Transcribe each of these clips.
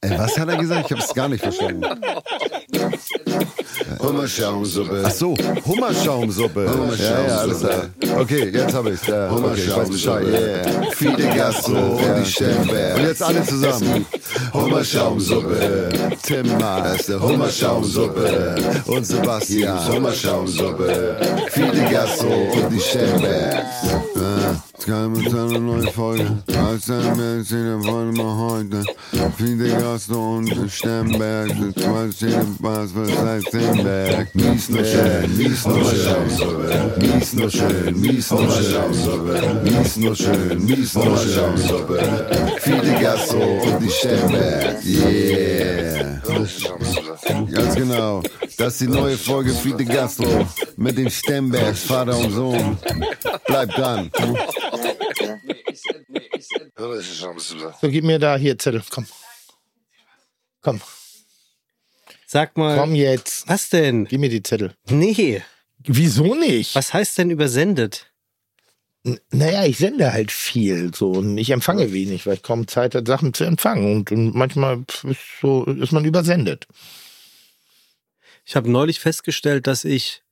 Ey, was hat er gesagt? Ich hab's gar nicht verstanden. Hummerschaumsuppe. Ach so, Hummerschaumsuppe. Ja, ja, alles klar. Okay, jetzt hab ich's. Ja, okay, ich weiß Bescheid. Yeah. Fide Gastro und die Sternberg. Und jetzt alle zusammen. Hummerschaumsuppe. Tim Das Maas, ist der Hummerschaumsuppe. und Sebastian. Hummerschaumsuppe. Fide Gastro und die Sternbergs. Es kam mit einer neuen Folge. Als mehr als jeder Folge mal heute. Viele Gastro und Sternberg. Sind zwei Szene Bars für Seizenberg. Mies nur schön, mies nur schön. Mies nur schön, mies nur schön. Mies nur schön, mies nur schön. Fide Gastro und die Sternbergs. Yeah. Ganz genau. Das ist die neue Folge Fiete Gastro mit den Stembergs, Vater und Sohn. Bleibt dran. So, gib mir da hier Zettel. Komm. Komm. Sag mal, Komm jetzt. was denn? Gib mir die Zettel. Nee, Wieso nicht? was heißt denn übersendet? N- Naja, ich sende halt viel so und ich empfange wenig, weil ich kaum Zeit habe, Sachen zu empfangen. Und, und manchmal ist, so, ist man übersendet. Ich habe neulich festgestellt, dass ich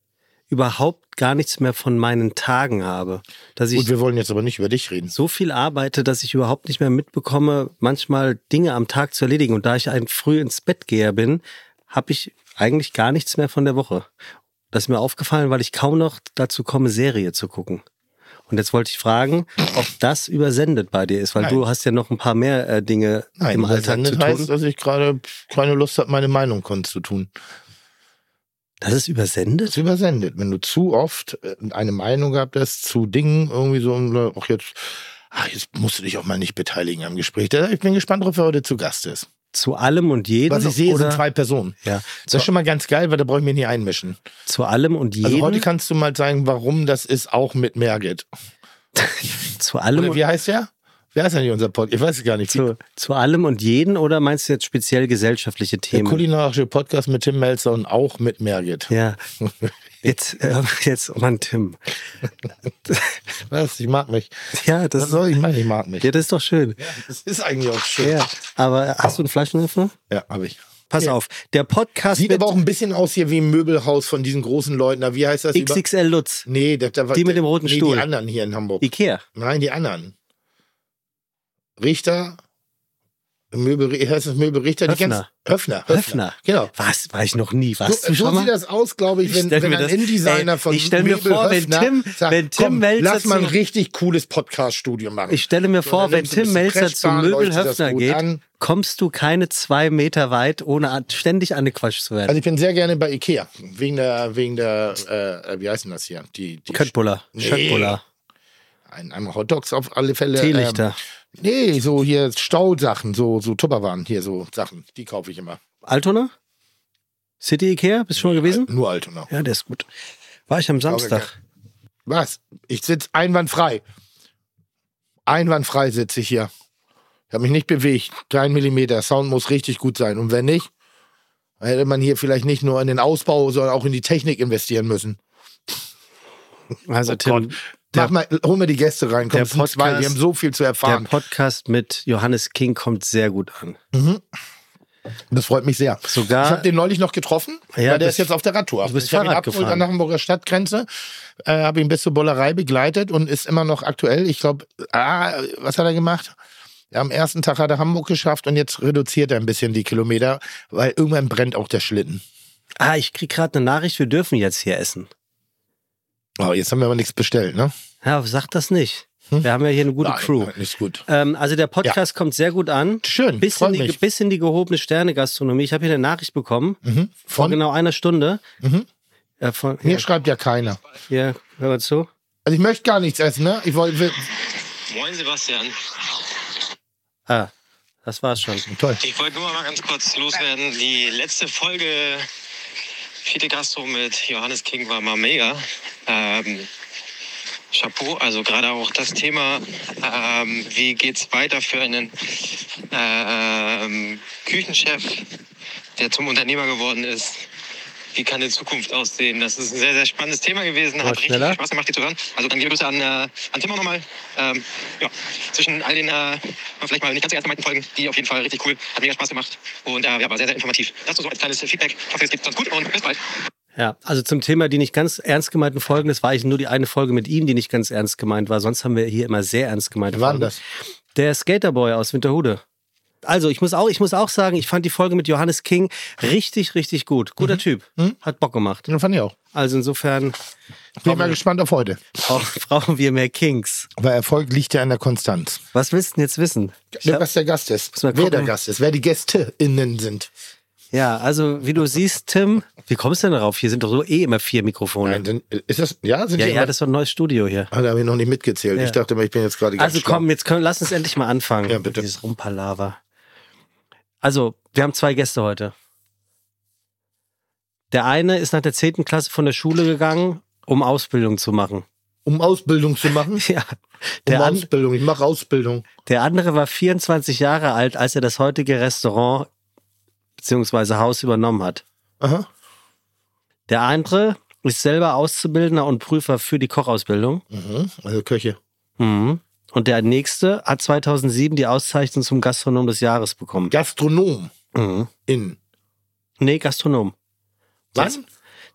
überhaupt gar nichts mehr von meinen Tagen habe. Dass ich Gut, wir wollen jetzt aber nicht über dich reden. so viel arbeite, dass ich überhaupt nicht mehr mitbekomme, manchmal Dinge am Tag zu erledigen. Und da ich ein früh ins Bett geher bin, habe ich eigentlich gar nichts mehr von der Woche. Das ist mir aufgefallen, weil ich kaum noch dazu komme, Serie zu gucken. Und jetzt wollte ich fragen, ob das übersendet bei dir ist, weil Nein. du hast ja noch ein paar mehr äh, Dinge Nein, im Alltag zu übersendet tun. heißt, dass ich gerade keine Lust habe, meine Meinung kundzutun. Das ist Das übersendet? ist übersendet. Wenn du zu oft äh, eine Meinung gehabt hast zu Dingen, irgendwie so, und, auch jetzt, ah, jetzt musst du dich auch mal nicht beteiligen am Gespräch. Ich bin gespannt, ob er heute zu Gast ist. Zu allem und jedem? Was ich sehe, oder sind zwei Personen. ja, Das ist schon mal ganz geil, weil da brauche ich mich nicht einmischen. zu allem und jedem? Also heute kannst du mal zeigen, warum das ist, auch mit Merget. zu allem Oder wie heißt der? Wer denn hier unser Podcast? Ich weiß es gar nicht. zu, zu allem und jeden oder meinst du jetzt speziell gesellschaftliche der Themen? kulinarische Podcast mit Tim Melzer und auch mit Merget. Ja. Jetzt, äh, jetzt, oh Mann, Tim. Was? Ich mag mich. Ja, das, Was soll ich machen? Ich mag mich. ja, das ist doch schön. Das ist eigentlich auch schön. Ja. Aber hast du einen Flaschenöffner? Ja, habe ich. Pass auf. Der Podcast Sieht aber auch ein bisschen aus hier wie ein Möbelhaus von diesen großen Leuten. Da, Wie heißt das? XXL Lutz. Nee, der, der, Die mit dem roten nee, Stuhl. die anderen hier in Hamburg. Ikea. Nein, die anderen. Richter. Möbel, heißt das Möbel Richter? Höfner. kennst- Höfner. Höfner. Genau. Was? War ich noch nie. Was? So, so sieht das aus, glaube ich, Ich wenn, stell wenn ein das- InDesigner ey, von ich stell mir Möbel vor, wenn Höfner Tim- sagt, wenn Tim komm, Melzer lass mal ein richtig cooles Podcast-Studio machen. Ich stelle mir So, vor, wenn Tim Melzer zu Möbelhöfner gut geht, an. kommst du keine zwei Meter weit, ohne ständig angequatscht zu werden. Also ich bin sehr gerne bei Ikea. Wegen der, wegen der, äh, wie heißt denn das hier? Die, die Köttbullar. Nee. Schöttbullar. ein, ein Hotdogs auf alle Fälle. Teelichter. Ähm, nee, so hier Stausachen, so, so Tupperwaren, hier so Sachen. Die kaufe ich immer. Altona? City Ikea? Bist du schon mal gewesen? Nur Altona. Ja, der ist gut. War ich am Samstag. Was? Ich sitze einwandfrei. Einwandfrei sitze ich hier. Ich habe mich nicht bewegt. Kein Millimeter. Sound muss richtig gut sein. Und wenn nicht, dann hätte man hier vielleicht nicht nur in den Ausbau, sondern auch in die Technik investieren müssen. Also Oh Tim, Gott. Der, Mach mal, hol mir die Gäste rein. Komm, der sind zwei, die Podcast- haben so viel zu der erfahren. Podcast mit Johannes King kommt sehr gut an. Das freut mich sehr. Sogar- ich habe den neulich noch getroffen, Ja, weil der ist jetzt auf der Radtour. du bist ich habe ihn abgeholt an der Hamburger Stadtgrenze, äh, habe ihn bis zur Bollerei begleitet und ist immer noch aktuell. Ich glaube, ah, was hat er gemacht? Am ersten Tag hat er Hamburg geschafft und jetzt reduziert er ein bisschen die Kilometer, weil irgendwann brennt auch der Schlitten. Ah, ich krieg gerade eine Nachricht, wir dürfen jetzt hier essen. Oh, jetzt haben wir aber nichts bestellt, ne? Ja, sag das nicht. Wir haben ja hier eine gute Nein, Crew. nein, Ist gut. Ähm, also der Podcast kommt sehr gut an. Schön, Bis in, freut die, mich. bis in die gehobene Sterne-Gastronomie. Ich habe hier eine Nachricht bekommen. Mhm. Vor Von genau einer Stunde. Mhm. Äh, von, mir ja, schreibt ja keiner. hier, hör mal zu. Also ich möchte gar nichts essen, ne? Ich wollte, Moin Sebastian. Ah, das war's schon. toll. Ich wollte nur mal ganz kurz loswerden. Die letzte Folge Fiete Gastro mit Johannes King war mal mega. Ähm, Chapeau, also gerade auch das Thema, ähm, wie geht's weiter für einen ähm, Küchenchef, der zum Unternehmer geworden ist. Wie kann die Zukunft aussehen? Das ist ein sehr, sehr spannendes Thema gewesen. Hat richtig schneller? viel Spaß gemacht, dir zu hören. Also dann liebe Grüße an, äh, an Tim auch nochmal. Ähm, ja, zwischen all den, äh, vielleicht mal nicht ganz ernst gemeinten Folgen, die auf jeden Fall richtig cool. Hat mega Spaß gemacht. Und äh, ja, war sehr, sehr informativ. Das so als kleines Feedback. Ich hoffe, es geht uns gut und bis bald. Ja, also zum Thema die nicht ganz ernst gemeinten Folgen, das war eigentlich nur die eine Folge mit ihm, die nicht ganz ernst gemeint war. Sonst haben wir hier immer sehr ernst gemeinte Wer war das? Der Skaterboy aus Winterhude. Also, ich muss auch, ich muss auch sagen, ich fand die Folge mit Johannes King richtig, richtig gut. Guter Typ. Hat Bock gemacht. Den fand ich auch. Also insofern Bin mal gespannt auf heute. brauch- brauchen wir mehr Kings. Aber Erfolg liegt ja in der Konstanz. Was willst du denn jetzt wissen? Ich hab- was der Gast ist. Wer der Gast ist. Wer die GästeInnen sind. Ja, also wie du siehst, Tim, wie kommst du denn darauf? Hier sind doch so eh immer vier Mikrofone. Nein, denn, ist das, ja, sind ja, ja, das ist doch ein neues Studio hier. Ah, da habe ich noch nicht mitgezählt. Ja. Ich dachte mal, ich bin jetzt gerade ganz Also komm, jetzt können, lass uns endlich mal anfangen. Ja, bitte. Dieses Rumpalaver. Also, wir haben zwei Gäste heute. Der eine ist nach der 10. Klasse von der Schule gegangen, um Ausbildung zu machen. Um Ausbildung zu machen? Ja. Um Ausbildung. Ich mache Ausbildung. der andere war 24 Jahre alt, als er das heutige Restaurant bzw. Haus übernommen hat. Aha. Der andere ist selber Auszubildender und Prüfer für die Kochausbildung. Mhm. Also Köche. Mhm. Und der nächste hat 2007 die Auszeichnung zum Gastronom des Jahres bekommen. Gastronom Mhm. in. Nee, Gastronom. Wann?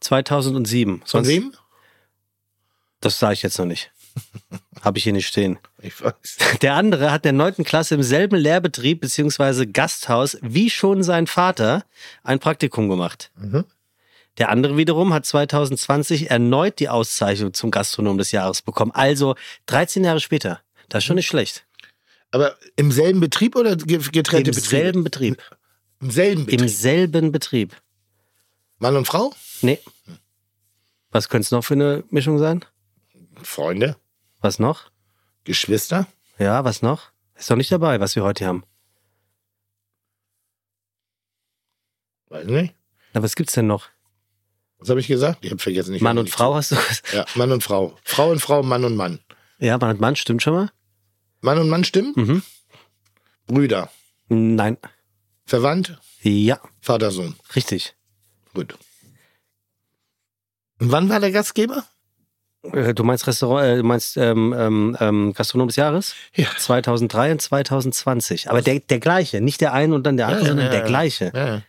2007. Von Sonst, wem? Das sage ich jetzt noch nicht. Habe ich hier nicht stehen. Ich weiß. Der andere hat der neunten Klasse im selben Lehrbetrieb beziehungsweise Gasthaus wie schon sein Vater ein Praktikum gemacht. Mhm. Der andere wiederum hat 2020 erneut die Auszeichnung zum Gastronom des Jahres bekommen. Also 13 Jahre später. Das ist schon nicht schlecht. Aber im selben Betrieb oder ge- getrennte Im Betriebe? selben Betrieb. Im selben Betrieb. Im selben Betrieb. Mann und Frau? Nee. Was könnte es noch für eine Mischung sein? Freunde? Was noch? Geschwister? Ja, was noch? Ist doch nicht dabei, was wir heute haben. Weiß nicht. Na, was gibt's denn noch? Was habe ich gesagt? Ich habe vergessen. Ich Mann und nicht Frau hast du gesagt? Ja, Mann und Frau. Frau und Frau, Mann und Mann. Ja, Mann und Mann, stimmt schon mal? Mann und Mann stimmen? Mhm. Brüder. Nein. Verwandt? Ja, Vater, Sohn. richtig. Gut. Und wann war der Gastgeber? Äh, Du meinst Restaurant, äh, du meinst ähm, ähm, ähm, Gastronom des Jahres? Ja. 2003 und 2020. Aber der, der gleiche, nicht der eine und dann der andere, ja, sondern ja, der ja. gleiche.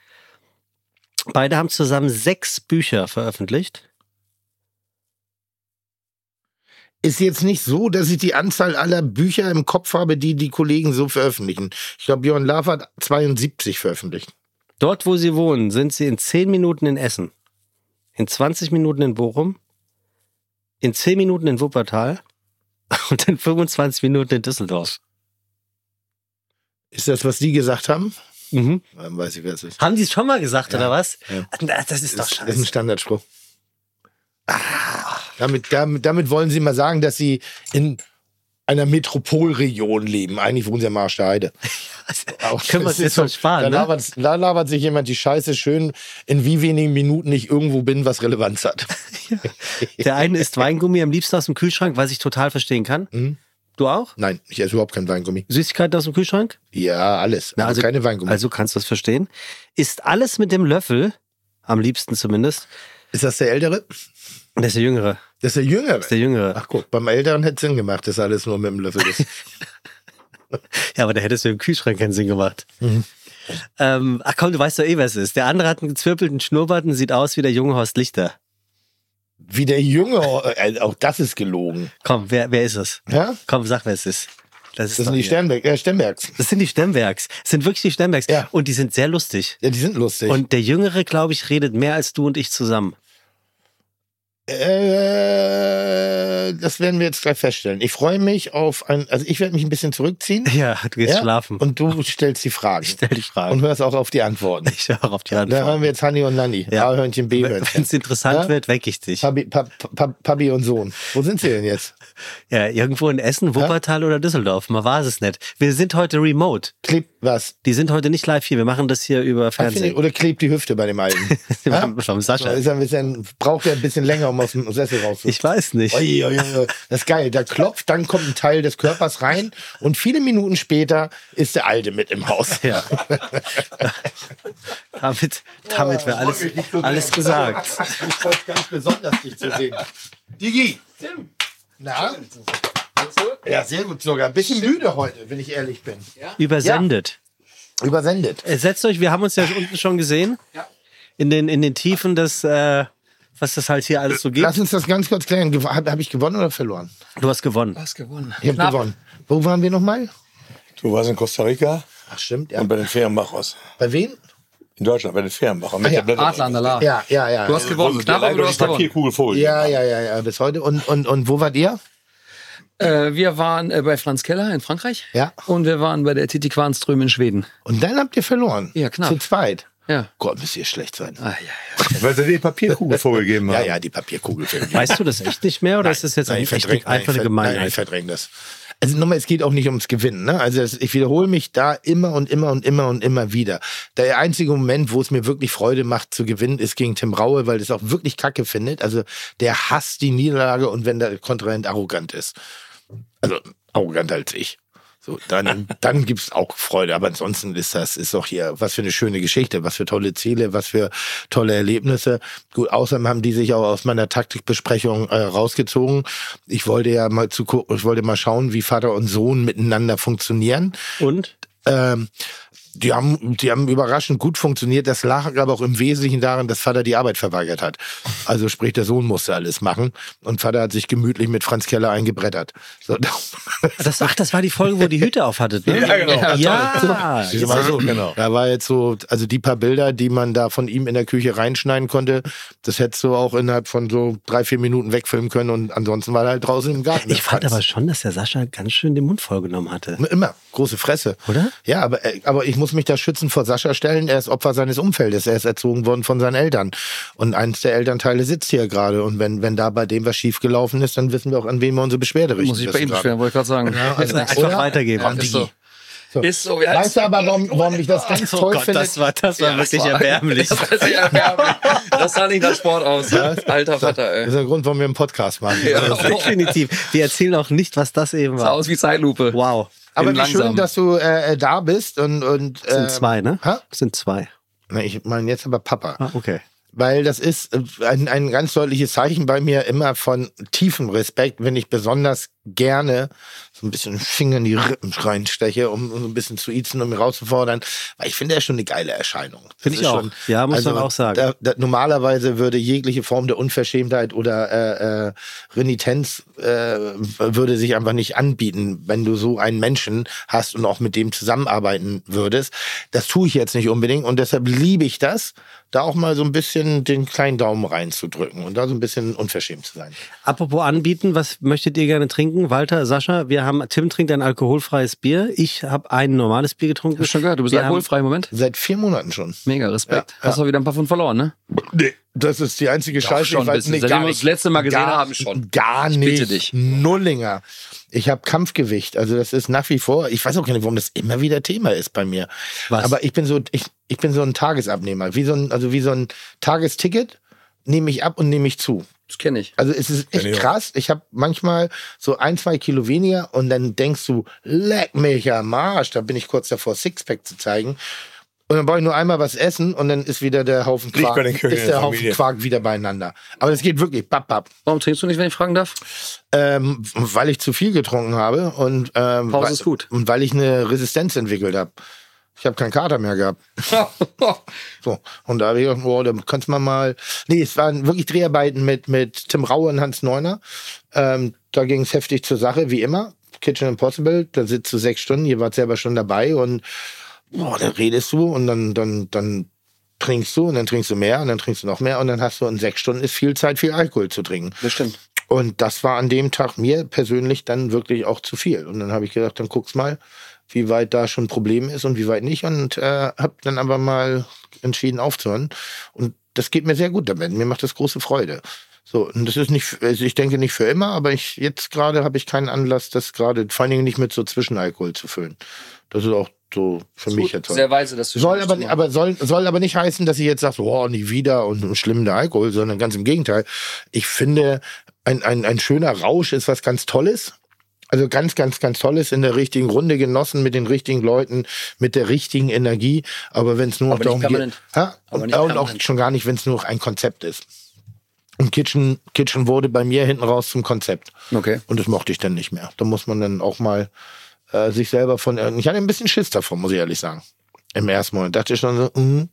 Beide haben zusammen sechs Bücher veröffentlicht. Ist jetzt nicht so, dass ich die Anzahl aller Bücher im Kopf habe, die die Kollegen so veröffentlichen. Ich glaube, Björn Laff hat 72 veröffentlicht. Dort, wo sie wohnen, sind sie in 10 Minuten in Essen, in 20 Minuten in Bochum, in 10 Minuten in Wuppertal und in 25 Minuten in Düsseldorf. Ist das, was die gesagt haben? Mhm. Dann weiß ich, wer es ist. Haben die es schon mal gesagt, Ja. oder was? Ja. Das ist doch Das ist ein scheiße. Standardspruch. Damit, damit, damit wollen sie mal sagen, dass sie in einer Metropolregion leben. Eigentlich wohnen sie am Arsch der Heide. Können wir uns das jetzt ist so- sparen, da, ne? labert, da labert sich jemand die Scheiße schön, in wie wenigen Minuten ich irgendwo bin, was Relevanz hat. Der eine isst Weingummi am liebsten aus dem Kühlschrank, was ich total verstehen kann. Mhm. Du auch? Nein, ich esse überhaupt kein Weingummi. Süßigkeiten aus dem Kühlschrank? Ja, alles. Na, also- keine Weingummi. Also kannst du das verstehen. Isst alles mit dem Löffel, am liebsten zumindest. ist das der Ältere? Der ist der Jüngere. Das ist der Jüngere. Das ist der Jüngere. Ach guck, beim Älteren hätte Sinn gemacht, dass alles nur mit dem Löffel ist. Ja, aber der hättest du im Kühlschrank keinen Sinn gemacht. Mhm. Ähm, ach komm, du weißt doch eh, wer es ist. Der andere hat einen gezwirbelten Schnurrbart und sieht aus wie der junge Horst Lichter. Wie der Jüngere, äh, auch das ist gelogen. Komm, wer, wer ist es? Ja? Komm, sag, wer es ist. Das, ist Das sind die. Sternberg, äh, Stembergs. Das sind die Stembergs. Das sind wirklich die Stembergs. Ja. Und die sind sehr lustig. Ja, die sind lustig. Und der Jüngere, glaube ich, redet mehr als du und ich zusammen. Äh, das werden wir jetzt gleich feststellen. Ich freue mich auf ein, also ich werde mich ein bisschen zurückziehen. Ja, du gehst Ja? schlafen. Und du stellst die Fragen. ich stell die Frage. Und hörst auch auf die Antworten. ich höre auf die Da Antwort. haben wir jetzt Hanni und Nanni. Ja. A-Hörnchen, Wenn B-Hörnchen. es interessant Ja? wird, weck ich dich. Papi, Pap, Pap, Papi und Sohn. Wo sind sie denn jetzt? Ja, irgendwo in Essen, Wuppertal oder Düsseldorf. Man weiß es nicht. Wir sind heute remote. Klebt was? Die sind heute nicht live hier. Wir machen das hier über finde ich- Fernsehen. Oder klebt die Hüfte bei dem Alten? Vom Sascha. Ist ein bisschen, braucht er ein bisschen länger, um aus dem Sessel raus. Ich weiß nicht. Ui, ui, ui. Das ist geil. Da klopft, dann kommt ein Teil des Körpers rein und viele Minuten später ist der Alte mit im Haus. Ja. damit damit wäre alles, alles gesagt. Ich freue mich ganz besonders, dich zu sehen. Digi! Na? Ja, sehr gut sogar. Ein bisschen müde heute, wenn ich ehrlich bin. Übersendet. Übersendet. Äh, Setzt euch, wir haben uns ja unten schon gesehen. In den, in den Tiefen des, äh, was das halt hier alles so gibt. Lass uns das ganz kurz klären. Habe hab ich gewonnen oder verloren? Du hast gewonnen. hast gewonnen. Ich habe gewonnen. Wo waren wir nochmal? Du warst in Costa Rica Ach, stimmt, ja. und bei den Ferienmachers. Bei wem? In Deutschland, bei den Ferienmachern. ja, Adler an der La. Ja, ja, ja. Du hast gewonnen. Knapp, aber du hast gewonnen. Ja, ja, ja, ja, bis heute. Und, und, und wo wart ihr? Äh, wir waren äh, bei Franz Keller in Frankreich. Ja. Und wir waren bei der Titi Quarnström in Schweden. Und dann habt ihr verloren. Ja, knapp. Zu zweit. Ja. Gott, müsst ihr schlecht sein. Ah, ja, ja. Weil sie die Papierkugel vorgegeben Ja, haben. ja, die Papierkugel. Weißt du das echt nicht mehr oder ist das jetzt Nein, echt eine- einfach eine nein, ich ver- Nein, ich Gemeinheit? verdränge das. Also nochmal, es geht auch nicht ums Gewinnen. Ne? Also ich wiederhole mich da immer und immer und immer und immer wieder. Der einzige Moment, wo es mir wirklich Freude macht zu gewinnen, ist gegen Tim Raue, weil das auch wirklich Kacke findet. Also der hasst die Niederlage und wenn der Kontrahent arrogant ist. Also arroganter als ich. So, dann, dann gibt's auch Freude. Aber ansonsten ist das, ist doch hier, was für eine schöne Geschichte, was für tolle Ziele, was für tolle Erlebnisse. Gut, außerdem haben die sich auch aus meiner Taktikbesprechung äh, rausgezogen. Ich wollte ja mal zu gucken, ich wollte mal schauen, wie Vater und Sohn miteinander funktionieren. Und? Ähm, die haben, die haben überraschend gut funktioniert. Das lag aber auch im Wesentlichen daran, dass Vater die Arbeit verweigert hat. Also sprich, der Sohn musste alles machen und Vater hat sich gemütlich mit Franz Keller eingebrettert. So, Das, ach, das war die Folge, wo die Hüte auf hattet, ne? Ja, genau. Ja, mal so, genau. Da war jetzt so, also die paar Bilder, die man da von ihm in der Küche reinschneiden konnte, das hättest du auch innerhalb von so drei, vier Minuten wegfilmen können und ansonsten war er halt draußen im Garten. Ich fand Franz. aber schon, dass der Sascha ganz schön den Mund vollgenommen hatte. Immer, große Fresse. Oder? Ja, aber, äh, aber ich muss mich da schützen vor Sascha stellen. Er ist Opfer seines Umfeldes. Er ist erzogen worden von seinen Eltern. Und eins der Elternteile sitzt hier gerade. Und wenn, wenn da bei dem was schiefgelaufen ist, dann wissen wir auch, an wen wir unsere Beschwerde richten. Muss ich bei ihm beschweren, wollte ich gerade sagen. also Einfach Oder? weitergeben. Ja, ist so. So. Ist so, heißt Weißt du aber, warum, warum ich das ganz toll finde? das war, das war wirklich erbärmlich. Das, war sehr erbärmlich. das sah nicht nach Sport aus. Alter Vater, Das ey. ist der Grund, warum wir einen Podcast machen. Definitiv. Wir erzählen auch nicht, was das eben Sah war. aus wie Zeitlupe. Wow. Aber wie schön, dass du äh, äh, da bist. Und, und, Das sind äh, zwei, ne? Das sind zwei. Na, ich meine jetzt aber Papa. Ah, okay. Weil das ist äh, ein, ein ganz deutliches Zeichen bei mir immer von tiefem Respekt, wenn ich besonders gerne so ein bisschen Finger in die Rippen reinsteche, um, um so ein bisschen zu izen, um mich rauszufordern. Weil ich finde, er ist schon eine geile Erscheinung. Finde ich auch. schon- Ja, muss man auch sagen. Da, da, normalerweise würde jegliche Form der Unverschämtheit oder äh, äh, Renitenz äh, würde sich einfach nicht anbieten, wenn du so einen Menschen hast und auch mit dem zusammenarbeiten würdest. Das tue ich jetzt nicht unbedingt und deshalb liebe ich das, da auch mal so ein bisschen den kleinen Daumen reinzudrücken und da so ein bisschen unverschämt zu sein. Apropos anbieten, was möchtet ihr gerne trinken? Walter, Sascha, wir haben, Tim trinkt ein alkoholfreies Bier. Ich habe ein normales Bier getrunken. Hast du schon gehört, du bist Wir alkoholfrei im Moment? Seit vier Monaten schon. Mega Respekt. Ja, Hast du wieder ein paar von verloren, ne? Nee, das ist die einzige Scheiße. schon ich weiß, nee, Seitdem gar wir nicht. uns das letzte Mal gesehen gar, haben, schon. Gar Ich nicht. bitte dich. Nullinger. Ich habe Kampfgewicht. Also das ist nach wie vor, ich weiß auch gar nicht, warum das immer wieder Thema ist bei mir. Was? Aber ich bin so, ich, ich bin so ein Tagesabnehmer. Wie so ein, also wie so ein Tagesticket nehme ich ab und nehme ich zu. Das kenne ich. Also es ist echt ich krass. Ich habe manchmal so ein, zwei Kilo weniger und dann denkst du, leck mich am Arsch. Da bin ich kurz davor, Sixpack zu zeigen. Und dann brauche ich nur einmal was essen und dann ist wieder der Haufen Quark, bei den Köchen ist der der Haufen. Quark wieder beieinander. Aber es geht wirklich, bap, bap. Warum trinkst du nicht, wenn ich fragen darf? Ähm, weil ich zu viel getrunken habe und, ähm, Pause weil, ist gut. und weil ich eine Resistenz entwickelt habe. Ich habe keinen Kater mehr gehabt. So, und da habe ich gedacht, boah, da kannst du mal mal. Nee, es waren wirklich Dreharbeiten mit, mit Tim Raue und Hans Neuner. Ähm, da ging es heftig zur Sache, wie immer. Kitchen Impossible, da sitzt du sechs Stunden, ihr wart selber schon dabei und boah, dann redest du und dann, dann, dann trinkst du und dann trinkst du mehr und dann trinkst du noch mehr und dann hast du in sechs Stunden ist viel Zeit, viel Alkohol zu trinken. Das stimmt. Und das war an dem Tag mir persönlich dann wirklich auch zu viel. Und dann habe ich gedacht, dann guck's mal, wie weit da schon ein Problem ist und wie weit nicht. Und äh, habe dann aber mal entschieden aufzuhören. Und das geht mir sehr gut damit. Mir macht das große Freude. So, und das ist nicht, also ich denke nicht für immer, aber ich jetzt gerade habe ich keinen Anlass, das gerade, vor allen Dingen nicht mit so Zwischenalkohol zu füllen. Das ist auch so für mich jetzt. Sehr weise, dass du Soll aber, aber soll, soll aber nicht heißen, dass ich jetzt sage, oh, nie wieder und schlimm der Alkohol, sondern ganz im Gegenteil. Ich finde, ein, ein, ein schöner Rausch ist was ganz Tolles. Also ganz, ganz, ganz Tolles in der richtigen Runde genossen, mit den richtigen Leuten, mit der richtigen Energie. Aber wenn es nur noch Aber darum geht, ha? Aber und, nicht und auch schon gar nicht, wenn es nur ein Konzept ist. Und Kitchen, Kitchen wurde bei mir hinten raus zum Konzept. Okay. Und das mochte ich dann nicht mehr. Da muss man dann auch mal äh, sich selber von. Ich hatte ein bisschen Schiss davon, muss ich ehrlich sagen. Im ersten Moment dachte ich schon so, mm,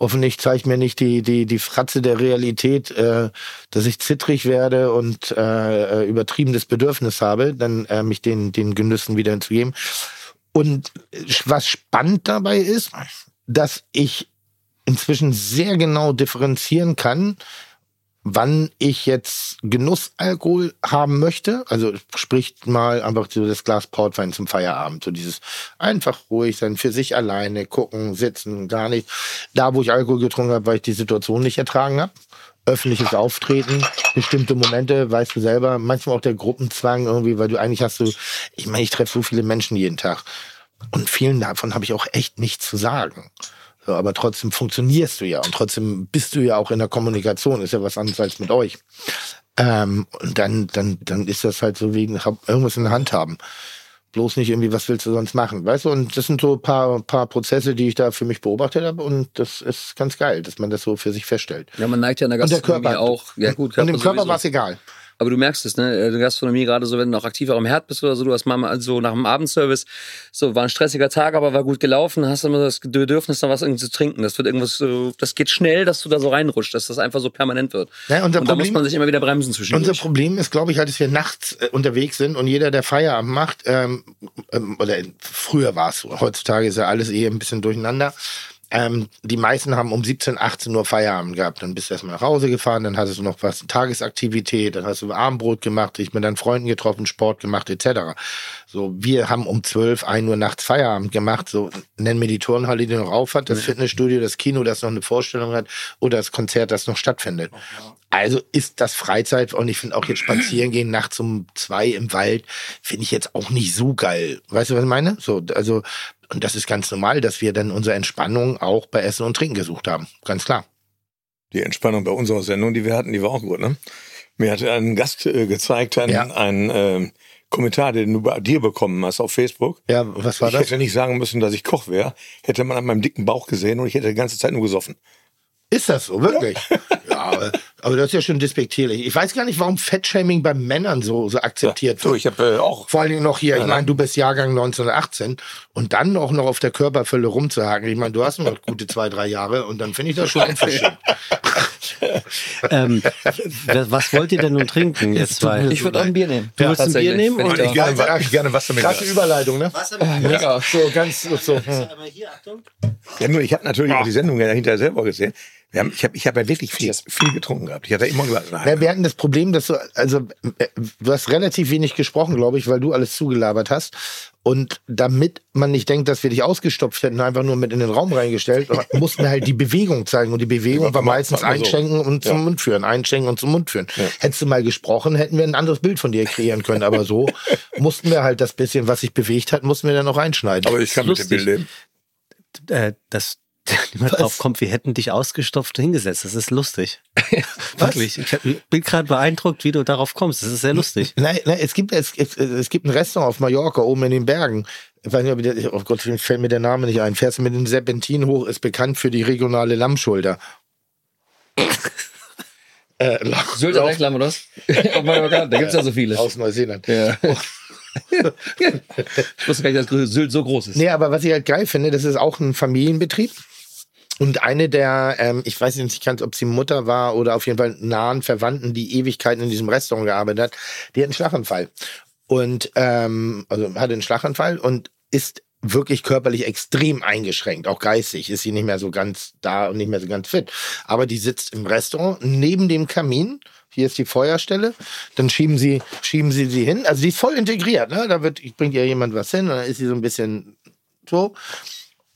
hoffentlich zeigt mir nicht die, die, die Fratze der Realität, äh, dass ich zittrig werde und äh, äh, übertriebenes Bedürfnis habe, dann äh, mich den, den Genüssen wieder hinzugeben. Und was spannend dabei ist, dass ich inzwischen sehr genau differenzieren kann, wann ich jetzt Genussalkohol haben möchte. Also sprich mal einfach so das Glas Portwein zum Feierabend. So dieses einfach ruhig sein, für sich alleine, gucken, sitzen, gar nicht. Da, wo ich Alkohol getrunken habe, weil ich die Situation nicht ertragen habe. Öffentliches Auftreten, bestimmte Momente, weißt du selber, manchmal auch der Gruppenzwang irgendwie, weil du eigentlich hast du, ich meine, ich treffe so viele Menschen jeden Tag. Und vielen davon habe ich auch echt nichts zu sagen. So, aber trotzdem funktionierst du ja und trotzdem bist du ja auch in der Kommunikation. Ist ja was anderes als mit euch. Ähm, und dann, dann, dann ist das halt so hab irgendwas in der Hand haben. Bloß nicht irgendwie, was willst du sonst machen, weißt du? Und das sind so ein paar, paar Prozesse, die ich da für mich beobachtet habe und das ist ganz geil, dass man das so für sich feststellt. Ja, man neigt ja in der Und der Gastronomie Körper. auch. Ja, gut, und dem Körper war es egal. Aber du merkst es, ne? In der Gastronomie, gerade so, wenn du noch aktiver am Herd bist oder so, du hast mal so nach dem Abendservice, so war ein stressiger Tag, aber war gut gelaufen, hast immer das Bedürfnis, noch was irgendwie zu trinken. Das wird irgendwas so, das geht schnell, dass du da so reinrutscht, dass das einfach so permanent wird. Ja, unser und da muss Problem- man sich immer wieder bremsen Unser zwischendurch. Problem ist, glaube ich, halt, dass wir nachts äh, unterwegs sind und jeder, der Feierabend macht, ähm, ähm, oder früher war es so, heutzutage ist ja alles eher ein bisschen durcheinander. Ähm, die meisten haben um 17, 18 Uhr Feierabend gehabt. Dann bist du erstmal nach Hause gefahren, dann hattest du noch was, Tagesaktivität, dann hast du Abendbrot gemacht, dich mit deinen Freunden getroffen, Sport gemacht, etc. So, wir haben um 12, 1 Uhr nachts Feierabend gemacht. So, nenn mir die Turnhalle, die noch auf hat, das Fitnessstudio, das Kino, das noch eine Vorstellung hat, oder das Konzert, das noch stattfindet. Also ist das Freizeit und ich finde auch jetzt spazieren gehen nachts um zwei im Wald finde ich jetzt auch nicht so geil. Weißt du, was ich meine? So, also und das ist ganz normal, dass wir dann unsere Entspannung auch bei Essen und Trinken gesucht haben. Ganz klar. Die Entspannung bei unserer Sendung, die wir hatten, die war auch gut, ne? Mir hat ein Gast äh, gezeigt, einen, Ja. einen ähm, Kommentar, den du bei dir bekommen hast auf Facebook. Ja, was war ich das? hätte nicht sagen müssen, dass ich Koch wäre. Hätte man an meinem dicken Bauch gesehen und ich hätte die ganze Zeit nur gesoffen. Ist das so, wirklich? Ja, aber, aber das ist ja schon despektierlich. Ich weiß gar nicht, warum Fettshaming bei Männern so, so akzeptiert So, wird. ich habe äh, auch. Vor allen Dingen noch hier, ich Ja, meine, du bist Jahrgang 1918 und dann auch noch auf der Körperfülle rumzuhaken. Ich meine, du hast noch gute zwei, drei Jahre und dann finde ich das schon unverschämt. Ähm, was wollt ihr denn nun trinken, ihr zwei? Ich würde auch ein Bier nehmen. Du willst ein Bier nehmen und Ich gerne, ich gerne Wasser mit Krasse. Überleitung, ne? Mega. So, ganz so. so. hm. Einmal hier. Ja, nur ich habe natürlich auch die Sendung ja hinterher selber gesehen. Wir haben, ich habe ich hab ja wirklich viel, viel getrunken gehabt. Ich hatte immer gesagt, Ja, wir hatten das Problem, dass du, also, äh, du hast relativ wenig gesprochen, glaube ich, weil du alles zugelabert hast. Und damit man nicht denkt, dass wir dich ausgestopft hätten, einfach nur mit in den Raum reingestellt, mussten wir halt die Bewegung zeigen. Und die Bewegung war meistens mach mal so. einschenken und zum Ja. Mund führen, einschenken und zum Mund führen. Hättest du mal gesprochen, hätten wir ein anderes Bild von dir kreieren können. Aber so mussten wir halt das bisschen, was sich bewegt hat, mussten wir dann noch reinschneiden. Aber ich kann mit dem. Bild leben. Äh, dass niemand drauf kommt, wir hätten dich ausgestopft hingesetzt. Das ist lustig. Wirklich. Ich bin gerade beeindruckt, wie du darauf kommst. Das ist sehr lustig. Nein, nein, es gibt es, es, es gibt ein Restaurant auf Mallorca oben in den Bergen. Ich weiß nicht, ob ich das, oh Gott, fällt mir der Name nicht ein. Fährst du mit dem Serpentin hoch, ist bekannt für die regionale Lammschulter. äh, Sylter Reklam, oder was? Auf Mallorca, da gibt's ja so viele. aus Neuseeland. Ja. ich wusste gar nicht, dass Sylt so groß ist. Nee, aber was ich halt geil finde, das ist auch ein Familienbetrieb. Und eine der, ähm, ich weiß nicht ganz, ob sie Mutter war oder auf jeden Fall nahen Verwandten, die Ewigkeiten in diesem Restaurant gearbeitet hat, die hat einen Schlaganfall. Und, ähm, also hatte einen Schlaganfall und ist wirklich körperlich extrem eingeschränkt, auch geistig ist sie nicht mehr so ganz da und nicht mehr so ganz fit. Aber die sitzt im Restaurant neben dem Kamin. Hier ist die Feuerstelle. Dann schieben sie, schieben sie sie hin. Also sie ist voll integriert. Ne? Da wird, bringt ja jemand was hin und dann ist sie so ein bisschen so.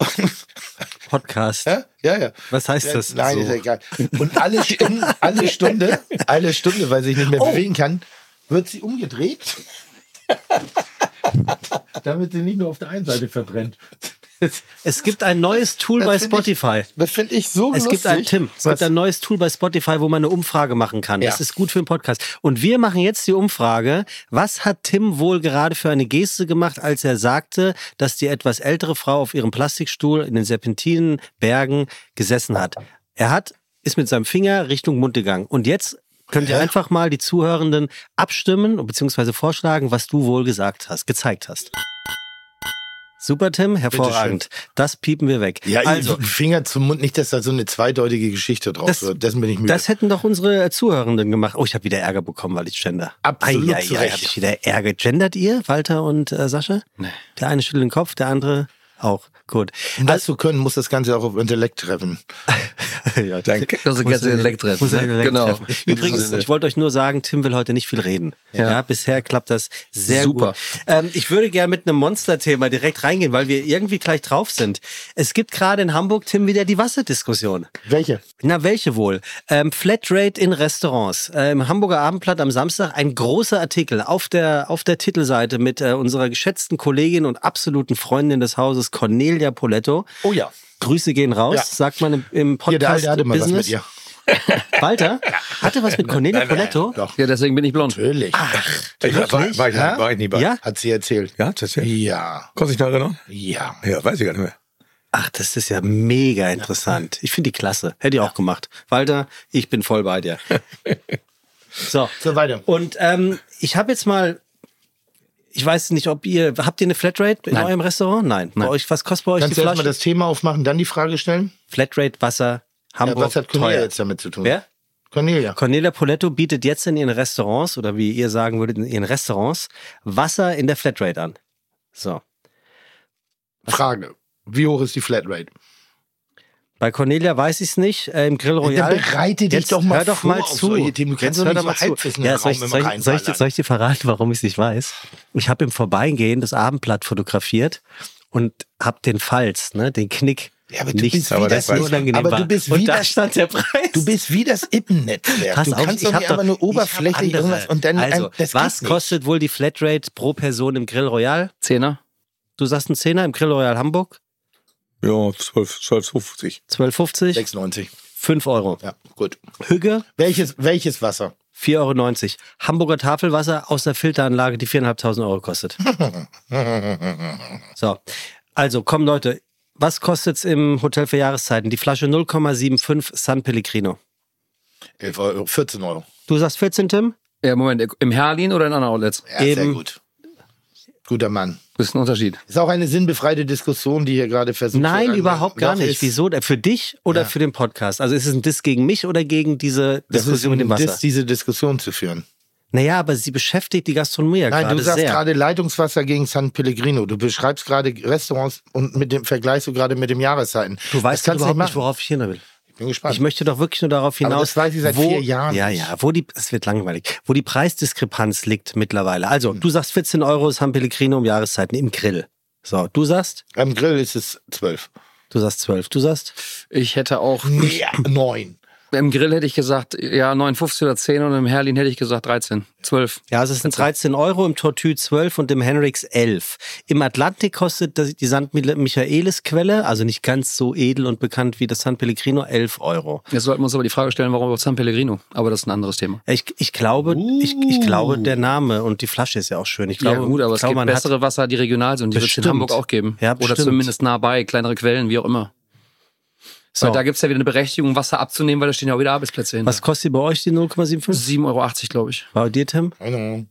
Podcast. Ja, ja. ja. Was heißt das? Nein, so? ist ja egal. Und alle Stunden, alle Stunde, alle Stunde, weil sie sich nicht mehr bewegen kann, wird sie umgedreht. damit sie nicht nur auf der einen Seite verbrennt. Es gibt ein neues Tool Das bei find ich- Spotify. Das finde ich so Es lustig. gibt ein Tim. Es Was? gibt ein neues Tool bei Spotify, wo man eine Umfrage machen kann. Ja. Das ist gut für einen Podcast. Und wir machen jetzt die Umfrage. Was hat Tim wohl gerade für eine Geste gemacht, als er sagte, dass die etwas ältere Frau auf ihrem Plastikstuhl in den Serpentinen Bergen gesessen hat? Er hat, ist mit seinem Finger Richtung Mund gegangen. Und jetzt könnt ihr einfach mal die Zuhörenden abstimmen bzw. vorschlagen, was du wohl gesagt hast, gezeigt hast. Super, Tim, hervorragend. Das piepen wir weg. Ja, also, Finger zum Mund, nicht, dass da so eine zweideutige Geschichte drauf Das- wird. Dessen bin ich müde. Das hätten doch unsere Zuhörenden gemacht. Oh, ich habe wieder Ärger bekommen, weil ich gender. Absolut Ei, ei, ei, Recht. hab ich wieder Ärger. Gendert ihr, Walter und äh, Sascha? Nee. Der eine schüttelt den Kopf, der andere auch. Gut. um das zu können, muss das Ganze auch auf Intellekt treffen. ja, Danke. Das ist jetzt Elektret. Muss er direkt Genau. treffen. Übrigens, ich wollte euch nur sagen, Tim will heute nicht viel reden. Ja, bisher klappt das sehr Super. gut. Ähm, ich würde gerne mit einem Monster-Thema direkt reingehen, weil wir irgendwie gleich drauf sind. Es gibt gerade in Hamburg, Tim, wieder die Wasserdiskussion. Welche? Na, welche wohl? Ähm, Flatrate in Restaurants. Äh, Im Hamburger Abendblatt am Samstag ein großer Artikel auf der, auf der Titelseite mit äh, unserer geschätzten Kollegin und absoluten Freundin des Hauses, Cornelia Poletto. Oh ja. Grüße gehen raus, Ja. sagt man im, im Hier, der Podcast Alte hatte mal was Business. mit ihr. Walter hatte was mit Cornelia Poletto? Doch. Ja, deswegen bin ich blond. Natürlich. Ich war, war, war, ich, Ja? war ich nie bei. Ja? Hat sie erzählt. Ja, tatsächlich. Ja. Kannst du dich noch erinnern? Ja. Ja, weiß ich gar nicht mehr. Ach, das ist ja mega interessant. Ich finde die klasse. Hätte ich auch gemacht. Walter, ich bin voll bei dir. So. So weiter. Und ähm, ich habe jetzt mal, ich weiß nicht, ob ihr, habt ihr eine Flatrate in Nein. eurem Restaurant? Nein. Bei euch, was kostet bei euch Kannst die du erstmal Flasche? das Thema aufmachen, dann die Frage stellen? Flatrate, Wasser, Ja, Hamburg, was hat Cornelia teuer. jetzt damit zu tun? Wer? Cornelia. Cornelia Poletto bietet jetzt in ihren Restaurants, oder wie ihr sagen würdet, in ihren Restaurants, Wasser in der Flatrate an. So. Frage. Wie hoch ist die Flatrate? Bei Cornelia weiß ich es nicht. Äh, Im Grill Royal. Dann bereite dich Jetzt doch mal hör doch vor mal zu. solche Themen. Du kannst doch hör nicht doch so mal zu. Halbwissen Ja, soll, ich, soll, ich, soll, ich, soll ich dir verraten, warum ich es nicht weiß? Ich habe im Vorbeigehen das Abendblatt fotografiert und habe den Falz, ne, den Knick. Ja, aber du nicht, bist wie aber das- das unangenehm aber war. du bist und wie da das- stand der Preis. Du bist wie das Ippen-Netzwerk. Pass du auf, kannst ich doch hab nicht einfach nur ich hab oberflächlich andere. irgendwas und dann Also, ein, das was kostet wohl die Flatrate pro Person im Grill Royal? Zehner. Du sagst ein Zehner im Grill Royal Hamburg? Ja, 12, 12,50. 12,50? 6,90. 5 Euro. Ja, gut. Hügge? Welches, welches Wasser? 4,90 Euro. Hamburger Tafelwasser aus der Filteranlage, die 4.500 Euro kostet. so, also komm Leute, was kostet's im Hotel für Jahreszeiten? Die Flasche 0,75 San Pellegrino. 11 Euro, 14 Euro. Du sagst 14, Tim? Ja, Moment, im Herlin oder in anderen Outlets? Ja, sehr Eben. gut. Guter Mann. Das ist ein Unterschied. Ist auch eine sinnbefreite Diskussion, die hier gerade versucht Nein, wird. überhaupt gar nicht. ist- Wieso? Für dich oder Ja. für den Podcast? Also ist es ein Diss gegen mich oder gegen diese Das ist Diskussion mit dem ein Wasser? Diss, diese Diskussion zu führen. naja, aber sie beschäftigt die Gastronomie ja Nein, gerade du sagst sehr. gerade Leitungswasser gegen San Pellegrino. Du beschreibst gerade Restaurants und mit dem vergleichst du gerade mit dem Jahreszeiten. Du weißt das kannst du überhaupt nicht worauf ich hin will. Ich bin gespannt. Ich möchte doch wirklich nur darauf Aber hinaus. das weiß ich seit wo, vier Jahren Ja, ja, wo die, es wird langweilig, wo die Preisdiskrepanz liegt mittlerweile. Also, Hm. du sagst 14 Euro San Pellegrino um Jahreszeiten im Grill. So, du sagst, Am Grill ist es 12. du sagst 12, du sagst, Ich hätte auch, Nee, 9. im Grill hätte ich gesagt, ja, 59 oder 10 und im Herlin hätte ich gesagt 13, 12. ja, es sind 13 Euro, im Tortue 12 und im Henrix 11. Im Atlantik kostet das- die St. Michaelis Quelle, also nicht ganz so edel und bekannt wie das San Pellegrino, 11 Euro. Jetzt sollten wir uns aber die Frage stellen, warum überhaupt San Pellegrino? Aber das ist ein anderes Thema. Ich, ich glaube, ich, ich glaube, der Name und die Flasche ist ja auch schön. Ich glaube, ja gut, aber ich es glaube, gibt bessere Wasser, die regional sind. Die wird es in. Hamburg auch geben. Ja, Oder bestimmt. zumindest nah bei, kleinere Quellen, wie auch immer. So. Weil da gibt es ja wieder eine Berechtigung, Wasser abzunehmen, weil da stehen ja auch wieder Arbeitsplätze hinter. Was kostet bei euch die 0,75? 7,80 Euro, glaube ich. Bei dir, Tim? Keine Ahnung.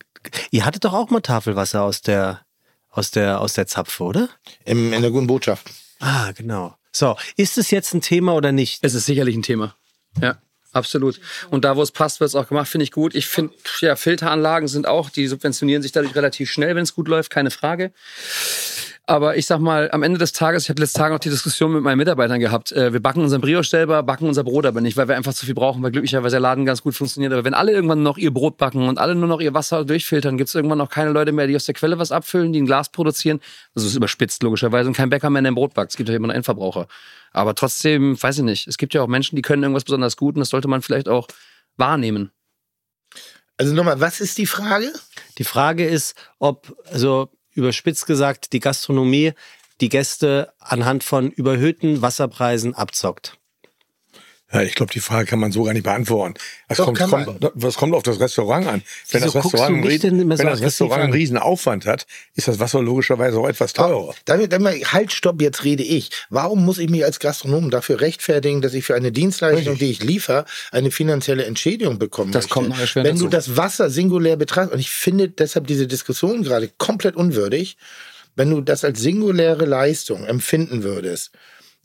Ihr hattet doch auch mal Tafelwasser aus der, aus der, aus der Zapfe, oder? Im, in der guten Botschaft. Ah, genau. So, ist es jetzt ein Thema oder nicht? Es ist sicherlich ein Thema. Ja, absolut. Und da, wo es passt, wird es auch gemacht, finde ich gut. Ich finde, ja, Filteranlagen sind auch, die subventionieren sich dadurch relativ schnell, wenn es gut läuft, keine Frage. Aber ich sag mal, am Ende des Tages, ich habe letzte Tage noch die Diskussion mit meinen Mitarbeitern gehabt. Äh, wir backen unseren Brioche selber, backen unser Brot aber nicht, weil wir einfach zu viel brauchen, weil glücklicherweise der Laden ganz gut funktioniert. Aber wenn alle irgendwann noch ihr Brot backen und alle nur noch ihr Wasser durchfiltern, gibt es irgendwann noch keine Leute mehr, die aus der Quelle was abfüllen, die ein Glas produzieren. Also es ist überspitzt logischerweise und kein Bäcker mehr, der ein Brot backt. Es gibt ja immer noch Endverbraucher. Aber trotzdem, weiß ich nicht, es gibt ja auch Menschen, die können irgendwas besonders gut und das sollte man vielleicht auch wahrnehmen. Also nochmal, was ist die Frage? Die Frage ist, ob, also überspitzt gesagt, die Gastronomie die Gäste anhand von überhöhten Wasserpreisen abzockt? Ja, ich glaube, die Frage kann man so gar nicht beantworten. Doch, kommt, kommt, was kommt auf das Restaurant an? Wenn Wieso das Restaurant, du immer so wenn das Restaurant einen riesen Aufwand hat, ist das Wasser logischerweise auch etwas teurer. Damit, damit, halt, stopp, jetzt rede ich. Warum muss ich mich als Gastronom dafür rechtfertigen, dass ich für eine Dienstleistung, die ich liefere, eine finanzielle Entschädigung bekomme? Das kommt noch erschwerend Wenn du dazu. das Wasser singulär betrachtest, und ich finde deshalb diese Diskussion gerade komplett unwürdig, wenn du das als singuläre Leistung empfinden würdest,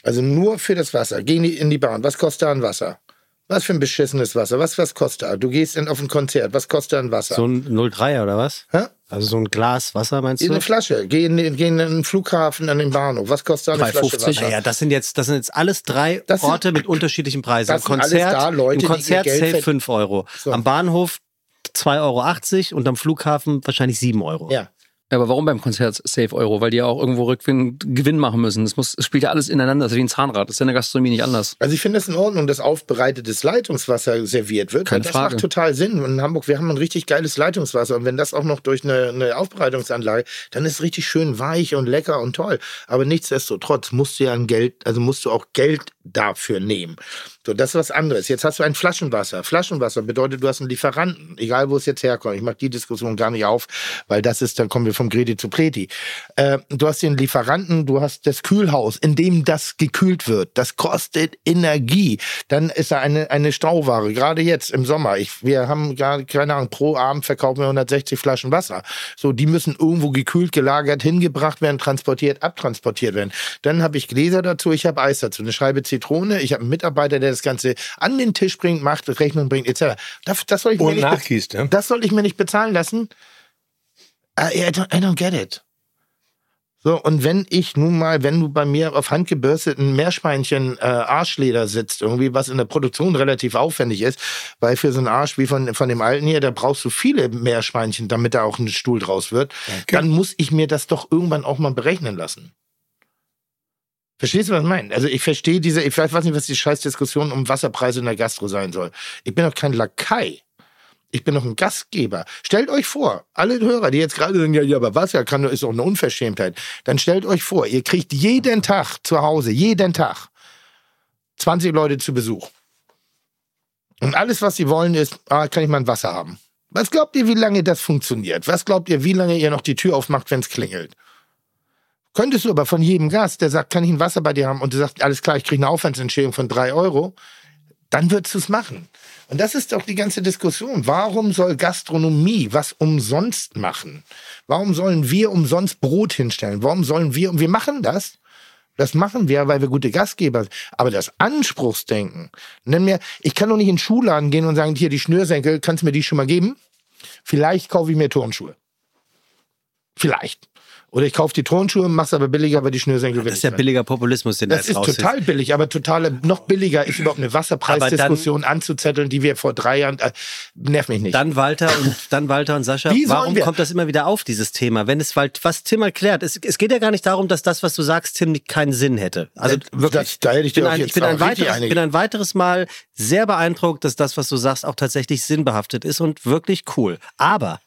also nur für das Wasser, geh in die, in die Bahn, was kostet da ein Wasser? Was für ein beschissenes Wasser? Was, was kostet da? Du gehst in, auf ein Konzert, was kostet da ein Wasser? So ein 03er oder was? Hä? Also so ein Glas Wasser meinst In du? eine Flasche. Geh in, geh in den Flughafen, an den Bahnhof. Was kostet da eine Flasche 3,50? Wasser? Naja, das sind jetzt, das sind jetzt alles drei Das sind- Orte mit unterschiedlichen Preisen. das Im sind alles Konzert, da Leute, im Konzert verd- 5 Euro. So. Am Bahnhof 2,80 Euro und am Flughafen wahrscheinlich 7 Euro. Ja. Ja, aber warum beim Konzert Safe Euro? Weil die ja auch irgendwo Rückgewinn Gewinn machen müssen. Das, muss, das spielt ja alles ineinander. Das ist wie ein Zahnrad. Das ist ja in der Gastronomie nicht anders. Also ich finde es in Ordnung, dass aufbereitetes Leitungswasser serviert wird. Keine das Frage. macht total Sinn. Und in Hamburg, wir haben ein richtig geiles Leitungswasser. Und wenn das auch noch durch eine, eine Aufbereitungsanlage, dann ist es richtig schön weich und lecker und toll. Aber nichtsdestotrotz musst du ja ein Geld, also musst du auch Geld dafür nehmen. So, das ist was anderes. Jetzt hast du ein Flaschenwasser. Flaschenwasser bedeutet, du hast einen Lieferanten, egal wo es jetzt herkommt. Ich mache die Diskussion gar nicht auf, weil das ist, dann kommen wir vom Gredi zu Pleti. Äh, du hast den Lieferanten, du hast das Kühlhaus, in dem das gekühlt wird. Das kostet Energie. Dann ist da eine, eine Stauware, gerade jetzt im Sommer. Ich, wir haben gerade, keine Ahnung, pro Abend verkaufen wir 160 Flaschen Wasser. So, die müssen irgendwo gekühlt, gelagert, hingebracht werden, transportiert, abtransportiert werden. Dann habe ich Gläser dazu, ich habe Eis dazu, eine Scheibe Zitrone, ich habe einen Mitarbeiter, der das Ganze an den Tisch bringt, macht, Rechnung bringt, etc. Das, das, soll ich mir Und nicht be- nachgießt, ne? das soll ich mir nicht bezahlen lassen? I, I, don't, I don't get it. So, und wenn ich nun mal, wenn du bei mir auf handgebürsteten Meerschweinchen äh, Arschleder sitzt, irgendwie, was in der Produktion relativ aufwendig ist, weil für so einen Arsch wie von, von dem alten hier, da brauchst du viele Meerschweinchen, damit da auch ein Stuhl draus wird, dann muss ich mir das doch irgendwann auch mal berechnen lassen. Verstehst du, was ich meine? Also ich verstehe diese, ich weiß nicht, was die Scheißdiskussion um Wasserpreise in der Gastro sein soll. Ich bin doch kein Lakai. Ich bin doch ein Gastgeber. Stellt euch vor, alle Hörer, die jetzt gerade sagen, ja, ja, aber Wasser kann, ist doch eine Unverschämtheit. Dann stellt euch vor, ihr kriegt jeden Tag zu Hause, jeden Tag 20 Leute zu Besuch. Und alles, was sie wollen, ist, ah, kann ich mal ein Wasser haben. Was glaubt ihr, wie lange das funktioniert? Was glaubt ihr, wie lange ihr noch die Tür aufmacht, wenn es klingelt? Könntest du aber von jedem Gast, der sagt, kann ich ein Wasser bei dir haben und du sagst, alles klar, ich kriege eine Aufwandsentschädigung von drei Euro, dann würdest du es machen. Und das ist doch die ganze Diskussion. Warum soll Gastronomie was umsonst machen? Warum sollen wir umsonst Brot hinstellen? Warum sollen wir, und wir machen das, das machen wir, weil wir gute Gastgeber sind. Aber das Anspruchsdenken, nenn mir, ich kann doch nicht in den Schuhladen gehen und sagen, hier die Schnürsenkel, kannst du mir die schon mal geben? Vielleicht kaufe ich mir Turnschuhe. Vielleicht. Oder ich kaufe die Turnschuhe, mach's aber billiger, weil die Schnürsenkel will Das ist ja billiger Populismus, den Das jetzt ist total billig, aber total noch billiger ist überhaupt eine Wasserpreisdiskussion anzuzetteln, die wir vor drei Jahren. Äh, nerv mich nicht. Dann Walter und dann Walter und Sascha, Wie warum kommt das immer wieder auf, dieses Thema? Wenn es weil, was Tim erklärt, es, es geht ja gar nicht darum, dass das, was du sagst, Tim, keinen Sinn hätte. Also Äh, wirklich. das- da hätte ich bin, dir auf ein, ich, bin ein weiteres, bin ein weiteres Mal sehr beeindruckt, dass das, was du sagst, auch tatsächlich sinnbehaftet ist und wirklich cool. Aber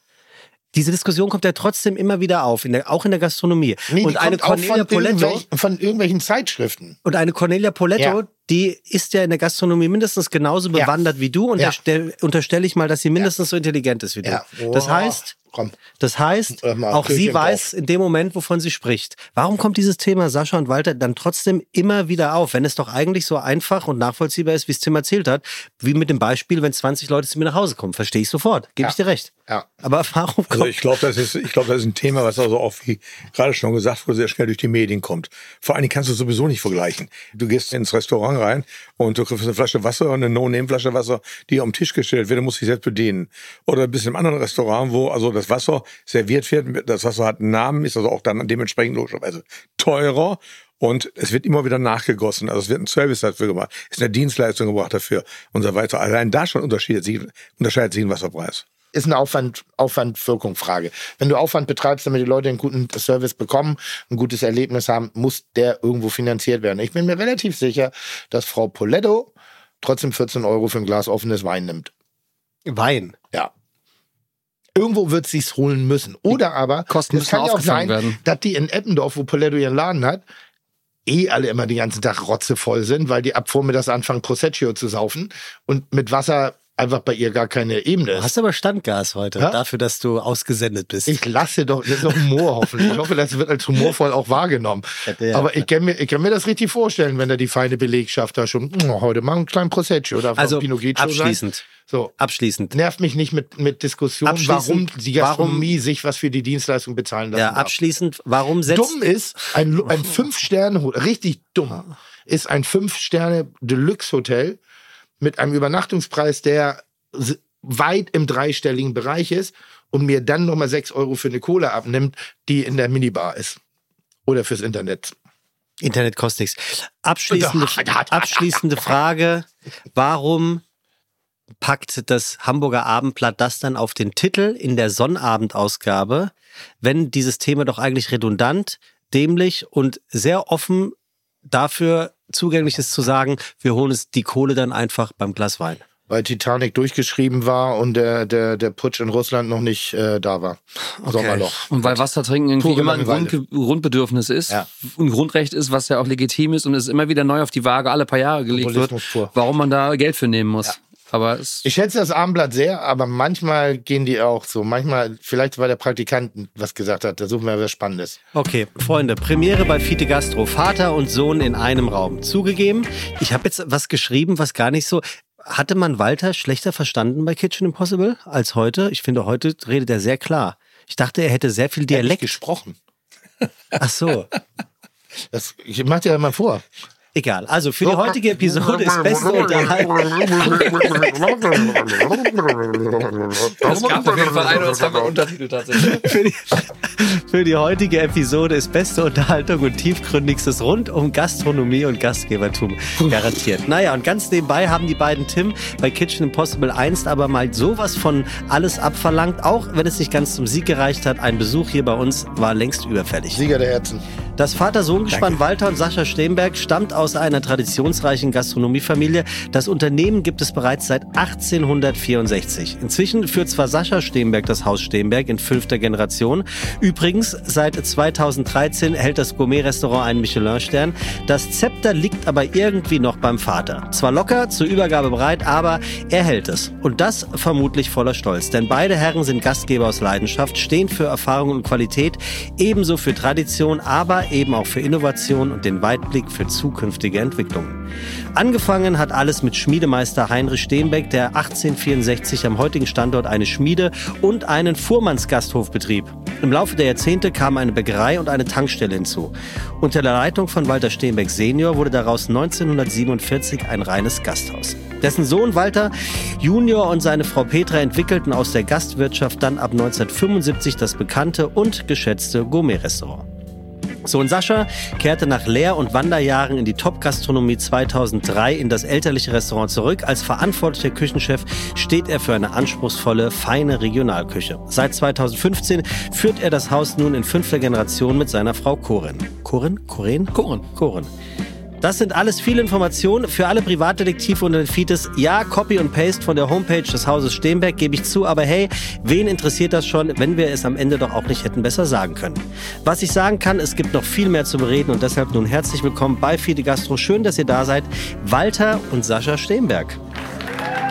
diese Diskussion kommt ja trotzdem immer wieder auf, in der, auch in der Gastronomie. Nee, und eine Cornelia Poletto, irgendwelchen, von irgendwelchen Zeitschriften. und eine Cornelia Poletto, Ja. die ist ja in der Gastronomie mindestens genauso Ja. bewandert wie du und Ja. da stell- unterstelle ich mal, dass sie mindestens so intelligent ist wie du. Ja. Das Oh, heißt, komm. das heißt, mal, auch sie im weiß in dem Moment, wovon sie spricht. Warum kommt dieses Thema Sascha und Walter dann trotzdem immer wieder auf, wenn es doch eigentlich so einfach und nachvollziehbar ist, wie es Tim erzählt hat, wie mit dem Beispiel, wenn 20 Leute zu mir nach Hause kommen. Verstehe ich sofort. Gebe Ja. ich dir recht. Ja. Aber warum Also kommt ich glaube, das ist, ich glaube, das ist ein Thema, was also auch, wie gerade schon gesagt wurde, sehr schnell durch die Medien kommt. Vor allen Dingen kannst du es sowieso nicht vergleichen. Du gehst ins Restaurant rein und du kriegst eine Flasche Wasser, eine No-Name-Flasche Wasser, die auf den Tisch gestellt wird, du musst dich selbst bedienen. Oder bist in einem anderen Restaurant, wo also das Wasser serviert wird, das Wasser hat einen Namen, ist also auch dann dementsprechend logischerweise teurer. Und es wird immer wieder nachgegossen. Also es wird ein Service dafür gemacht, es ist eine Dienstleistung gebracht dafür und so weiter. Allein da schon unterscheidet sich, unterscheidet sich ein Wasserpreis. ist eine Aufwand, Aufwand-Wirkung-Frage. Wenn du Aufwand betreibst, damit die Leute einen guten Service bekommen, ein gutes Erlebnis haben, muss der irgendwo finanziert werden. Ich bin mir relativ sicher, dass Frau Poletto trotzdem 14 Euro für ein Glas offenes Wein nimmt. Wein? Ja. Irgendwo wird sich's holen müssen. Oder aber, es kann ja auch sein, werden. dass die in Eppendorf, wo Poletto ihren Laden hat, eh alle immer den ganzen Tag rotzevoll sind, weil die ab vormittags anfangen, Prosecco zu saufen und mit Wasser einfach bei ihr gar keine Ebene Du ist. hast aber Standgas heute, Ja? dafür, dass du ausgesendet bist. Ich lasse doch, das ist doch Humor hoffentlich. Ich hoffe, das wird als humorvoll auch wahrgenommen. Ja. Aber ich kann, mir, ich kann mir das richtig vorstellen, wenn da die feine Belegschaft da schon, "Oh, heute machen einen kleinen Prosecco oder also Pinot Grigio sein. Abschließend, So. abschließend. Nervt mich nicht mit, mit Diskussionen, warum die Gastronomie sich was für die Dienstleistung bezahlen lassen Ja, abschließend, warum setzt Dumm ist, ein, ein Fünf-Sterne, richtig dumm, ist ein Fünf-Sterne-Deluxe-Hotel mit einem Übernachtungspreis, der weit im dreistelligen Bereich ist und mir dann nochmal sechs Euro für eine Cola abnimmt, die in der Minibar ist. Oder fürs Internet. Internet kostet nichts. Abschließende, abschließende Frage: Warum packt das Hamburger Abendblatt das dann auf den Titel in der Sonnabendausgabe, wenn dieses Thema doch eigentlich redundant, dämlich und sehr offen dafür zugänglich ist zu sagen, wir holen es die Kohle dann einfach beim Glas Wein. Weil Titanic durchgeschrieben war und der, der, der Putsch in Russland noch nicht äh, da war. Sommerloch. Und weil Wasser trinken irgendwie Pure immer ein. Grund, Grundbedürfnis ist, Ja. ein Grundrecht ist, was ja auch legitim ist und es immer wieder neu auf die Waage alle paar Jahre gelegt wird, pur. warum man da Geld für nehmen muss. Aber es, Ich schätze das Abendblatt sehr, aber manchmal gehen die auch so. Manchmal, vielleicht weil der Praktikant was gesagt hat, da suchen wir was Spannendes. Okay, Freunde, Premiere bei Fiete Gastro. Vater und Sohn in einem Raum. Zugegeben, ich habe jetzt was geschrieben, was gar nicht so. Hatte man Walter schlechter verstanden bei Kitchen Impossible als heute? Ich finde, heute redet er sehr klar. Ich dachte, er hätte sehr viel Dialekt. gesprochen. Ach so. Das, ich mach dir ja mal vor. Egal. Also für die heutige Episode ist beste Unterhaltung. es gab auf jeden Fall ein oder zwei Untertitel tatsächlich. Für die, für die heutige Episode ist beste Unterhaltung und tiefgründigstes rund um Gastronomie und Gastgebertum garantiert. Naja, und ganz nebenbei haben die beiden Tim bei Kitchen Impossible einst aber mal sowas von alles abverlangt, auch wenn es nicht ganz zum Sieg gereicht hat. Ein Besuch hier bei uns war längst überfällig. Sieger der Herzen. Das Vater-Sohn-Gespann Walter und Sascha Steenberg stammt aus einer traditionsreichen Gastronomiefamilie. Das Unternehmen gibt es bereits seit 1864. Inzwischen führt zwar Sascha Steenberg das Haus Steenberg in fünfter Generation. Übrigens, seit 2013 hält das Gourmet-Restaurant einen Michelin-Stern. Das Zepter liegt aber irgendwie noch beim Vater. Zwar locker, zur Übergabe bereit, aber er hält es. Und das vermutlich voller Stolz. Denn beide Herren sind Gastgeber aus Leidenschaft, stehen für Erfahrung und Qualität, ebenso für Tradition, aber eben auch für Innovation und den Weitblick für zukünftige Entwicklungen. Angefangen hat alles mit Schmiedemeister Heinrich Steenbeck, der 1864 am heutigen Standort eine Schmiede und einen Fuhrmannsgasthof betrieb. Im Laufe der Jahrzehnte kamen eine Bäckerei und eine Tankstelle hinzu. Unter der Leitung von Walter Steenbeck Senior wurde daraus 1947 ein reines Gasthaus. Dessen Sohn Walter Junior und seine Frau Petra entwickelten aus der Gastwirtschaft dann ab 1975 das bekannte und geschätzte Gourmet-Restaurant. Sohn Sascha kehrte nach Lehr- und Wanderjahren in die Top-Gastronomie 2003 in das elterliche Restaurant zurück. Als verantwortlicher Küchenchef steht er für eine anspruchsvolle, feine Regionalküche. Seit 2015 führt er das Haus nun in fünfter Generation mit seiner Frau Corin. Corin? Corin? Corin. Corin. Das sind alles viele Informationen für alle Privatdetektive und Fites. Ja, Copy und Paste von der Homepage des Hauses Steenberg gebe ich zu, aber hey, wen interessiert das schon, wenn wir es am Ende doch auch nicht hätten besser sagen können? Was ich sagen kann, es gibt noch viel mehr zu bereden und deshalb nun herzlich willkommen bei Fide Gastro. Schön, dass ihr da seid. Walter und Sascha Steenberg.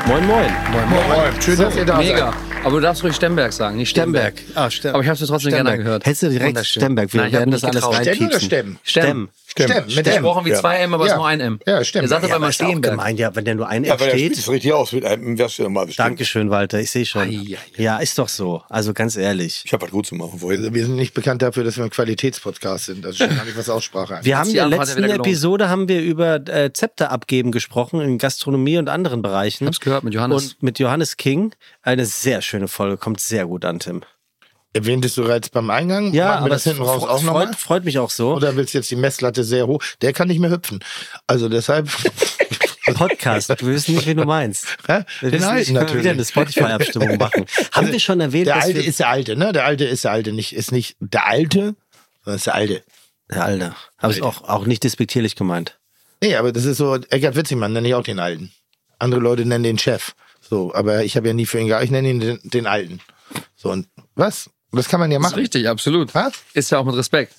Moin, moin. Moin, moin. Schön, dass ihr da Mega. seid. Aber du darfst ruhig Stemberg sagen, nicht Stemberg. Ah, Stem Aber ich habe es trotzdem gerne gehört. Hättest du direkt. Stemberg. Wir Nein, werden das alles getraut. Stemmen oder reinpiepsen. Stemmen? Stem. Stemmen. Mit M. Gesprochen wie zwei M, aber es Ja. ist nur ein M. Ja, stimmt. Ihr sagt Ja, aber immer Ist auch Steenberg. gemein, ja, wenn der nur ein Ja, weil er spricht steht. es richtig aus. Mit einem wärst du ja mal bestimmt. Dankeschön, Walter. Ich sehe schon. Ei, ei, ei. Ja, ist doch so. Also ganz ehrlich. Ich habe was gut zu machen vorhin. Also wir sind nicht bekannt dafür, dass wir ein Qualitätspodcast sind. Das ist schon gar nicht, was Aussprache. Wir haben in die der ja letzten. Episode haben wir über äh, Zepter abgeben gesprochen in Gastronomie und anderen Bereichen. Ich hab's gehört mit Johannes. Und mit Johannes King. Eine sehr schöne Folge, kommt sehr gut an, Tim. Erwähntest du bereits beim Eingang? Ja, Machen aber das hinten raus auch freut, freut mich auch so. Oder willst du jetzt die Messlatte sehr hoch? Der kann nicht mehr hüpfen. Also deshalb. Podcast, wir wissen nicht, wen du meinst. Hä? Wir Den wissen alten nicht, wir wieder eine natürlich. Spotify-Abstimmung machen. Haben wir schon erwähnt, Der dass alte wir... ist der alte, ne? Der alte ist der alte, nicht ist nicht der alte, sondern ist der alte. Der Alte. Habe ich auch, auch nicht despektierlich gemeint. Nee, aber das ist so, Eckart Witzigmann nenne ich auch den alten. Andere Leute nennen den Chef. So, aber ich habe ja nie für ihn gearbeitet, ich nenne ihn den, den alten. So, und was? Das kann man ja Das ist machen. richtig, absolut. Was? Ist ja auch mit Respekt.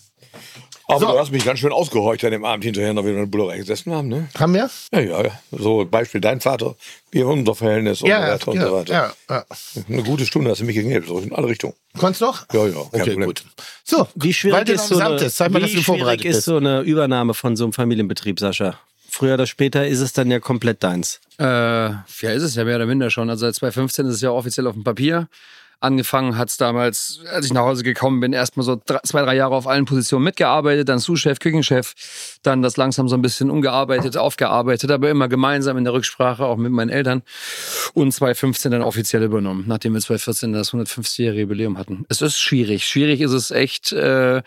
Aber So. du hast mich ganz schön ausgehorcht an dem Abend hinterher noch, wir in der Bullerei gesessen haben, ne? Haben wir? Ja, ja, ja. So Beispiel dein Vater, wir unser Verhältnis und so weiter und so weiter. ja, ja. Eine gute Stunde hast du mich gegeben, so in alle Richtungen. Konntest noch? Ja, ja, kein Okay, Problem. gut. So, Wie schwierig ist eine, wie du schwierig so eine Übernahme von so einem Familienbetrieb, Sascha? Früher oder später ist es dann ja komplett deins. Äh, ja, ist es ja mehr oder minder schon. Also seit 2015 ist es ja offiziell auf dem Papier. Angefangen hat es damals, als ich nach Hause gekommen bin, erstmal so drei, zwei, drei Jahre auf allen Positionen mitgearbeitet, dann Sous-Chef, Küchenchef, dann das langsam so ein bisschen umgearbeitet, aufgearbeitet, aber immer gemeinsam in der Rücksprache, auch mit meinen Eltern. Und 2015 dann offiziell übernommen, nachdem wir 2014 das 150-jährige Jubiläum hatten. Es ist schwierig. Schwierig ist es echt, äh,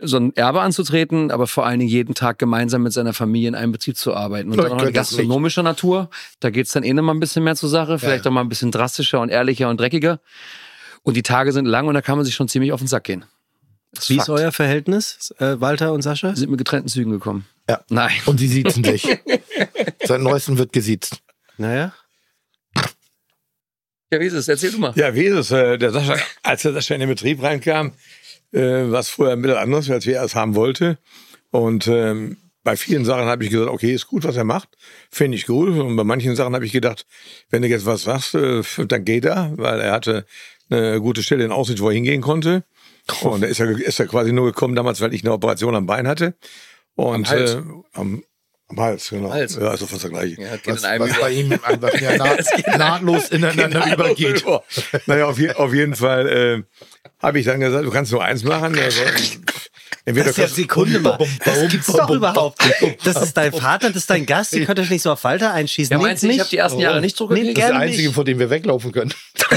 so ein Erbe anzutreten, aber vor allen Dingen jeden Tag gemeinsam mit seiner Familie in einem Betrieb zu arbeiten. Und dann noch das nicht. gastronomischer Natur. Da geht's dann eh noch mal ein bisschen mehr zur Sache, vielleicht auch mal ein bisschen drastischer und ehrlicher und dreckiger. Und die Tage sind lang und da kann man sich schon ziemlich auf den Sack gehen. Das Wie ist Fakt. euer Verhältnis, äh, Walter und Sascha? Wir sind mit getrennten Zügen gekommen. Ja. Nein. Und sie siezen sich. Seit neuestem wird gesiezt. Naja. Ja, wie ist es? Erzähl du mal. Ja, wie ist es? Äh, Der Sascha, als der Sascha in den Betrieb reinkam, äh, war es vorher ein bisschen anders, als wir es haben wollte. Und ähm, bei vielen Sachen habe ich gesagt, okay, ist gut, was er macht. Finde ich gut. Und bei manchen Sachen habe ich gedacht, wenn du jetzt was sagst, äh, dann geht er, weil er hatte eine gute Stelle in Aussicht, wo er hingehen konnte. Und er ist ja, ist ja quasi nur gekommen damals, weil ich eine Operation am Bein hatte. Und Am Hals. Äh, am, am Hals, genau. Hals. Ja, doch fast das Gleiche. Ja, Was, was bei ihm einfach ja, naht, nahtlos ineinander übergeht. naja, auf, je, auf jeden Fall äh, habe ich dann gesagt, du kannst nur eins machen. Also, entweder Das ist ja Sekunde mal. Das gibt's doch überhaupt nicht. Das ist dein Vater, das ist dein Gast. Ihr könnt euch nicht so auf Walter einschießen. Ja, meinst du, ich habe die ersten Jahre nicht Nee, zurückgelegt? Das ist der einzige, nicht. vor dem wir weglaufen können.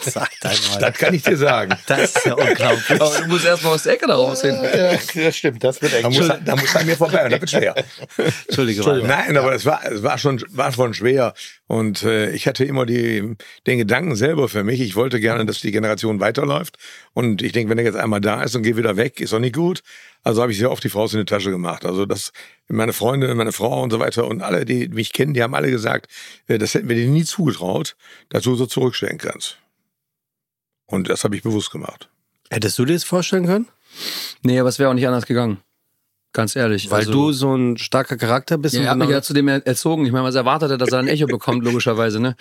Sagt einmal. das kann ich dir sagen. Das ist ja unglaublich. Aber du musst erst mal aus der Ecke da raus hin. Ja, das stimmt. Das wird Da echt muss, er- da muss er mir vorbei und das wird schwer. Entschuldige, Walter. Nein, aber es war, es war schon, war schon schwer. Und äh, ich hatte immer die, den Gedanken selber für mich. Ich wollte gerne, dass die Generation weiterläuft. Und ich denke, wenn er jetzt einmal da ist und geht wieder weg, ist doch nicht gut. Also habe ich sehr oft die Faust in die Tasche gemacht. Also das, meine Freunde, meine Frau und so weiter und alle, die mich kennen, die haben alle gesagt, äh, das hätten wir dir nie zugetraut, dass du so zurückstellen kannst. Und das habe ich bewusst gemacht. Hättest du dir das vorstellen können? Nee, aber es wäre auch nicht anders gegangen. Ganz ehrlich. Weil Also- du so ein starker Charakter bist. Ja, und er hat mich genau- ja zu dem er- erzogen. Ich meine, was erwartet er, dass er ein Echo bekommt, logischerweise, ne?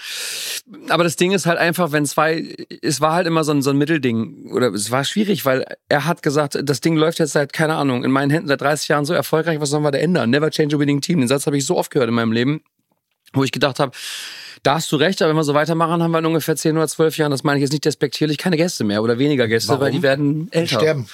Aber das Ding ist halt einfach, wenn zwei, es war halt immer so ein, so ein Mittelding. Oder es war schwierig, weil er hat gesagt, das Ding läuft jetzt seit, keine Ahnung, in meinen Händen seit 30 Jahren so erfolgreich, was sollen wir da ändern? Never change a winning team. Den Satz habe ich so oft gehört in meinem Leben, wo ich gedacht habe, da hast du recht, aber wenn wir so weitermachen, haben wir in ungefähr 10 oder 12 Jahren, das meine ich jetzt nicht despektierlich, keine Gäste mehr oder weniger Gäste, weil die werden älter. sterben.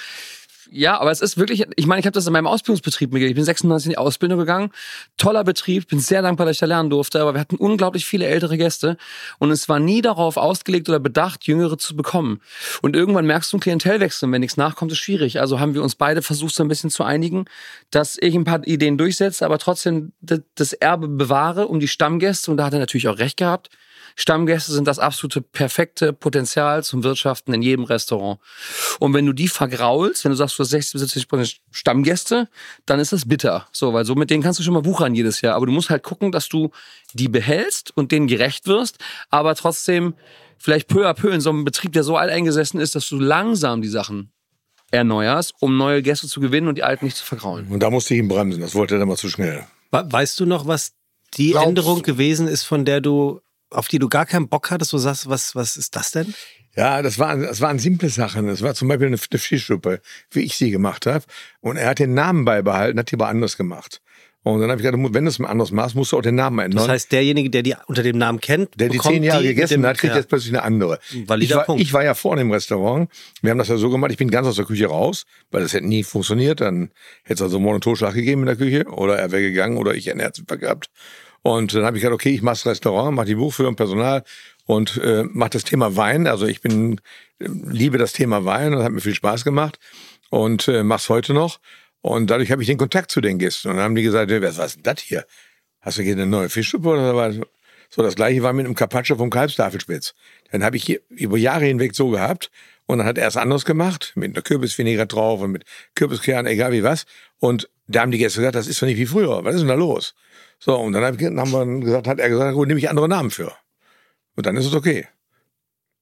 Ja, aber es ist wirklich, ich meine, ich habe das in meinem Ausbildungsbetrieb mitgekriegt. Ich bin 96 in die Ausbildung gegangen. Toller Betrieb, bin sehr dankbar, dass ich da lernen durfte, aber wir hatten unglaublich viele ältere Gäste und es war nie darauf ausgelegt oder bedacht, Jüngere zu bekommen. Und irgendwann merkst du einen Klientelwechsel und wenn nichts nachkommt, ist schwierig. Also haben wir uns beide versucht, so ein bisschen zu einigen, dass ich ein paar Ideen durchsetze, aber trotzdem das Erbe bewahre um die Stammgäste und da hat er natürlich auch recht gehabt. Stammgäste sind das absolute perfekte Potenzial zum Wirtschaften in jedem Restaurant. Und wenn du die vergraulst, wenn du sagst, du hast 60 bis 70 Prozent Stammgäste, dann ist das bitter. So, weil so mit denen kannst du schon mal wuchern jedes Jahr. Aber du musst halt gucken, dass du die behältst und denen gerecht wirst, aber trotzdem vielleicht peu à peu in so einem Betrieb, der so alteingesessen ist, dass du langsam die Sachen erneuerst, um neue Gäste zu gewinnen und die alten nicht zu vergraulen. Und da musste ich ihn bremsen. Das wollte er dann mal zu schnell. We- Weißt du noch, was die Glaubst Änderung gewesen ist, von der du, auf die du gar keinen Bock hattest? Du sagst, was, was ist das denn? Ja, das waren, das waren simple Sachen. Das war zum Beispiel eine, eine Fischsuppe, wie ich sie gemacht habe. Und er hat den Namen beibehalten, hat die aber anders gemacht. Und dann habe ich gesagt, wenn du es mal anders machst, musst du auch den Namen ändern. Das heißt, derjenige, der die unter dem Namen kennt, der die zehn Jahre die gegessen dem- hat, kriegt ja. jetzt plötzlich eine andere. Valider Ich war, Punkt. ich war ja vorne im Restaurant. Wir haben das ja so gemacht, ich bin ganz aus der Küche raus, weil das hätte nie funktioniert. Dann hätte es also Mord und Totschlag gegeben in der Küche. Oder er wäre gegangen oder ich hätte einen Herzinfarkt gehabt. Und dann habe ich gesagt, okay, ich mache das Restaurant, mache die Buchführung, Personal und äh, mache das Thema Wein. Also ich bin äh, liebe das Thema Wein und hat mir viel Spaß gemacht und äh, mach's heute noch. Und dadurch habe ich den Kontakt zu den Gästen. Und dann haben die gesagt, "Ja, was, was ist denn das hier? Hast du hier eine neue Fischsuppe oder was? So, das gleiche war mit einem Carpaccio vom Kalbstafelspitz. Dann habe ich hier über Jahre hinweg so gehabt. Und dann hat er es anders gemacht, mit einer Kürbisvinaigrette drauf und mit Kürbiskern, egal wie was. Und da haben die Gäste gesagt, das ist doch nicht wie früher. Was ist denn da los? So, und dann haben wir gesagt, hat er gesagt, gut, nehme ich andere Namen für. Und dann ist es okay.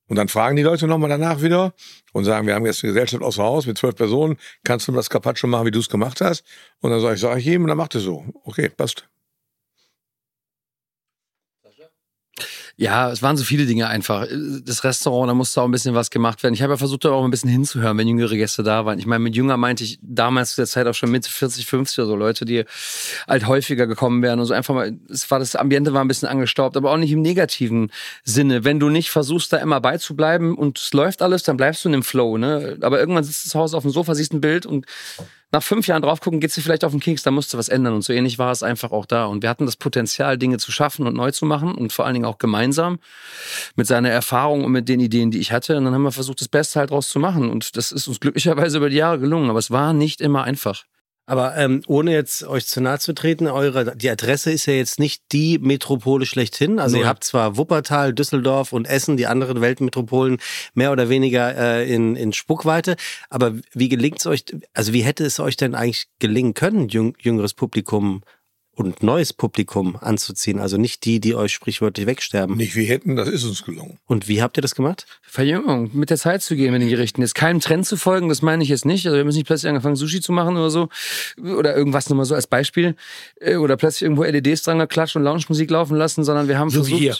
Und dann fragen die Leute nochmal danach wieder und sagen, wir haben jetzt eine Gesellschaft außer Haus mit zwölf Personen, kannst du das Carpaccio machen, wie du es gemacht hast? Und dann sage ich, sage ich jedem, und dann macht es so. Okay, passt. Ja, es waren so viele Dinge einfach. Das Restaurant, da musste auch ein bisschen was gemacht werden. Ich habe ja versucht, da auch ein bisschen hinzuhören, wenn jüngere Gäste da waren. Ich meine, mit jünger meinte ich damals zu der Zeit auch schon Mitte 40, 50 oder so Leute, die halt häufiger gekommen wären und so einfach mal, es war das Ambiente war ein bisschen angestaubt, aber auch nicht im negativen Sinne. Wenn du nicht versuchst, da immer beizubleiben und es läuft alles, dann bleibst du in dem Flow, ne? Aber irgendwann sitzt das Haus auf dem Sofa, siehst ein Bild und nach fünf Jahren drauf gucken, geht's dir vielleicht auf den Keks, da musst du was ändern. Und so ähnlich war es einfach auch da. Und wir hatten das Potenzial, Dinge zu schaffen und neu zu machen und vor allen Dingen auch gemeinsam mit seiner Erfahrung und mit den Ideen, die ich hatte. Und dann haben wir versucht, das Beste halt draus zu machen. Und das ist uns glücklicherweise über die Jahre gelungen. Aber es war nicht immer einfach. Aber ähm, ohne jetzt euch zu nahe zu treten, eure, die Adresse ist ja jetzt nicht die Metropole schlechthin. Also Nee. ihr habt zwar Wuppertal, Düsseldorf und Essen, die anderen Weltmetropolen, mehr oder weniger äh, in, in Spuckweite. Aber wie gelingt es euch, also wie hätte es euch denn eigentlich gelingen können, jüng, jüngeres Publikum und neues Publikum anzuziehen? Also nicht die, die euch sprichwörtlich wegsterben. Nicht wir hätten, das ist uns gelungen. Und wie habt ihr das gemacht? Verjüngung, mit der Zeit zu gehen mit den Gerichten. Jetzt keinem Trend zu folgen, das meine ich jetzt nicht. Also wir haben jetzt nicht plötzlich angefangen, Sushi zu machen oder so. Oder irgendwas nur mal so als Beispiel. Äh, Oder plötzlich irgendwo LEDs dran geklatscht und Lounge-Musik laufen lassen, sondern wir haben So wie versucht. hier.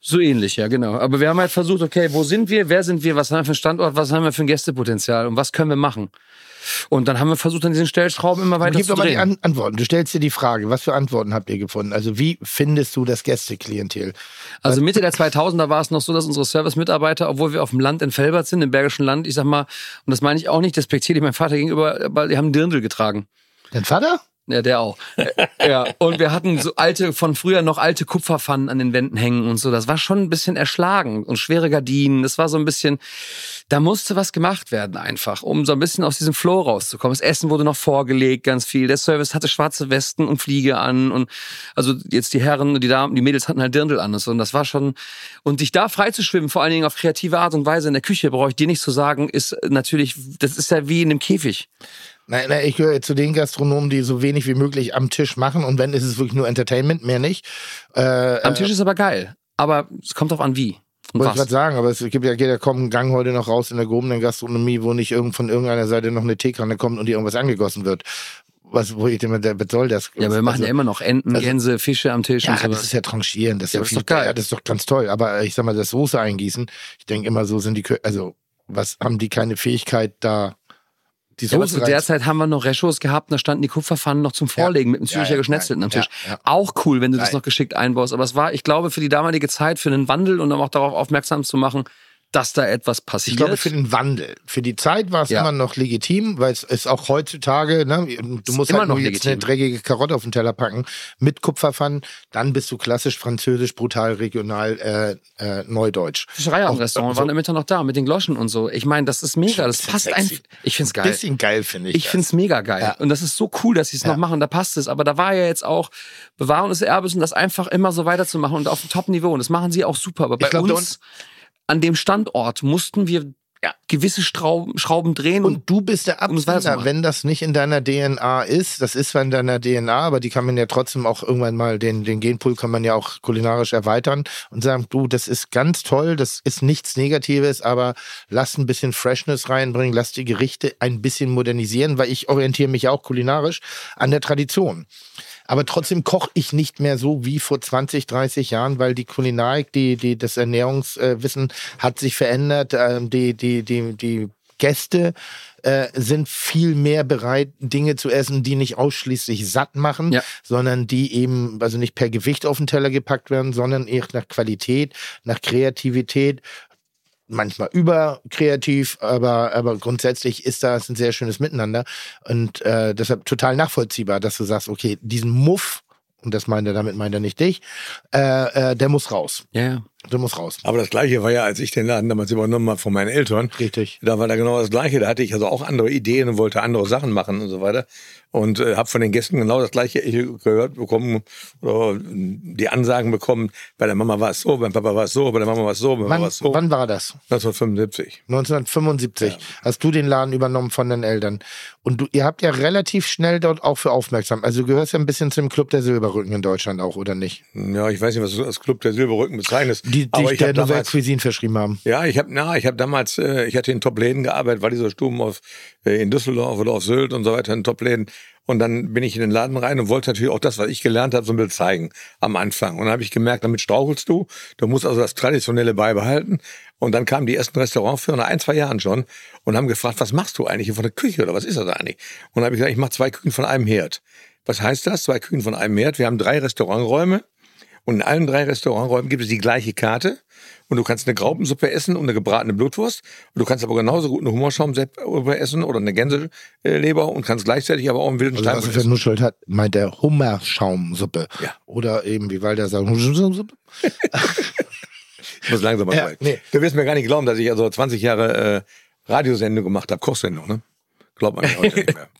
So ähnlich, ja, genau. Aber wir haben halt versucht, okay, wo sind wir, wer sind wir, was haben wir für einen Standort, was haben wir für ein Gästepotenzial und was können wir machen? Und dann haben wir versucht, an diesen Stellschrauben immer weiter Gib zu doch mal die drehen. An Antworten. Du stellst dir die Frage, was für Antworten habt ihr gefunden? Also wie findest du das Gästeklientel? Also Mitte der 2000er war es noch so, dass unsere Service-Mitarbeiter, obwohl wir auf dem Land in Felbert sind, im Bergischen Land, ich sag mal, und das meine ich auch nicht despektierlich meinem Vater gegenüber, aber die haben Dirndl getragen. Dein Vater? Ja, der auch. Ja, und wir hatten so alte, von früher noch alte Kupferpfannen an den Wänden hängen und so. Das war schon ein bisschen erschlagen und schwere Gardinen. Das war so ein bisschen, da musste was gemacht werden einfach, um so ein bisschen aus diesem Flow rauszukommen. Das Essen wurde noch vorgelegt, ganz viel. Der Service hatte schwarze Westen und Fliege an und also jetzt die Herren und die Damen, die Mädels hatten halt Dirndl an und so. Und das war schon, und dich da freizuschwimmen, vor allen Dingen auf kreative Art und Weise in der Küche, brauche ich dir nicht zu sagen, ist natürlich, das ist ja wie in einem Käfig. Nein, nein, ich gehöre zu den Gastronomen, die so wenig wie möglich am Tisch machen. Und wenn, ist es wirklich nur Entertainment, mehr nicht. Äh, Am Tisch ist aber geil. Aber es kommt drauf an, wie. Wollte ich was. gerade sagen, aber es gibt ja, geht ja kaum einen Gang heute noch raus in der gehobenen Gastronomie, wo nicht irgend von irgendeiner Seite noch eine Teekanne kommt und dir irgendwas angegossen wird. Was, wo ich immer, was soll das? Ja, aber wir machen Also- ja immer noch Enten, also- Gänse, Fische am Tisch Ja, und so. das ist ja tranchieren, das ist Ja, ja, das ist doch geil. Ja, das ist doch ganz toll. Aber ich sag mal, das Soße eingießen, ich denke immer, so sind die, also, was haben die keine Fähigkeit da, die Ja, Soße zu rein- der Zeit haben wir noch Rechos gehabt, und da standen die Kupferpfannen noch zum Vorlegen mit dem Ja, Züricher ja, Geschnetzelten am ja, Tisch. ja, ja. Auch cool, wenn du das noch geschickt einbaust. Aber es war, ich glaube, für die damalige Zeit, für einen Wandel und um auch darauf aufmerksam zu machen, dass da etwas passiert. Ich glaube, für den Wandel. Für die Zeit war es Ja. immer noch legitim, weil es ist auch heutzutage, ne, du musst immer halt noch nur jetzt eine dreckige Karotte auf den Teller packen mit Kupferpfannen, dann bist du klassisch französisch, brutal, regional, äh, äh, neudeutsch. Am Auch Restaurant so- waren im Mittag noch da mit den Gloschen und so. Ich meine, das ist mega. Das passt einfach. Ich find's geil. Bisschen geil, finde ich. Ich find's mega geil. Ja. Und das ist so cool, dass sie es Ja. noch machen. Da passt es. Aber da war ja jetzt auch Bewahrung des Erbes und das einfach immer so weiterzumachen und auf dem Top-Niveau. Und das machen sie auch super. Aber bei glaub, uns an dem Standort mussten wir gewisse Strauben, Schrauben drehen und, Und du bist der Um Absender, weiterzumachen. wenn das nicht in deiner DNA ist, das ist zwar in deiner DNA, aber die kann man ja trotzdem auch irgendwann mal, den, den Genpool kann man ja auch kulinarisch erweitern und sagen, du, das ist ganz toll, das ist nichts Negatives, aber lass ein bisschen Freshness reinbringen, lass die Gerichte ein bisschen modernisieren, weil ich orientiere mich auch kulinarisch an der Tradition. Aber trotzdem koche ich nicht mehr so wie vor 20, 30 Jahren, weil die Kulinarik, die, die, das Ernährungswissen hat sich verändert. Ähm, die, die, die, die Gäste äh, sind viel mehr bereit, Dinge zu essen, die nicht ausschließlich satt machen, Ja. sondern die eben, also nicht per Gewicht auf den Teller gepackt werden, sondern eher nach Qualität, nach Kreativität. Manchmal überkreativ, aber, aber grundsätzlich ist das ein sehr schönes Miteinander. Und äh, deshalb total nachvollziehbar, dass du sagst, okay, diesen Muff, und das meint er, damit meint er nicht dich, äh, äh, der muss raus. ja, ja. Der muss raus. Aber das Gleiche war ja, als ich den Laden damals übernommen habe von meinen Eltern. Richtig. Da war da genau das Gleiche. Da hatte ich also auch andere Ideen und wollte andere Sachen machen und so weiter. Und äh, habe von den Gästen genau das Gleiche gehört bekommen oder die Ansagen bekommen. Bei der Mama war es so, beim Papa war es so, bei der Mama war es so, bei der Mama Wann, war es so. wann war das? 1975. 1975 hast du den Laden übernommen von den Eltern. Und du, ihr habt ja relativ schnell dort auch für aufmerksam. Also du gehörst ja ein bisschen zum Club der Silberrücken in Deutschland auch, oder nicht? Ja, ich weiß nicht, was du als Club der Silberrücken bezeichnest. die Aber dich ich der Nouvelle Cuisine verschrieben haben. Ja, ich habe na, ich habe damals, äh, ich hatte in Top-Läden gearbeitet, war dieser Stuben auf, äh, in Düsseldorf oder auf Sylt und so weiter in Top-Läden. Und dann bin ich in den Laden rein und wollte natürlich auch das, was ich gelernt habe, so ein bisschen zeigen am Anfang. Und dann habe ich gemerkt, damit strauchelst du. Du musst also das Traditionelle beibehalten. Und dann kamen die ersten Restaurantführer nach ein, zwei Jahren schon und haben gefragt, was machst du eigentlich hier von der Küche oder was ist das eigentlich? Und dann habe ich gesagt, ich mache zwei Küchen von einem Herd. Was heißt das? Zwei Küchen von einem Herd. Wir haben drei Restauranträume. Und in allen drei Restauranträumen gibt es die gleiche Karte. Und du kannst eine Graupensuppe essen und eine gebratene Blutwurst. Und du kannst aber genauso gut eine Hummerschaumsuppe essen oder eine Gänseleber und kannst gleichzeitig aber auch einen wilden Also Stein was er essen. nuschelt hat, meint der Hummerschaumsuppe. Ja. Oder eben, wie Walter sagt, Hummerschaumsuppe. Ich muss langsam mal Ja, nee. Du wirst mir gar nicht glauben, dass ich also 20 Jahre äh, Radiosendung gemacht habe, Kochsendung, ne? Glaubt man ja heute nicht mehr.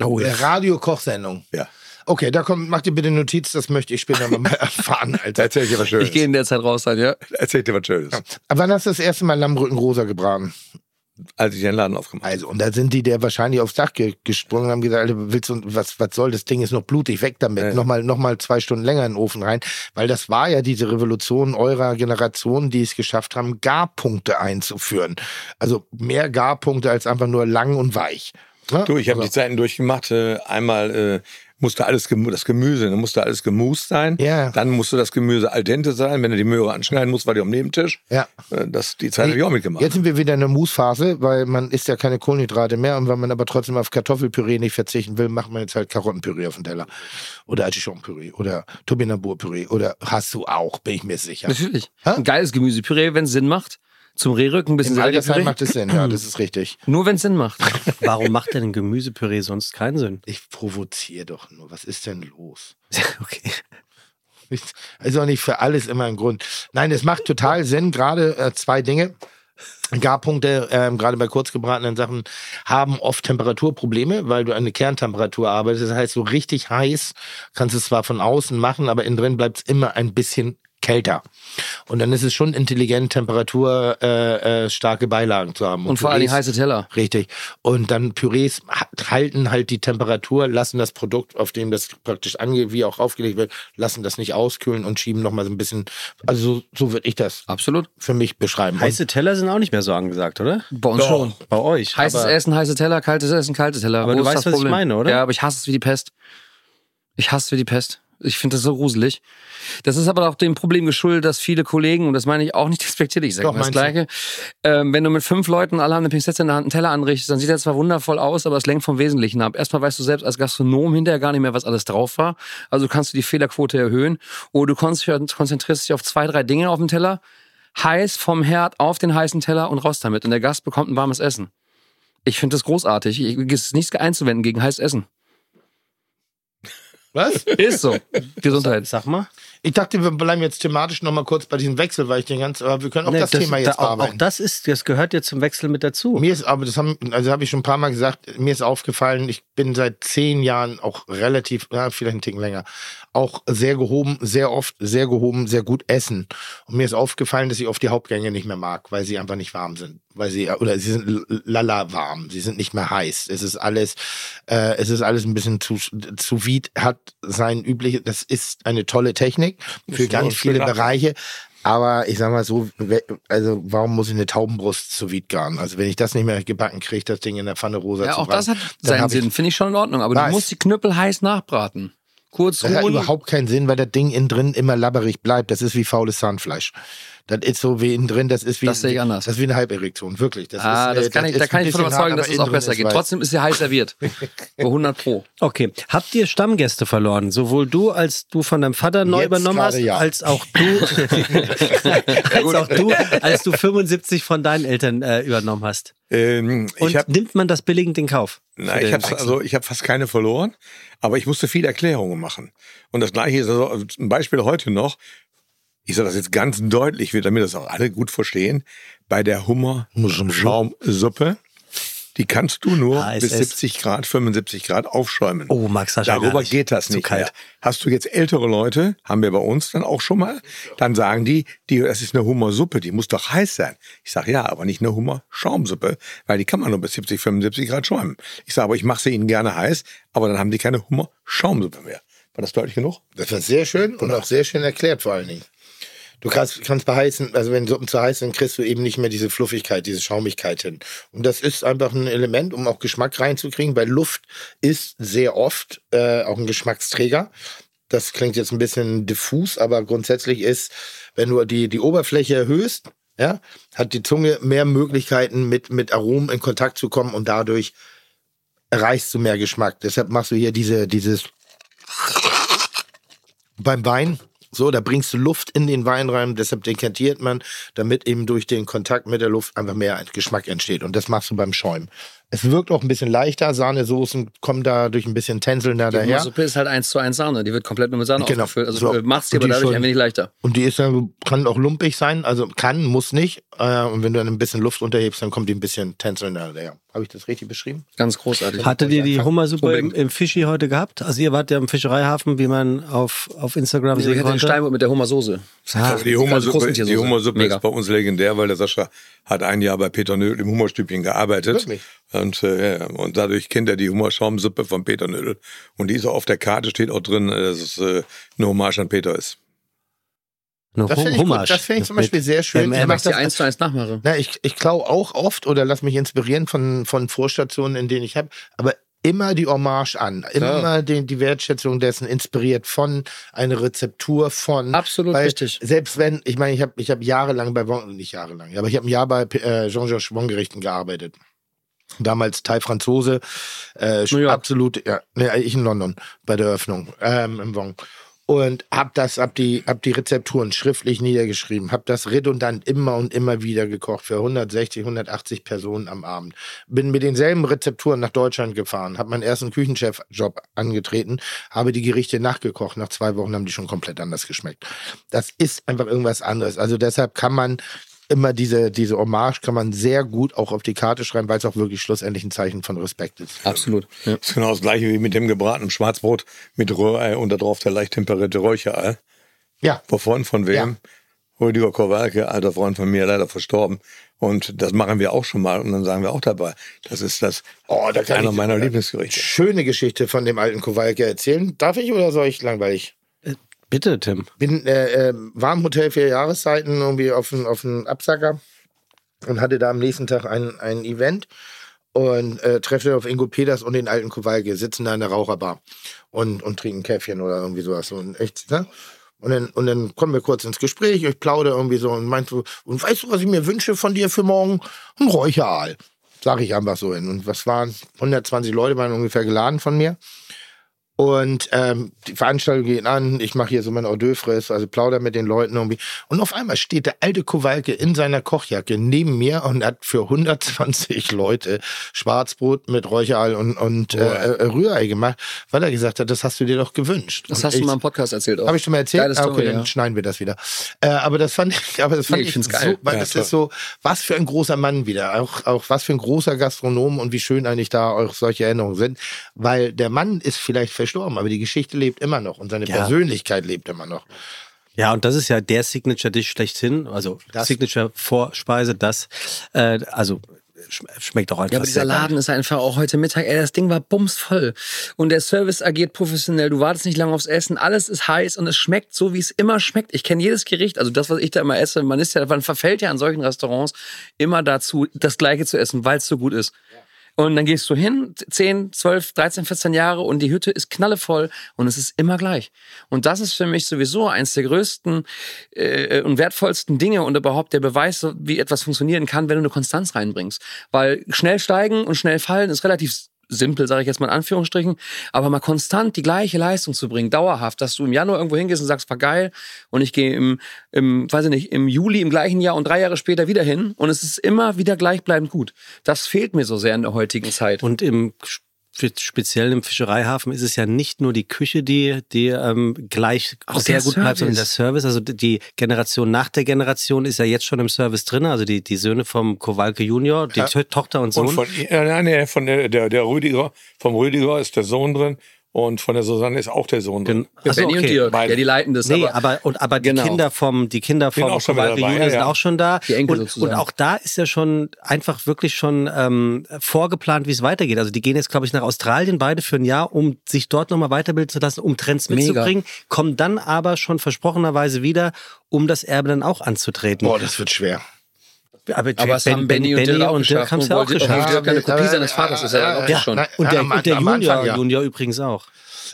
Oh, ja. Radio-Kochsendung. Ja. Okay, da kommt, mach dir bitte Notiz, das möchte ich später mal erfahren, Alter. erzähl ich dir was Schönes. Ich gehe in der Zeit raus dann, ja. Erzähl ich dir was Schönes. Aber wann hast du das erste Mal Lammrücken rosa gebraten? Als ich den Laden aufgemacht habe. Also, und da sind die der wahrscheinlich aufs Dach ge gesprungen und haben gesagt, Alter, willst du, was, was soll, das Ding ist noch blutig, weg damit. Ja. Nochmal, nochmal zwei Stunden länger in den Ofen rein. Weil das war ja diese Revolution eurer Generation, die es geschafft haben, Garpunkte einzuführen. Also mehr Garpunkte als einfach nur lang und weich. Ne? Du, ich habe Also- die Zeiten durchgemacht. Äh, einmal äh, musste alles das Gemüse, dann musste alles gemust sein. Ja. Dann musste das Gemüse al dente sein. Wenn du die Möhre anschneiden musst, war die am Nebentisch. Ja. Äh, das, die Zeit habe ich auch mitgemacht. Jetzt sind wir wieder in der Mousse-Phase, weil man isst ja keine Kohlenhydrate mehr und weil man aber trotzdem auf Kartoffelpüree nicht verzichten will, macht man jetzt halt Karottenpüree auf den Teller. Oder Artischockenpüree oder Turbinambur-Püree oder hast du auch, bin ich mir sicher. Natürlich. Hä? Ein geiles Gemüsepüree, wenn es Sinn macht. Zum Rehrücken ein bisschen Im Altersheim Selleripüree. macht es Sinn, ja, das ist richtig. Nur wenn es Sinn macht. Warum macht denn ein Gemüsepüree sonst keinen Sinn? Ich provoziere doch nur. Was ist denn los? okay. Ist auch nicht für alles immer ein Grund. Nein, es macht total Sinn, gerade äh, zwei Dinge. Garpunkte, ähm, gerade bei kurzgebratenen Sachen, haben oft Temperaturprobleme, weil du eine Kerntemperatur arbeitest. Das heißt, so richtig heiß kannst du es zwar von außen machen, aber innen drin bleibt es immer ein bisschen kälter. Und dann ist es schon intelligent, Temperatur äh, äh, Beilagen zu haben. Und vor allem heiße Teller. Richtig. Und dann Pürees ha- halten halt die Temperatur, lassen das Produkt, auf dem das praktisch ange wie auch aufgelegt wird, lassen das nicht auskühlen und schieben nochmal so ein bisschen. Also so, so würde ich das Absolut. für mich beschreiben. Heiße Teller sind auch nicht mehr so angesagt, oder? Bei uns schon. Bei euch. Heißes aber Essen, heiße Teller, kaltes Essen, kalte Teller. Aber Wo du ist weißt, was ich Problem? meine, oder? Ja, aber ich hasse es wie die Pest. Ich hasse es wie die Pest. Ich finde das so gruselig. Das ist aber auch dem Problem geschuldet, dass viele Kollegen, und das meine ich auch nicht respektierlich, ich sage das Gleiche, ähm, wenn du mit fünf Leuten alle haben eine Pinzette in der Hand einen Teller anrichtest, dann sieht er zwar wundervoll aus, aber es lenkt vom Wesentlichen ab. Erstmal weißt du selbst als Gastronom hinterher gar nicht mehr, was alles drauf war. Also kannst du die Fehlerquote erhöhen. Oder du konzentrierst konzentrierst dich auf zwei, drei Dinge auf dem Teller, heiß vom Herd auf den heißen Teller und raus damit. Und der Gast bekommt ein warmes Essen. Ich finde das großartig. Ich, es ist nichts einzuwenden gegen heißes Essen. Was? Ist so. Gesundheit. Sag mal. Ich dachte, wir bleiben jetzt thematisch nochmal kurz bei diesem Wechsel, weil ich den ganz, aber wir können auch Nee, das, Thema jetzt da, auch, auch das ist, das gehört ja zum Wechsel mit dazu. Mir ist, aber das haben, also habe ich schon ein paar Mal gesagt, mir ist aufgefallen, ich bin seit zehn Jahren auch relativ, ja, vielleicht einen Ticken länger, auch sehr gehoben, sehr oft, sehr gehoben, sehr gut essen. Und mir ist aufgefallen, dass ich oft die Hauptgänge nicht mehr mag, weil sie einfach nicht warm sind. Weil sie, oder sie sind lala warm, sie sind nicht mehr heiß. Es ist alles, äh, es ist alles ein bisschen zu, zu vide, hat sein übliches, das ist eine tolle Technik für Ist ganz viele Bereiche. Aber ich sag mal so, also warum muss ich eine Taubenbrust zu vide garen? Also wenn ich das nicht mehr gebacken kriege, das Ding in der Pfanne rosa Ja, zu auch das hat braten, seinen Sinn. Finde ich schon in Ordnung. Aber Weiß. du musst die Knüppel heiß nachbraten. Kurz Das hat ruhen. überhaupt keinen Sinn, weil das Ding innen drin immer labberig bleibt. Das ist wie faules Zahnfleisch. Das ist so wie innen drin, das ist wie, Das sehe ich anders. Das ist wie eine Halberektion, wirklich. Das ah, ist, äh, das kann ich, ist da kann ich von überzeugen, dass es auch besser geht. weiß. Trotzdem ist sie heiß serviert. Bei 100 Pro. Okay. Habt ihr Stammgäste verloren? Sowohl du, als du von deinem Vater neu Jetzt übernommen hast, ja. als auch du, als auch du, als du 75 von deinen Eltern äh, übernommen hast. Ähm, Und ich habe nimmt man das billigend in Kauf? Na, Für ich habe also ich habe fast keine verloren, aber ich musste viele Erklärungen machen. Und das gleiche ist also ein Beispiel heute noch. Ich sage das jetzt ganz deutlich, damit das auch alle gut verstehen. Bei der Hummer-Schaumsuppe, die kannst du nur HSS. bis 70 Grad, 75 Grad aufschäumen. Oh, Max gar Darüber nicht. geht das nicht kalt. mehr. Hast du jetzt ältere Leute, haben wir bei uns dann auch schon mal, dann sagen die, die das ist eine Hummersuppe, die muss doch heiß sein. Ich sage ja, aber nicht eine Hummer-Schaumsuppe, weil die kann man nur bis 70, 75 Grad schäumen. Ich sage, aber ich mache sie ihnen gerne heiß, aber dann haben die keine Hummer-Schaumsuppe mehr. War das deutlich genug? Das war sehr schön und auch sehr schön erklärt vor allen Dingen. Du kannst, kannst bei heißen, also wenn Suppen zu heiß sind, kriegst du eben nicht mehr diese Fluffigkeit, diese Schaumigkeit hin. Und das ist einfach ein Element, um auch Geschmack reinzukriegen, weil Luft ist sehr oft äh, auch ein Geschmacksträger. Das klingt jetzt ein bisschen diffus, aber grundsätzlich ist, wenn du die, die Oberfläche erhöhst, ja, hat die Zunge mehr Möglichkeiten, mit, mit Aromen in Kontakt zu kommen und dadurch erreichst du mehr Geschmack. Deshalb machst du hier diese, dieses beim Wein. So, da bringst du Luft in den Wein rein, deshalb dekantiert man, damit eben durch den Kontakt mit der Luft einfach mehr Geschmack entsteht. Und das machst du beim Schäumen. Es wirkt auch ein bisschen leichter. Sahnesoßen kommen dadurch ein bisschen tänzelnder Die daher. Suppe ist halt eins zu eins Sahne. Die wird komplett nur mit Sahne Genau. aufgefüllt. Also So. du machst Und aber die dadurch schon- ein wenig leichter. Und die ist dann, kann auch lumpig sein, also kann, muss nicht. Äh, und wenn du dann ein bisschen Luft unterhebst, dann kommt die ein bisschen tänzelnder daher. Habe ich das richtig beschrieben? Ganz großartig. Hattet ihr die Hummersuppe im, im Fischi heute gehabt? Also ihr wart ja im Fischereihafen, wie man auf, auf Instagram Ich sehen hatte den konnte. Steinbutt mit der Hummersoße. Ah, Aber die Hummersuppe, die. Hummersuppe ist bei uns legendär, weil der Sascha hat ein Jahr bei Peter Nödel im Hummerstübchen gearbeitet. Wirklich? Und, äh, und dadurch kennt er die Hummerschaumsuppe von Peter Nödel. Und die ist auch auf der Karte, steht auch drin, äh, dass es äh, eine Hommage an Peter ist. Eine Das finde ich, gut. Das finde ich zum Beispiel sehr schön. Er Ich macht die das eins zu eins nachmache. Na, ich, ich klaue auch oft oder lass mich inspirieren von, von Vorstationen, in denen ich habe, aber immer die Hommage an, immer Ja. die, die Wertschätzung dessen inspiriert von einer Rezeptur von. Absolut weil richtig. Selbst wenn, ich meine, ich habe ich hab jahrelang bei Wong, nicht jahrelang, aber ich habe ein Jahr bei äh, Jean-Georges Wong-Gerichten gearbeitet. Damals Thai Franzose, äh, absolut, ja, ich in London bei der Eröffnung ähm, im Wong und hab das, hab die, hab die Rezepturen schriftlich niedergeschrieben, hab das redundant immer und immer wieder gekocht für 160, 180 Personen am Abend. Bin mit denselben Rezepturen nach Deutschland gefahren, hab meinen ersten Küchenchef-Job angetreten, habe die Gerichte nachgekocht. Nach zwei Wochen haben die schon komplett anders geschmeckt. Das ist einfach irgendwas anderes. Also deshalb kann man immer diese, diese Hommage kann man sehr gut auch auf die Karte schreiben, weil es auch wirklich schlussendlich ein Zeichen von Respekt ist. Absolut. Ja. Das ist genau das gleiche wie mit dem gebratenen Schwarzbrot mit Rührei und da drauf der leicht temperierte Räucherei. Ja, Wovon, von wem? Rüdiger Kowalke, alter Freund von mir, leider verstorben. Und das machen wir auch schon mal und dann sagen wir auch dabei. Das ist das Oh, da kann einer ich- meiner Lieblingsgerichte. schöne Geschichte von dem alten Kowalke erzählen. Darf ich oder soll ich langweilig? Bitte, Tim. Bin äh, äh, war im Hotel vier Jahreszeiten irgendwie auf einen auf Absacker und hatte da am nächsten Tag ein, ein Event und äh, treffe auf Ingo Peters und den alten Kowalke, sitzen da in der Raucherbar und, und trinken Käffchen oder irgendwie sowas. Und echt, ne? Und dann, und dann kommen wir kurz ins Gespräch, ich plaudere irgendwie so und meinte so, und weißt du, was ich mir wünsche von dir für morgen? Ein Räucheraal. Sag ich einfach so hin. Und was waren? 120 Leute waren ungefähr geladen von mir. Und ähm, die Veranstaltung geht an, ich mache hier so mein Hors d'oeuvres, also plauder mit den Leuten irgendwie. Und auf einmal steht der alte Kowalke in seiner Kochjacke neben mir und hat für 120 Leute Schwarzbrot mit Räucherei und, und äh, äh, Rührei gemacht, weil er gesagt hat, das hast du dir doch gewünscht. Das Und hast du ich- mal im Podcast erzählt auch. habe ich schon mal erzählt? Geile Ah, okay, Story, dann ja. schneiden wir das wieder. Äh, aber das fand ich, aber das fand Nee, ich ich, so, geil. weil Ja, das klar. ist so, was für ein großer Mann wieder. Auch, auch was für ein großer Gastronom und wie schön eigentlich da auch solche Erinnerungen sind. Weil der Mann ist vielleicht verstorben, aber die Geschichte lebt immer noch und seine Ja. Persönlichkeit lebt immer noch. Ja, und das ist ja der Signature-Dish schlechthin. Also Das- Signature-Vorspeise, das, äh, also sch schmeckt auch einfach Ja, aber dieser geil. Laden ist einfach auch heute Mittag, ey, das Ding war bumsvoll. Und der Service agiert professionell, du wartest nicht lange aufs Essen, alles ist heiß und es schmeckt so, wie es immer schmeckt. Ich kenne jedes Gericht, also das, was ich da immer esse, man ist ja, man verfällt ja an solchen Restaurants immer dazu, das Gleiche zu essen, weil es so gut ist. Und dann gehst du hin, 10, 12, 13, 14 Jahre und die Hütte ist knallevoll und es ist immer gleich. Und das ist für mich sowieso eins der größten äh, und wertvollsten Dinge und überhaupt der Beweis, wie etwas funktionieren kann, wenn du eine Konstanz reinbringst. Weil schnell steigen und schnell fallen ist relativ simpel, sage ich jetzt mal in Anführungsstrichen, aber mal konstant die gleiche Leistung zu bringen, dauerhaft, dass du im Januar irgendwo hingehst und sagst, war geil und ich gehe im, im, weiß ich nicht, im Juli im gleichen Jahr und drei Jahre später wieder hin und es ist immer wieder gleichbleibend gut. Das fehlt mir so sehr in der heutigen Zeit. Und im speziell im Fischereihafen ist es ja nicht nur die Küche, die, die ähm, gleich Auch sehr gut bleibt, sondern der Service. Service. Also die Generation nach der Generation ist ja jetzt schon im Service drin. Also die, die Söhne vom Kowalke Junior, die Ja. To- Tochter und Sohn. Und von, ja, nein, nee, von der, der, der Rüdiger, vom Rüdiger ist der Sohn drin Und von der Susanne ist auch der Sohn drin. Ach so, Benny und okay. Dirk, Beide. ja, die leiten das. Nee, aber, aber, und, aber die Genau. Kinder vom, die Kinder vom auch schon dabei, Junior ja, sind auch schon da. Die Enkel und, und sozusagen. auch da ist ja schon einfach wirklich schon ähm, vorgeplant, wie es weitergeht. Also die gehen jetzt, glaube ich, nach Australien beide für ein Jahr, um sich dort nochmal weiterbilden zu lassen, um Trends Mega. mitzubringen, kommen dann aber schon versprochenerweise wieder, um das Erbe dann auch anzutreten. Boah, das wird schwer. Aber, aber es haben Benny und Dirk auch geschafft. haben es ja auch geschafft. Dirk eine Kopie seines Vaters ist, ja dann auch ja, schon. Und der, und Junior, ja. Junior übrigens auch.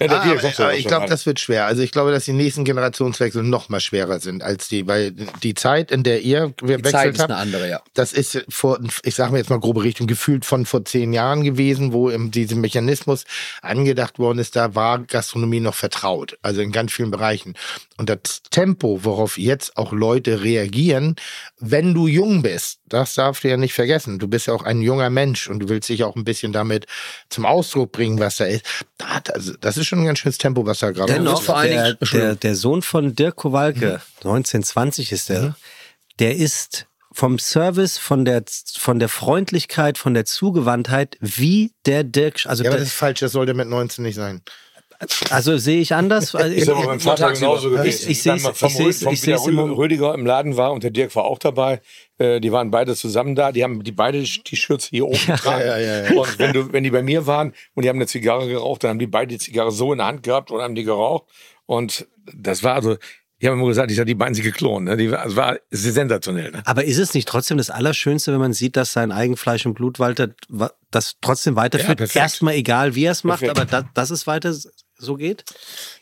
Ja, der Ah, Dirk aber, ja aber ich glaube, das wird schwer. Also ich glaube, dass die nächsten Generationswechsel noch mal schwerer sind als die, weil die Zeit, in der ihr Die Zeit gewechselt ist eine andere, ja. das ist vor, ich sage mir jetzt mal grobe Richtung, gefühlt von vor zehn Jahren gewesen, wo im, diesem Mechanismus angedacht worden ist, da war Gastronomie noch vertraut, also in ganz vielen Bereichen. Und das Tempo, worauf jetzt auch Leute reagieren, wenn du jung bist, das darfst du ja nicht vergessen. Du bist ja auch ein junger Mensch und du willst dich auch ein bisschen damit zum Ausdruck bringen, was da ist. Also, das ist schon ein ganz schönes Tempo, was da gerade Dennoch, ist. vor allen der, der, der Sohn von Dirk Kowalke, Mhm. 1920 ist der, der ist vom Service, von der, von der Freundlichkeit, von der Zugewandtheit, wie der Dirk, also, Ja, aber der, das ist falsch, das sollte mit 19 nicht sein. Also sehe ich anders. Ist aber beim Vater tagsüber. genauso gewesen. Ich- ich seh's- Dann vom ich seh's- Rü- vom ich seh's wie der im- Rü- Rüdiger im Laden war und der Dirk war auch dabei. Äh, Die waren beide zusammen da. Die haben die beide die Schürze hier oben getragen. ja, ja, ja. Und wenn, du, wenn die bei mir waren und die haben eine Zigarre geraucht, dann haben die beide die Zigarre so in der Hand gehabt und haben die geraucht. Und das war also, ich habe immer gesagt, ich habe die beiden sie geklont. Ne? Die, war- es war sensationell. Ne? aber ist es nicht trotzdem das Allerschönste, wenn man sieht, dass sein Eigenfleisch und Blut Walter wa- das trotzdem Ja, weiterführt? perfekt. Erstmal egal, wie er es macht, Perfekt. aber da, dass es weiter so geht?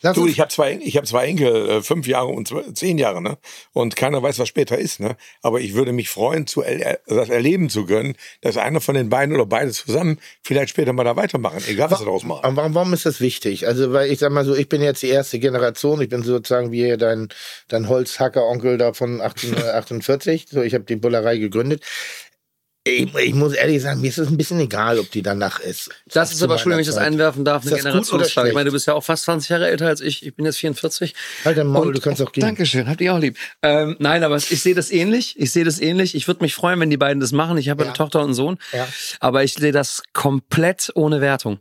Lass Du, ich habe zwei, ich hab zwei Enkel, äh, fünf Jahre und zw- zehn Jahre, ne? Und keiner weiß, was später ist, ne? Aber ich würde mich freuen, zu er, das erleben zu können, dass einer von den beiden oder beide zusammen vielleicht später mal da weitermachen, egal was sie daraus machen. Aber warum, warum ist das wichtig? Also, weil ich sag mal so, ich bin jetzt die erste Generation, ich bin sozusagen wie dein, dein Holzhacker-Onkel da von 1848. So, ich habe die Bullerei gegründet. Ich, ich muss ehrlich sagen, mir ist es ein bisschen egal, ob die danach ist. Das ist aber, Entschuldigung, wenn ich das einwerfen darf, Ist eine das gut oder Generationsfrage. Ich meine, du bist ja auch fast 20 Jahre älter als ich. Ich bin jetzt 44. Halt dein Maul, Und- du kannst auch gehen. Dankeschön, habt ihr auch lieb. Ähm, nein, aber ich sehe das ähnlich. Ich sehe das ähnlich. Ich würde mich freuen, wenn die beiden das machen. Ich habe Ja. eine Tochter und einen Sohn. Ja. Aber ich sehe das komplett ohne Wertung.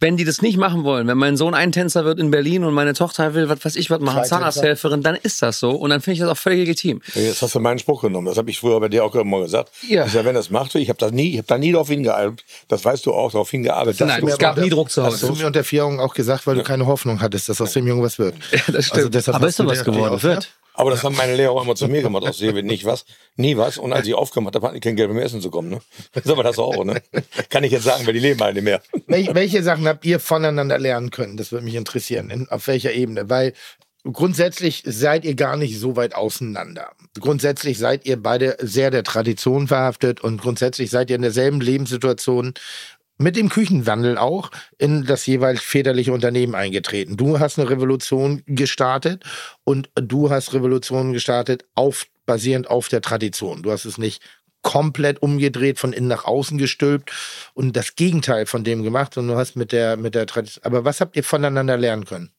Wenn die das nicht machen wollen, wenn mein Sohn ein Tänzer wird in Berlin und meine Tochter will, was weiß ich, was machen, Zahnarzthelferin, dann ist das so. Und dann finde ich das auch völlig legitim. Jetzt hast du meinen Spruch genommen. Das habe ich früher bei dir auch immer gesagt. Ja. Ich sag, wenn das macht, ich habe das nie, ich habe da nie darauf hingearbeitet. Das weißt du auch, darauf hingearbeitet. Nein, es gab nie Druck zu Hast du Hause. mir unter vier Augen auch gesagt, weil du keine Hoffnung hattest, dass aus dem Jungen was wird. Also Ja, das stimmt. deshalb Aber ist doch du was geworden, wird. Aber das haben meine Lehrer auch immer zu mir gemacht. Aus wird nicht was, nie was. Und als ich aufgemacht habe, hatten die kein Geld mehr essen zu kommen. Ne? Ist aber das auch, ne? Kann ich jetzt sagen, weil die leben halt nicht mehr. Wel welche Sachen habt ihr voneinander lernen können? Das würde mich interessieren. In, auf welcher Ebene? Weil grundsätzlich seid ihr gar nicht so weit auseinander. Grundsätzlich seid ihr beide sehr der Tradition verhaftet und grundsätzlich seid ihr in derselben Lebenssituation mit dem Küchenwandel auch in das jeweils väterliche Unternehmen eingetreten. Du hast eine Revolution gestartet und du hast Revolutionen gestartet auf, basierend auf der Tradition. Du hast es nicht komplett umgedreht, von innen nach außen gestülpt und das Gegenteil von dem gemacht und du hast mit der, mit der Tradition. Aber was habt ihr voneinander lernen können?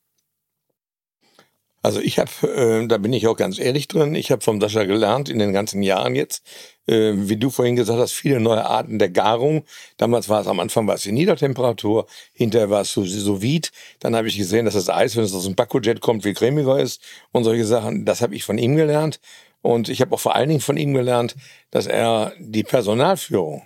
Also ich habe, äh, da bin ich auch ganz ehrlich drin, ich habe vom Sascha gelernt in den ganzen Jahren jetzt, äh, wie du vorhin gesagt hast, viele neue Arten der Garung. Damals war es am Anfang war es die Niedertemperatur, hinterher war es so sous vide. Dann habe ich gesehen, dass das Eis, wenn es aus dem Bakujet kommt, viel cremiger ist und solche Sachen. Das habe ich von ihm gelernt. Und ich habe auch vor allen Dingen von ihm gelernt, dass er die Personalführung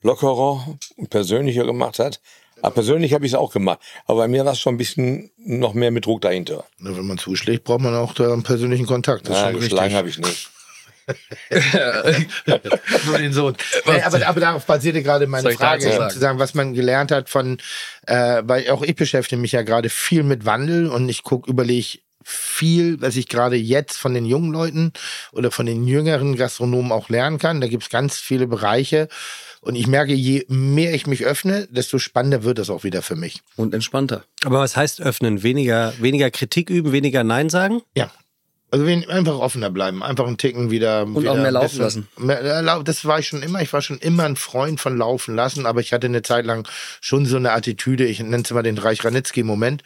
lockerer und persönlicher gemacht hat. Aber persönlich habe ich es auch gemacht. Aber bei mir war es schon ein bisschen noch mehr mit Druck dahinter. Na, Wenn man zuschlägt, braucht man auch da einen persönlichen Kontakt. Das schon geschlagen richtig. habe ich nicht. Nur den Sohn. Nee, aber, aber darauf basierte gerade meine Frage, sagen? zu sagen, was man gelernt hat von, äh, weil auch ich beschäftige mich ja gerade viel mit Wandel und ich gucke, überlege viel, was ich gerade jetzt von den jungen Leuten oder von den jüngeren Gastronomen auch lernen kann. Da gibt es ganz viele Bereiche. Und ich merke, je mehr ich mich öffne, desto spannender wird es auch wieder für mich. Und entspannter. Aber was heißt öffnen? Weniger, weniger Kritik üben, weniger Nein sagen? Ja. Also einfach offener bleiben, einfach einen Ticken wieder. Und wieder auch mehr laufen lassen. Mehr, das war ich schon immer. Ich war schon immer ein Freund von laufen lassen, aber ich hatte eine Zeit lang schon so eine Attitüde, ich nenne es mal den Reich Ranitzky-Moment.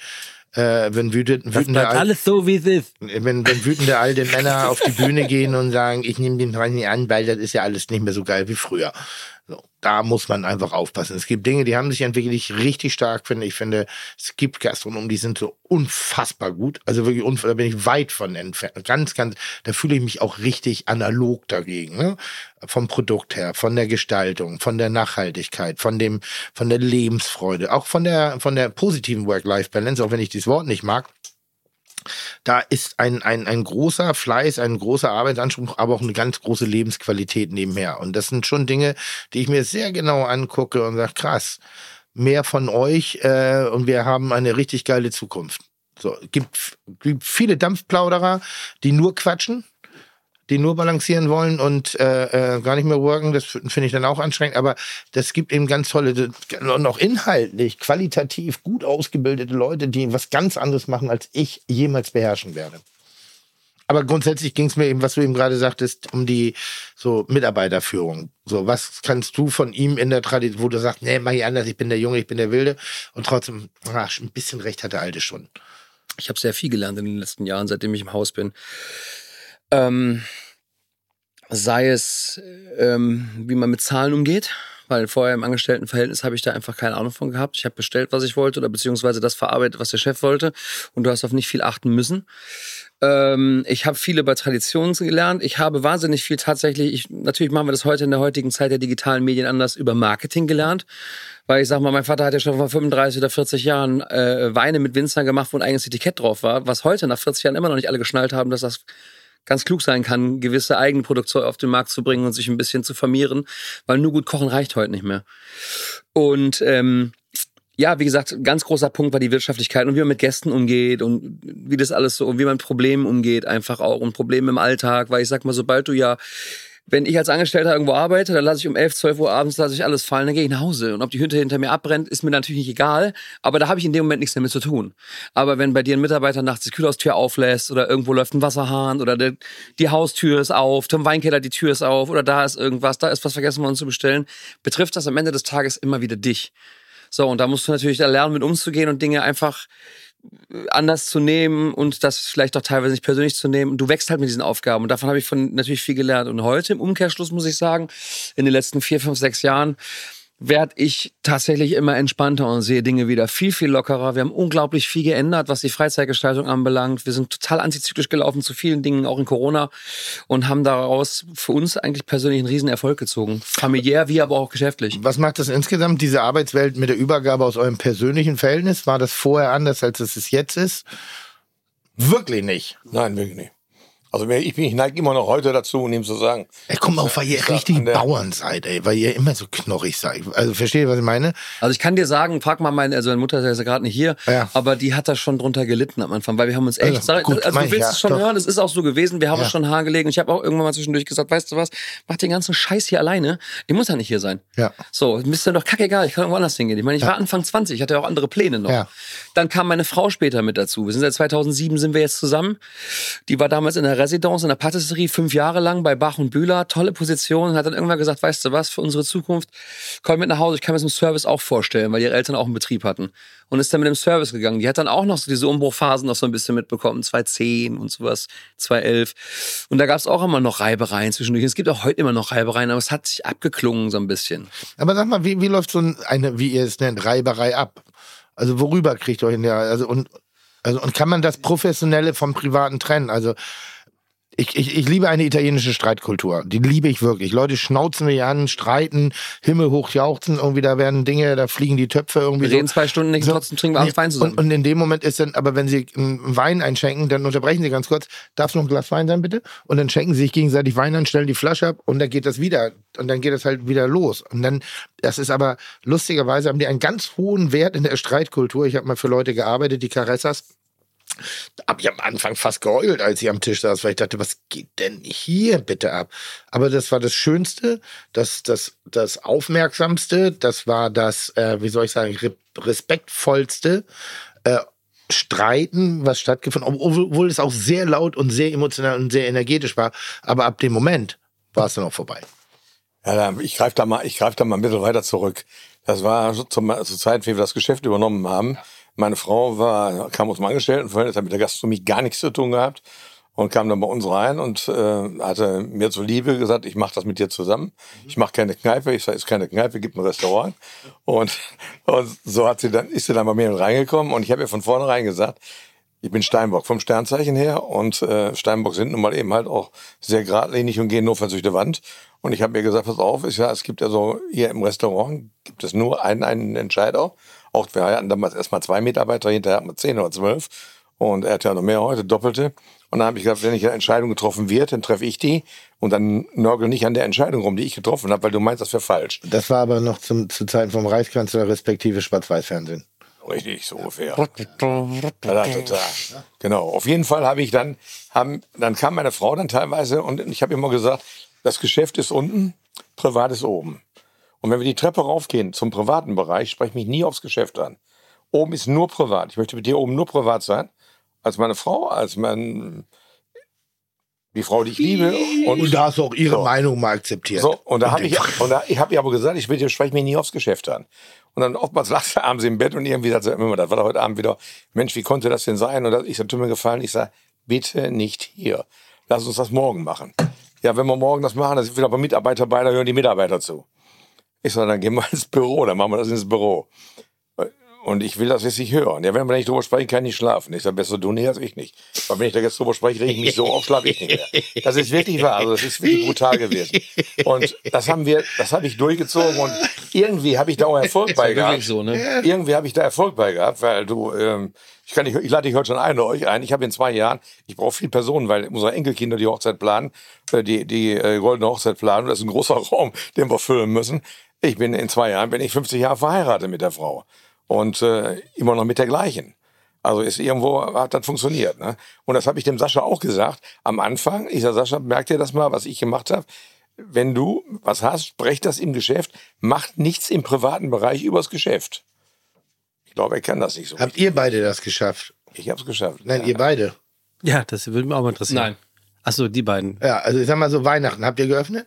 Äh, wenn wütend, Das wütende, Al alles so, wie es ist. wenn, wenn wütende alte Männer auf die Bühne gehen und sagen, ich nehme den Reich nicht an, weil das ist ja alles nicht mehr so geil wie früher. So, da muss man einfach aufpassen. Es gibt Dinge, die haben sich entwickelt, die ich richtig stark finde. Ich finde, es gibt Gastronomen, die sind so unfassbar gut. Also wirklich, unf- da bin ich weit von entfernt. Ganz, ganz, da fühle ich mich auch richtig analog dagegen. Ne? Vom Produkt her, von der Gestaltung, von der Nachhaltigkeit, von dem, von der Lebensfreude, auch von der, von der positiven Work-Life-Balance, auch wenn ich dieses Wort nicht mag da ist ein, ein, ein großer Fleiß, ein großer Arbeitsanspruch, aber auch eine ganz große Lebensqualität nebenher. Und das sind schon Dinge, die ich mir sehr genau angucke und sage, krass, mehr von euch äh, und wir haben eine richtig geile Zukunft. So, gibt, gibt viele Dampfplauderer, die nur quatschen, die nur balancieren wollen und äh, äh, gar nicht mehr worken. Das finde ich dann auch anstrengend. Aber das gibt eben ganz tolle auch inhaltlich, qualitativ gut ausgebildete Leute, die was ganz anderes machen, als ich jemals beherrschen werde. Aber grundsätzlich ging es mir eben, was du eben gerade sagtest, um die so Mitarbeiterführung. So, was kannst du von ihm in der Tradition, wo du sagst, nee, mach ich anders, ich bin der Junge, ich bin der Wilde und trotzdem, ach, ein bisschen recht hat der Alte schon. Ich habe sehr viel gelernt in den letzten Jahren, seitdem ich im Haus bin. Ähm, sei es, ähm, wie man mit Zahlen umgeht, weil vorher im Angestelltenverhältnis habe ich da einfach keine Ahnung von gehabt. Ich habe bestellt, was ich wollte oder beziehungsweise das verarbeitet, was der Chef wollte und du hast auf nicht viel achten müssen. Ähm, ich habe viele bei Traditionen gelernt. Ich habe wahnsinnig viel tatsächlich, ich, natürlich machen wir das heute in der heutigen Zeit der digitalen Medien anders, über Marketing gelernt. Weil ich sag mal, mein Vater hat ja schon vor 35 oder 40 Jahren äh, Weine mit Winzern gemacht, wo ein eigenes Etikett drauf war, was heute nach 40 Jahren immer noch nicht alle geschnallt haben, dass das ganz klug sein kann, gewisse Eigenprodukte auf den Markt zu bringen und sich ein bisschen zu vermehren, weil nur gut kochen reicht heute nicht mehr. Und ähm, ja, wie gesagt, ganz großer Punkt war die Wirtschaftlichkeit und wie man mit Gästen umgeht und wie das alles so und wie man mit Problemen umgeht einfach auch und Probleme im Alltag, weil ich sag mal, sobald du ja wenn ich als Angestellter irgendwo arbeite, dann lasse ich um 11, 12 Uhr abends lasse ich alles fallen, dann gehe ich nach Hause. Und ob die Hütte hinter mir abbrennt, ist mir natürlich nicht egal, aber da habe ich in dem Moment nichts damit zu tun. Aber wenn bei dir ein Mitarbeiter nachts die Kühlhaustür auflässt oder irgendwo läuft ein Wasserhahn oder der, die Haustür ist auf, zum Weinkeller die Tür ist auf oder da ist irgendwas, da ist was vergessen worden zu bestellen, betrifft das am Ende des Tages immer wieder dich. So, und da musst du natürlich lernen, mit umzugehen und Dinge einfach anders zu nehmen und das vielleicht auch teilweise nicht persönlich zu nehmen. Und du wächst halt mit diesen Aufgaben. Und davon habe ich von natürlich viel gelernt. Und heute im Umkehrschluss muss ich sagen, in den letzten vier, fünf, sechs Jahren werde ich tatsächlich immer entspannter und sehe Dinge wieder viel, viel lockerer. Wir haben unglaublich viel geändert, was die Freizeitgestaltung anbelangt. Wir sind total antizyklisch gelaufen zu vielen Dingen, auch in Corona, und haben daraus für uns eigentlich persönlich einen riesen Erfolg gezogen. Familiär wie aber auch geschäftlich. Was macht das insgesamt, diese Arbeitswelt mit der Übergabe aus eurem persönlichen Verhältnis? War das vorher anders, als es es jetzt ist? Wirklich nicht. Nein, wirklich nicht. Also ich, bin- ich neige immer noch heute dazu, ihm zu sagen. Ey, komm auch, weil ihr richtig Bauern seid, ey, weil ihr immer so knorrig seid. Also versteht ihr, was ich meine? Also ich kann dir sagen, frag mal meine, also meine Mutter ist ja gerade nicht hier, Ja. aber die hat da schon drunter gelitten am Anfang, weil wir haben uns echt, Also, gut, also du ich, willst ja, es schon doch. hören, es ist auch so gewesen, wir haben Ja. uns schon Haar gelegen. Ich habe auch irgendwann mal zwischendurch gesagt, weißt du was, mach den ganzen Scheiß hier alleine, ich muss ja nicht hier sein. Ja. So, mir ist dann doch kackegal, ich kann irgendwo anders hingehen. Ich meine, ich war Anfang 20, ich hatte ja auch andere Pläne noch. Ja. Dann kam meine Frau später mit dazu. Wir sind seit 2007 sind wir jetzt zusammen. Die war damals in der Residence, in der Patisserie, fünf Jahre lang bei Bach und Bühler, tolle Position. Und hat dann irgendwann gesagt, weißt du was, für unsere Zukunft, komm mit nach Hause, ich kann mir das im Service auch vorstellen, weil ihre Eltern auch einen Betrieb hatten. Und ist dann mit dem Service gegangen. Die hat dann auch noch so diese Umbruchphasen noch so ein bisschen mitbekommen, 2010 und sowas, 2011. Und da gab es auch immer noch Reibereien zwischendurch. Es gibt auch heute immer noch Reibereien, aber es hat sich abgeklungen so ein bisschen. Aber sag mal, wie, wie läuft so ein- eine, wie ihr es nennt, Reiberei ab? Also worüber kriegt ihr euch in der, also und, also und kann man das Professionelle vom Privaten trennen? Also ich, ich, ich liebe eine italienische Streitkultur. Die liebe ich wirklich. Leute schnauzen mich an, streiten, himmelhoch jauchzen, irgendwie da werden Dinge, da fliegen die Töpfe irgendwie Wir so. reden zwei Stunden nicht, So, trotzdem trinken wir abends Wein zusammen. Und, und in dem Moment ist dann, aber wenn Sie einen Wein einschenken, dann unterbrechen Sie ganz kurz, darf noch ein Glas Wein sein, bitte? Und dann schenken Sie sich gegenseitig Wein an, stellen die Flasche ab und dann geht das wieder. Und dann geht das halt wieder los. Und dann, das ist aber, lustigerweise haben die einen ganz hohen Wert in der Streitkultur. Ich habe mal für Leute gearbeitet, die Caressas. Hab ich am Anfang fast geheult, als ich am Tisch saß, weil ich dachte, was geht denn hier bitte ab? Aber das war das Schönste, das, das, das Aufmerksamste, das war das, äh, wie soll ich sagen, re respektvollste äh, Streiten, was stattgefunden hat, obwohl es auch sehr laut und sehr emotional und sehr energetisch war. Aber ab dem Moment war es dann auch vorbei. Ja, da- ich greife da mal, ich greife da mal ein bisschen weiter zurück. Das war zum, zur Zeit, wie wir das Geschäft übernommen haben. Meine Frau war, kam aus dem Angestelltenverhältnis, hat mit der Gastronomie gar nichts zu tun gehabt. und kam dann bei uns rein und äh, hatte mir zuliebe gesagt, ich mache das mit dir zusammen. Ich mache keine Kneipe, ich sage, ist keine Kneipe, gibt ein Restaurant. Und, und so hat sie dann, ist sie dann bei mir reingekommen und ich habe ihr von vornherein gesagt, ich bin Steinbock vom Sternzeichen her und äh, Steinbock sind nun mal eben halt auch sehr geradlinig und gehen nur durch die Wand. Und ich habe mir gesagt, pass auf, ist ja, es gibt ja so hier im Restaurant gibt es nur einen, einen Entscheider. Auch wir hatten damals erstmal zwei Mitarbeiter, hinterher hatten wir zehn oder zwölf. Und er hat ja noch mehr heute, doppelte. Und dann habe ich gesagt, wenn ich eine Entscheidung getroffen wird, dann treffe ich die. Und dann nörgel nicht an der Entscheidung rum, die ich getroffen habe, weil du meinst, das wäre falsch. Das war aber noch zum, zu Zeiten vom Reichskanzler respektive Schwarz-Weiß-Fernsehen. Richtig, so ungefähr. Ja, total. Genau. Auf jeden Fall habe ich dann, haben, dann kam meine Frau dann teilweise und ich habe immer gesagt, das Geschäft ist unten, privat ist oben. Und wenn wir die Treppe raufgehen zum privaten Bereich, spreche ich mich nie aufs Geschäft an. Oben ist nur privat. Ich möchte mit dir oben nur privat sein als meine Frau, als mein, die Frau, die ich liebe. Und, Und da hast du auch ihre So. Meinung mal akzeptiert. so, und da habe ich, und da, ich habe ihr aber gesagt, ich will dir spreche mich nie aufs Geschäft an. Und dann oftmals lag sie abends im Bett und irgendwie sagt sie immer, das war doch heute Abend wieder, Mensch, wie konnte das denn sein? Und ich sage, tut mir gefallen, ich sage, bitte nicht hier. Lass uns das morgen machen. Ja, wenn wir morgen das machen, dann sind wieder bei Mitarbeiter bei, da hören die Mitarbeiter zu. Ich sage, dann gehen wir ins Büro, dann machen wir das ins Büro. Und ich will das jetzt nicht hören. Ja, wenn wir nicht drüber sprechen, kann ich nicht schlafen. Ich sage, besser du nicht als ich nicht. Weil wenn ich da jetzt drüber spreche, rege ich mich so auf, schlafe ich nicht mehr. Das ist wirklich wahr. Also das ist wirklich brutal gewesen. Und das haben wir, das habe ich durchgezogen und irgendwie habe ich da auch Erfolg bei gehabt. So, ne? Irgendwie habe ich da Erfolg bei gehabt, weil du, ähm, ich kann nicht, ich lade dich heute schon ein, oder euch ein. Ich habe in zwei Jahren, ich brauche viel Personen, weil unsere Enkelkinder die Hochzeit planen, äh, die, die äh, goldene Hochzeit planen. Das ist ein großer Raum, den wir füllen müssen. Ich bin in zwei Jahren, bin ich 50 Jahre verheiratet mit der Frau. Und äh, immer noch mit der gleichen. Also ist irgendwo, hat das funktioniert. Ne? Und das habe ich dem Sascha auch gesagt. Am Anfang, ich sage, Sascha, merkt ihr das mal, was ich gemacht habe? Wenn du was hast, sprech das im Geschäft, macht nichts im privaten Bereich übers Geschäft. Ich glaube, er kann das nicht so. Habt ihr beide das geschafft? Ich habe es geschafft. Nein, ihr beide. Ja, das würde mich auch mal interessieren. Nein. Achso, die beiden. Ja, also ich sag mal so, Weihnachten, habt ihr geöffnet?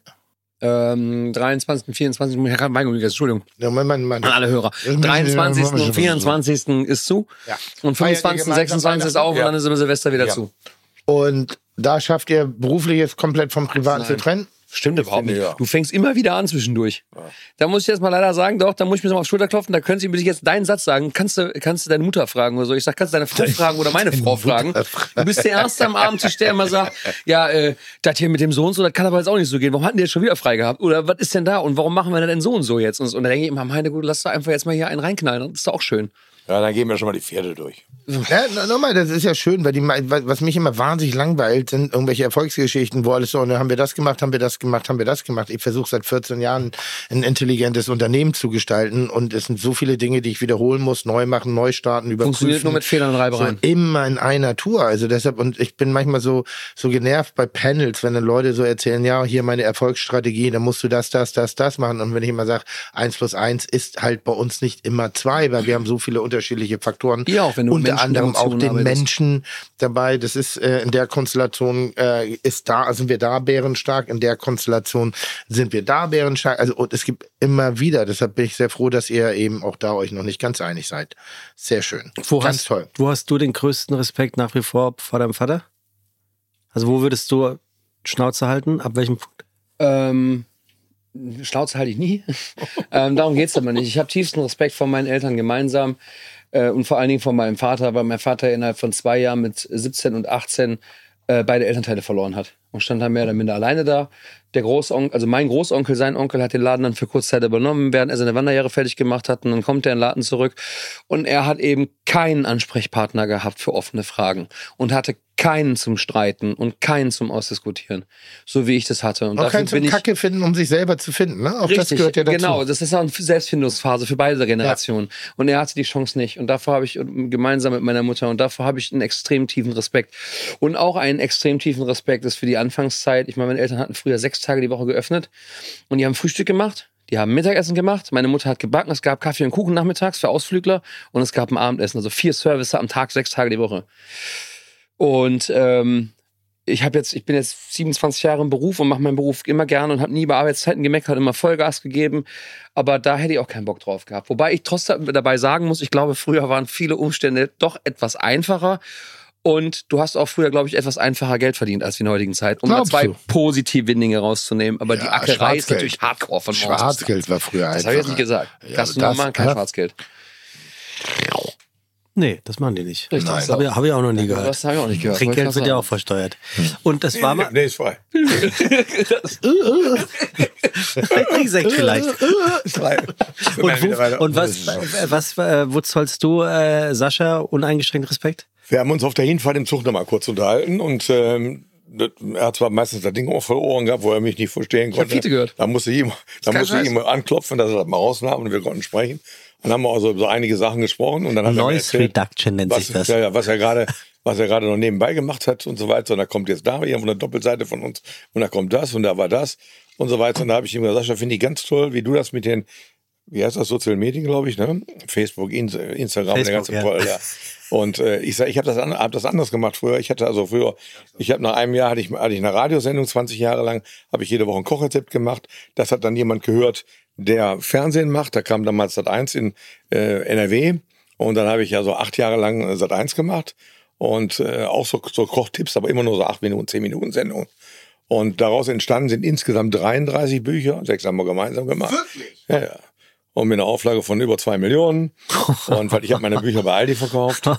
Ähm, 23. 24. Muss ich gerade mein Entschuldigung. Ja, mein, mein, mein. An alle Hörer. müssen wir- 23. müssen wir- und 24. ist zu. Ja. Und Feiert ihr 25. gemeinsam 26. ist auf und Ja. dann ist immer Silvester wieder Ja. zu. Und da schafft ihr beruflich jetzt komplett vom Privaten zu trennen? Stimmt überhaupt nicht. ja. Du fängst immer wieder an zwischendurch. Da muss ich jetzt mal leider sagen, doch, da muss ich mir so mal auf die Schulter klopfen, da können Sie mir jetzt deinen Satz sagen. Kannst du, kannst du deine Mutter fragen oder so? Ich sag, kannst du deine Frau fragen oder meine Frau fragen? Du bist der Erste am Abend, der immer sagt, ja, äh, das hier mit dem so und so, das kann aber jetzt auch nicht so gehen. Warum hatten die jetzt schon wieder frei gehabt? Oder was ist denn da? Und warum machen wir denn so und so jetzt? Und, da denke ich immer, meine Gute, lass doch einfach jetzt mal hier einen reinknallen. Das ist doch auch schön. Ja, dann gehen wir schon mal die Pferde durch. Ja, no- nochmal, das ist ja schön, weil die, was mich immer wahnsinnig langweilt, sind irgendwelche Erfolgsgeschichten, wo alles so, und dann haben wir das gemacht, haben wir das gemacht, haben wir das gemacht. Ich versuche seit 14 Jahren ein intelligentes Unternehmen zu gestalten und es sind so viele Dinge, die ich wiederholen muss, neu machen, neu starten, überprüfen. Funktioniert nur mit Fehlern und Reibereien. So immer in einer Tour. Also deshalb, und ich bin manchmal so, so genervt bei Panels, wenn dann Leute so erzählen, ja, hier meine Erfolgsstrategie, dann musst du das, das, das, das machen. Und wenn ich immer sage, eins plus eins ist halt bei uns nicht immer zwei, weil wir haben so viele unterschiedliche Faktoren. Ja, auch wenn du Unter anderem auch den arbeitest. Menschen dabei. Das ist äh, in der Konstellation äh, ist da, sind wir da bärenstark, in der Konstellation sind wir da bärenstark. Also und es gibt immer wieder, deshalb bin ich sehr froh, dass ihr eben auch da euch noch nicht ganz einig seid. Sehr schön. Wo ganz hast, toll. Wo hast du den größten Respekt nach wie vor vor deinem Vater? Also wo würdest du Schnauze halten? Ab welchem Punkt? Ähm, Schnauze halte ich nie. ähm, darum geht's aber nicht. Ich habe tiefsten Respekt vor meinen Eltern gemeinsam äh, und vor allen Dingen von meinem Vater, weil mein Vater innerhalb von zwei Jahren mit 17 und 18 äh, beide Elternteile verloren hat und stand dann mehr oder minder alleine da. Der Großonkel, also mein Großonkel, sein Onkel hat den Laden dann für kurze Zeit übernommen, während er seine Wanderjahre fertig gemacht hat und dann kommt er in den Laden zurück und er hat eben keinen Ansprechpartner gehabt für offene Fragen und hatte keinen zum Streiten und keinen zum Ausdiskutieren, so wie ich das hatte. Und Auch dafür kein zum Kacke finden, um sich selber zu finden. Ne? Auch das gehört ja dazu. Genau, das ist eine Selbstfindungsphase für beide Generationen. Und er hatte die Chance nicht. Und davor habe ich gemeinsam mit meiner Mutter und davor habe ich einen extrem tiefen Respekt. Und auch einen extrem tiefen Respekt ist für die Anfangszeit. Ich meine, meine Eltern hatten früher sechs Tage die Woche geöffnet und die haben Frühstück gemacht. Die haben Mittagessen gemacht. Meine Mutter hat gebacken. Es gab Kaffee und Kuchen nachmittags für Ausflügler und es gab ein Abendessen. Also vier Services am Tag, sechs Tage die Woche. Und ähm, ich habe jetzt, ich bin jetzt 27 Jahre im Beruf und mache meinen Beruf immer gerne und habe nie über Arbeitszeiten gemeckert, immer Vollgas gegeben. Aber da hätte ich auch keinen Bock drauf gehabt. Wobei ich trotzdem dabei sagen muss, ich glaube, früher waren viele Umstände doch etwas einfacher. Und du hast auch früher, glaube ich, etwas einfacher Geld verdient als in der heutigen Zeit, um Glaubst da zwei du? positive Dinge rauszunehmen. Aber die Ja, Ackerei ist natürlich hardcore von morgens Schwarzgeld war früher Das einfach. habe ich jetzt nicht gesagt. Ja, das- machen kein ja. Schwarzgeld. Nee, das machen die nicht. Richtig. Das habe ich, hab ich auch noch nie gehört. Das habe ich auch nicht gehört. Trinkgeld wird ich ja auch versteuert. Und das war mal. Nee, ist frei. Trinkgeld vielleicht. Und, wo, und was, was, äh, wo zollst du, äh, Sascha, uneingeschränkt Respekt? Wir haben uns auf der Hinfahrt im Zug noch mal kurz unterhalten und ähm, er hat zwar meistens das Ding auch voll Ohren gehabt, wo er mich nicht verstehen konnte. Fiete gehört. Da musste ich ihm, da musste ich ihm anklopfen, dass er das mal rausnahm und wir konnten sprechen. Dann haben wir also so einige Sachen gesprochen und dann hat er Noise erzählt, Reduction nennt was, sich das. Ja, ja, was er gerade, was er gerade noch nebenbei gemacht hat und so weiter. Und da kommt jetzt da irgendwo eine Doppelseite von uns und da kommt das und da war das und so weiter. Und da habe ich ihm gesagt, Sascha, finde ich ganz toll, wie du das mit den, wie heißt das, Social Medien, glaube ich, ne? Facebook, Ins- Instagram, der ganze ja. Poll, ja. Und äh, ich sag, ich habe das, an- hab das anders gemacht früher. Ich hatte also früher, ich habe nach einem Jahr hatte ich, hatte ich eine Radiosendung, 20 Jahre lang, habe ich jede Woche ein Kochrezept gemacht. Das hat dann jemand gehört, der Fernsehen macht. Da kam damals Sat 1 in äh, NRW. Und dann habe ich also acht Jahre lang äh, Sat 1 gemacht. Und äh, auch so, so Kochtipps, aber immer nur so acht Minuten, zehn Minuten Sendungen. Und daraus entstanden sind insgesamt 33 Bücher. Sechs haben wir gemeinsam gemacht. Wirklich? Ja, ja. Und mit einer Auflage von über zwei Millionen. Und weil ich habe meine Bücher bei Aldi verkauft.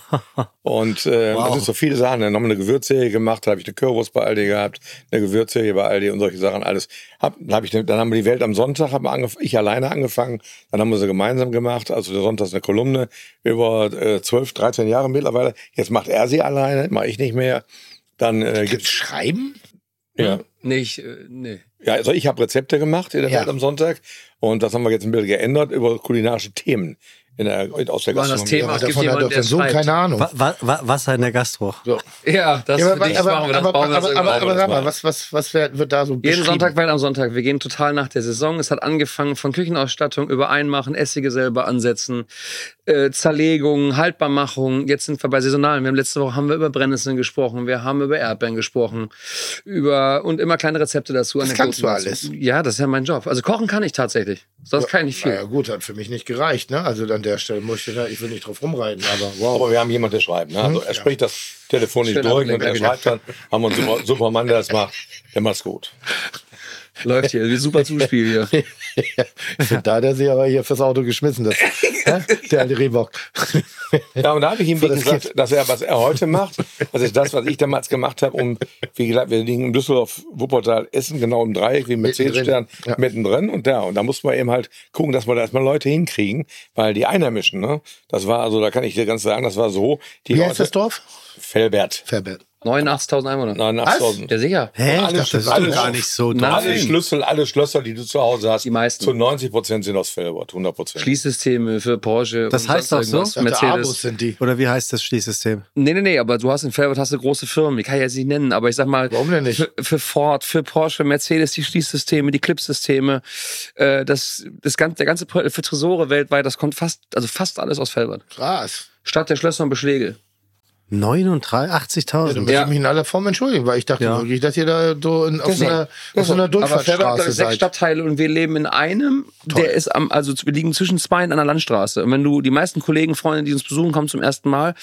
Und äh, das sind so viele Sachen. Dann haben wir eine Gewürzserie gemacht, da habe ich eine Currywurst bei Aldi gehabt, eine Gewürzserie bei Aldi und solche Sachen alles. Hab, dann, hab ich, dann haben wir die Welt am Sonntag, haben angef ich alleine angefangen, dann haben wir sie gemeinsam gemacht. Also der Sonntag ist eine Kolumne über äh, 12, 13 Jahre mittlerweile. Jetzt macht er sie alleine, mache ich nicht mehr. Dann äh, gibt's Schreiben? Ja. Nicht, äh, nee. Ja, also ich habe Rezepte gemacht in der Ja. Welt am Sonntag und das haben wir jetzt ein bisschen geändert über kulinarische Themen in der, aus der War das Gastronomie. Thema? Aber es gibt davon hat doch der Sohn keine Ahnung. Wa wa wa Wasser in der Gastro. So. Ja, das Ja, aber, aber, machen wir das. aber, bauen wir das aber, irgendwann aber, aber sag mal, was, was, was wird, da so Jeden? Sonntag, Welt am Sonntag. Wir gehen total nach der Saison. Es hat angefangen von Küchenausstattung über Einmachen, Essige selber ansetzen, äh, Zerlegung, Haltbarmachung. Jetzt sind wir bei Saisonalen. Wir haben letzte Woche haben wir über Brennnesseln gesprochen, wir haben über Erdbeeren gesprochen, über und immer kleine Rezepte dazu. Das kannst du alles. Ja, das ist ja mein Job. Also kochen kann ich tatsächlich. Sonst kann ich viel. Naja, gut, hat für mich nicht gereicht, ne? Also an der Stelle muss ich, da- ich will nicht drauf rumreiten, aber wow. Aber wir haben jemanden, der schreibt. Ne? Also er spricht das telefonisch Schön durch und er schreibt dann, haben wir einen super, super Mann, der das macht. Der macht's gut. Läuft hier, wie super Zuspiel hier. da hat er sich aber hier fürs Auto geschmissen, das, hä? der alte Rehbock. Ja, und da habe ich ihm gesagt, Kind. dass er, was er heute macht, das ist das, was ich damals gemacht habe, um, wie gesagt, wir liegen in Düsseldorf, Wuppertal, Essen, genau im Dreieck, wie ein Mercedes-Stern, Ja. mittendrin und da. Und da muss man eben halt gucken, dass wir da erstmal Leute hinkriegen, weil die Einheimischen, ne, das war, also da kann ich dir ganz sagen, das war so, die Wie Leute, heißt das Dorf? Felbert. Verbert. 89.000 Einwohner. Nein, 8000. Ja, sicher. Hä? Alle Ich dachte, das ist alle- gar nicht so Nein. Alle Schlüssel, alle Schlösser, die du zu Hause hast, Die meisten. zu 90 Prozent sind aus Felbert, 100 Prozent. Schließsysteme für Porsche. Das und heißt doch so? Dachte, Abos Mercedes. sind die. Oder wie heißt das Schließsystem? Nee, nee, nee, aber du hast in Felbert hast du große Firmen, die kann ich jetzt nicht nennen, aber ich sag mal, Warum denn nicht? Für, für Ford, für Porsche, Mercedes, die Schließsysteme, die Clipsysteme, äh, das, das ganze, der ganze, für Tresore weltweit, das kommt fast, also fast alles aus Felbert. Krass. Stadt der Schlösser und Beschläge. 39, Ja, dann 80.000. muss ich mich in aller Form entschuldigen, weil ich dachte Ja. wirklich, dass ihr da so in, auf, Das so ist- einer, auf so einer Aber Durchfahrtsstraße sechs seid. Stadtteile und wir leben in einem, der ist am, also wir liegen zwischen zwei in einer Landstraße. Und wenn du die meisten Kollegen, Freunde, die uns besuchen, kommen zum ersten Mal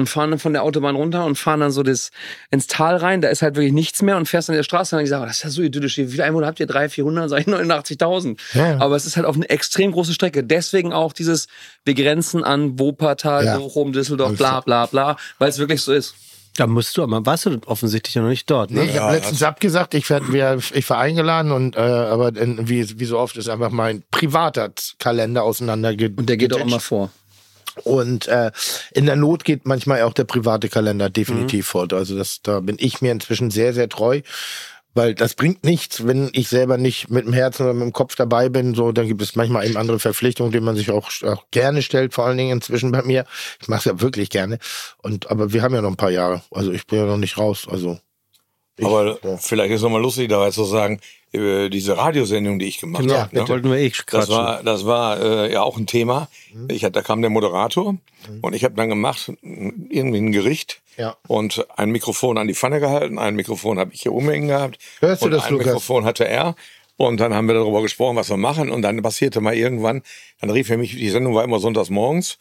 und fahren dann von der Autobahn runter und fahren dann so das ins Tal rein, da ist halt wirklich nichts mehr und fährst an der Straße und die sagen, das ist ja so idyllisch, wie viele Einwohner habt ihr? 300, 400? Sag ich 89.000. Ja. Aber es ist halt auf eine extrem große Strecke. Deswegen auch dieses, wir grenzen an Wuppertal, Ja. Bochum, Düsseldorf, bla bla bla, weil es wirklich so ist. Da musst du, aber warst du offensichtlich noch nicht dort, ne? Nee, ich habe letztens abgesagt, ich, werd, ich war eingeladen und äh, aber in, wie, wie so oft ist einfach mein privater Kalender auseinander Und der geht auch immer vor. Und äh, in der Not geht manchmal auch der private Kalender definitiv fort. Also das, da bin ich mir inzwischen sehr, sehr treu. Weil das bringt nichts, wenn ich selber nicht mit dem Herzen oder mit dem Kopf dabei bin. So, dann gibt es manchmal eben andere Verpflichtungen, denen man sich auch, auch gerne stellt, vor allen Dingen inzwischen bei mir. Ich mache es ja wirklich gerne. Und aber wir haben ja noch ein paar Jahre. Also ich bin ja noch nicht raus. Also ich, Aber ja. vielleicht ist es nochmal lustig, dabei zu sagen, äh, diese Radiosendung, die ich gemacht Genau, habe. Da wollten wir eh Das war, das war äh, ja auch ein Thema. Mhm. Ich hab, da kam der Moderator und ich habe dann gemacht, irgendwie ein Gericht Ja. und ein Mikrofon an die Pfanne gehalten, ein Mikrofon habe ich hier umhängen gehabt Hörst du und das, ein Lukas? Mikrofon hatte er. Und dann haben wir darüber gesprochen, was wir machen. Und dann passierte mal irgendwann, dann rief er mich, die Sendung war immer sonntags morgens,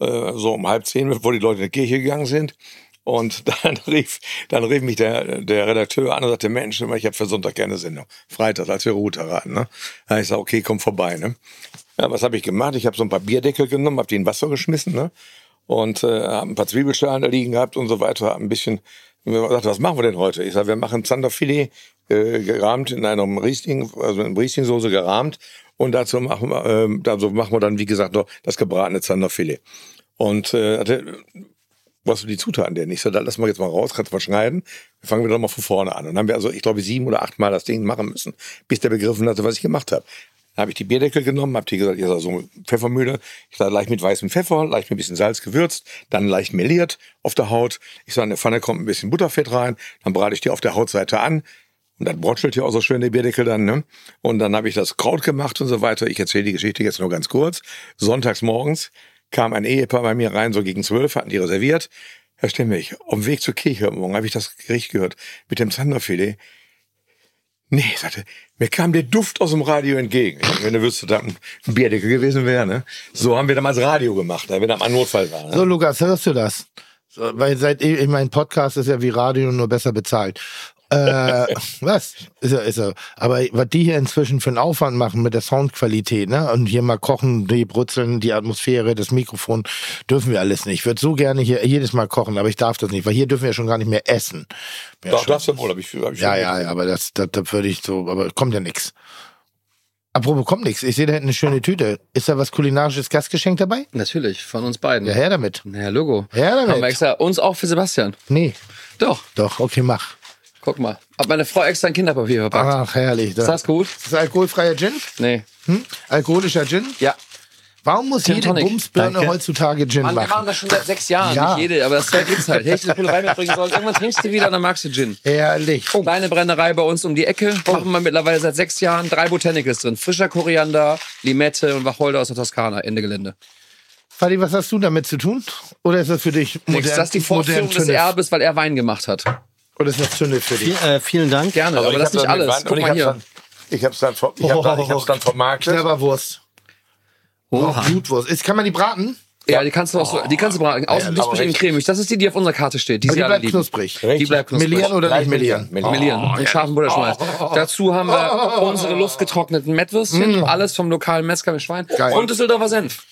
äh, so um halb zehn, bevor die Leute in die Kirche gegangen sind. Und dann rief, dann rief mich der, der Redakteur an und sagte, Mensch, ich habe für Sonntag gerne Sendung. Freitag, als wir Router hatten. Ne? Da ich gesagt, okay, komm vorbei. Ne? Ja, was habe ich gemacht? Ich habe so ein paar Bierdeckel genommen, habe die in Wasser geschmissen ne? und äh, habe ein paar Zwiebelschalen da liegen gehabt und so weiter. Hab ein bisschen, gesagt, was machen wir denn heute? Ich sage, wir machen Zanderfilet äh, gerahmt in einem Riesling, also in Riesling-Soße gerahmt und dazu machen wir, äh, dazu machen wir dann, wie gesagt, noch das gebratene Zanderfilet. Und äh, was sind die Zutaten denn? Ich so, dann lass mal jetzt mal raus, kannst mal schneiden. Wir fangen wieder mal von vorne an. Und dann haben wir also, ich glaube, sieben oder acht Mal das Ding machen müssen, bis der begriffen hatte, was ich gemacht habe. Dann habe ich die Bierdeckel genommen, habe die gesagt, ihr seid so Pfeffermühle. Ich sage, leicht mit weißem Pfeffer, leicht mit ein bisschen Salz gewürzt, dann leicht meliert auf der Haut. Ich sage, in der Pfanne kommt ein bisschen Butterfett rein, dann brate ich die auf der Hautseite an. Und dann brotschelt ja auch so schön der Bierdeckel dann, ne? Und dann habe ich das Kraut gemacht und so weiter. Ich erzähle die Geschichte jetzt nur ganz kurz. Sonntags morgens kam ein Ehepaar bei mir rein, so gegen zwölf, hatten die reserviert. Herr Stemmig, auf dem Weg zur Kirche Morgen habe ich das Gericht gehört mit dem Zanderfilet. Nee, sagte, mir kam der Duft aus dem Radio entgegen. Wenn du wüsstest, da ein Bierdeckel gewesen wäre, ne? So haben wir damals Radio gemacht, wenn da mal ein Notfall war. Ne? So, Lukas, hörst du das? Weil seit ich mein Podcast ist ja wie Radio nur besser bezahlt. Äh, was? Ist er, ist er. Aber was die hier inzwischen für einen Aufwand machen mit der Soundqualität, ne? Und hier mal kochen, die brutzeln, die Atmosphäre, das Mikrofon, dürfen wir alles nicht. Ich würde so gerne hier jedes Mal kochen, aber ich darf das nicht, weil hier dürfen wir schon gar nicht mehr essen. Ja, Doch, darfst du wohl, hab ich, hab ich ja, ja, ja, aber das, das, das würde ich so, aber kommt ja nix. Apropos kommt nix. Ich sehe da hinten eine schöne Tüte. Ist da was kulinarisches Gastgeschenk dabei? Natürlich, von uns beiden. Ja, her damit. Naja, Logo. Her damit. Haben wir extra, uns auch für Sebastian. Nee, Doch, doch, okay, mach. Guck mal. Hat meine Frau extra ein Kinderpapier verpackt. Ach, herrlich. Ist das gut? Ist das alkoholfreier Gin? Nee. Hm? Alkoholischer Gin? Ja. Warum muss Gin jede Tonic. Bumsbirne Danke. heutzutage Gin Mann, wir machen? machen das schon seit sechs Jahren. Ja. Nicht jede, aber das gibt's halt. Hätte ich das mitbringen sollen. Irgendwann trinkst du wieder und dann magst du Gin. Herrlich. Kleine Brennerei bei uns um die Ecke. Machen wir mittlerweile seit sechs Jahren. Drei Botanicals drin. Frischer Koriander, Limette und Wacholder aus der Toskana. Ende Gelände. Fadi, was hast du damit zu tun? Oder ist das für dich modern, das ist die Fortführung des? Erbes, weil er Wein gemacht hat. Oder ist das Tünnef für dich? Viel, äh, vielen Dank. Gerne, aber, ich das ist nicht alles. Guck und ich mal hab's hier. Dann, ich hab's dann, ich hab dann, ich hab's dann vermarktet. Knabberwurst. Oh, Oha. Blutwurst. Ist, kann man die braten? Ja, die kannst du auch so, die kannst du braten. Außen knusprig innen cremig. Das ist die, die auf unserer Karte steht. Die Aber die bleibt knusprig. Die bleibt knusprig. Melieren oder nicht melieren? melieren. Melieren und scharfen Butterschmalz. Dazu haben wir unsere luftgetrockneten Mettwürstchen, alles vom lokalen Metzger mit Schwein Geil. und Düsseldorfer Senf.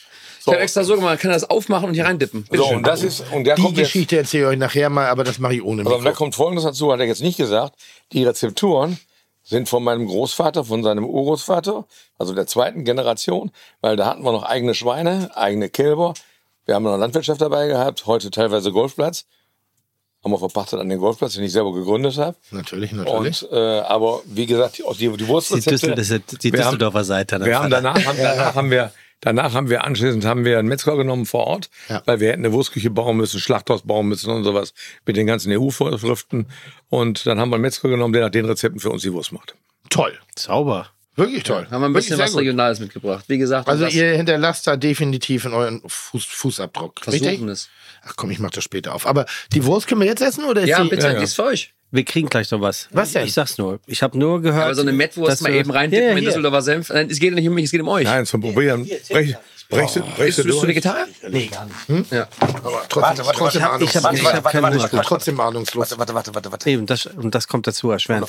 Ich habe extra so gemacht, man kann das aufmachen und hier reindippen. Bitte So, schön. und das ist, und der Die kommt jetzt, Geschichte erzähle ich euch nachher mal, aber das mache ich ohne aber da Mikro. kommt Folgendes dazu, hat er jetzt nicht gesagt. Die Rezepturen sind von meinem Großvater, von seinem Urgroßvater, also der zweiten Generation, weil da hatten wir noch eigene Schweine, eigene Kälber. Wir haben noch Landwirtschaft dabei gehabt, heute teilweise Golfplatz. Haben wir verpachtet an den Golfplatz, den ich selber gegründet habe. Natürlich, natürlich. Und, äh, aber wie gesagt, die, die, die Die, Wurstrezepte. Düssel, das ist die Wir haben- Düsseldorfer Seite. dann Wir haben danach, haben, danach haben wir, danach haben wir anschließend haben wir einen Metzger genommen vor Ort, Ja. weil wir hätten eine Wurstküche bauen müssen, Schlachthaus bauen müssen und sowas mit den ganzen EU-Vorschriften. Und dann haben wir einen Metzger genommen, der nach den Rezepten für uns die Wurst macht. Toll. Sauber. Wirklich toll. haben wir ein bisschen was gut. Regionales mitgebracht. Wie gesagt, Also ihr hinterlasst da definitiv in euren Fuß, Fußabdruck. versuchen Richtig? es. Ach komm, ich mach das später auf. Aber die Wurst können wir jetzt essen oder ist Ja, die? bitte, Ja, ja. die ist für euch. Wir kriegen gleich noch was. Was denn? Ich sag's nur. Ich habe nur gehört. Aber so eine Mettwurst mal eben reindippen Ja, mit hier. Düsseldorfer Senf. Nein, Es geht nicht um mich, es geht um euch. Nein, zum Probieren. Brech, brechst du, Bist du du, bist du? Vegetarier? Nee, gar nicht. Ja. Aber trotzdem, trotzdem Ich hab, ich hab, ich hab keinen Hunger. trotzdem ahnungslos. Warte, warte, warte, warte. Eben, das, und das kommt dazu erschwerend.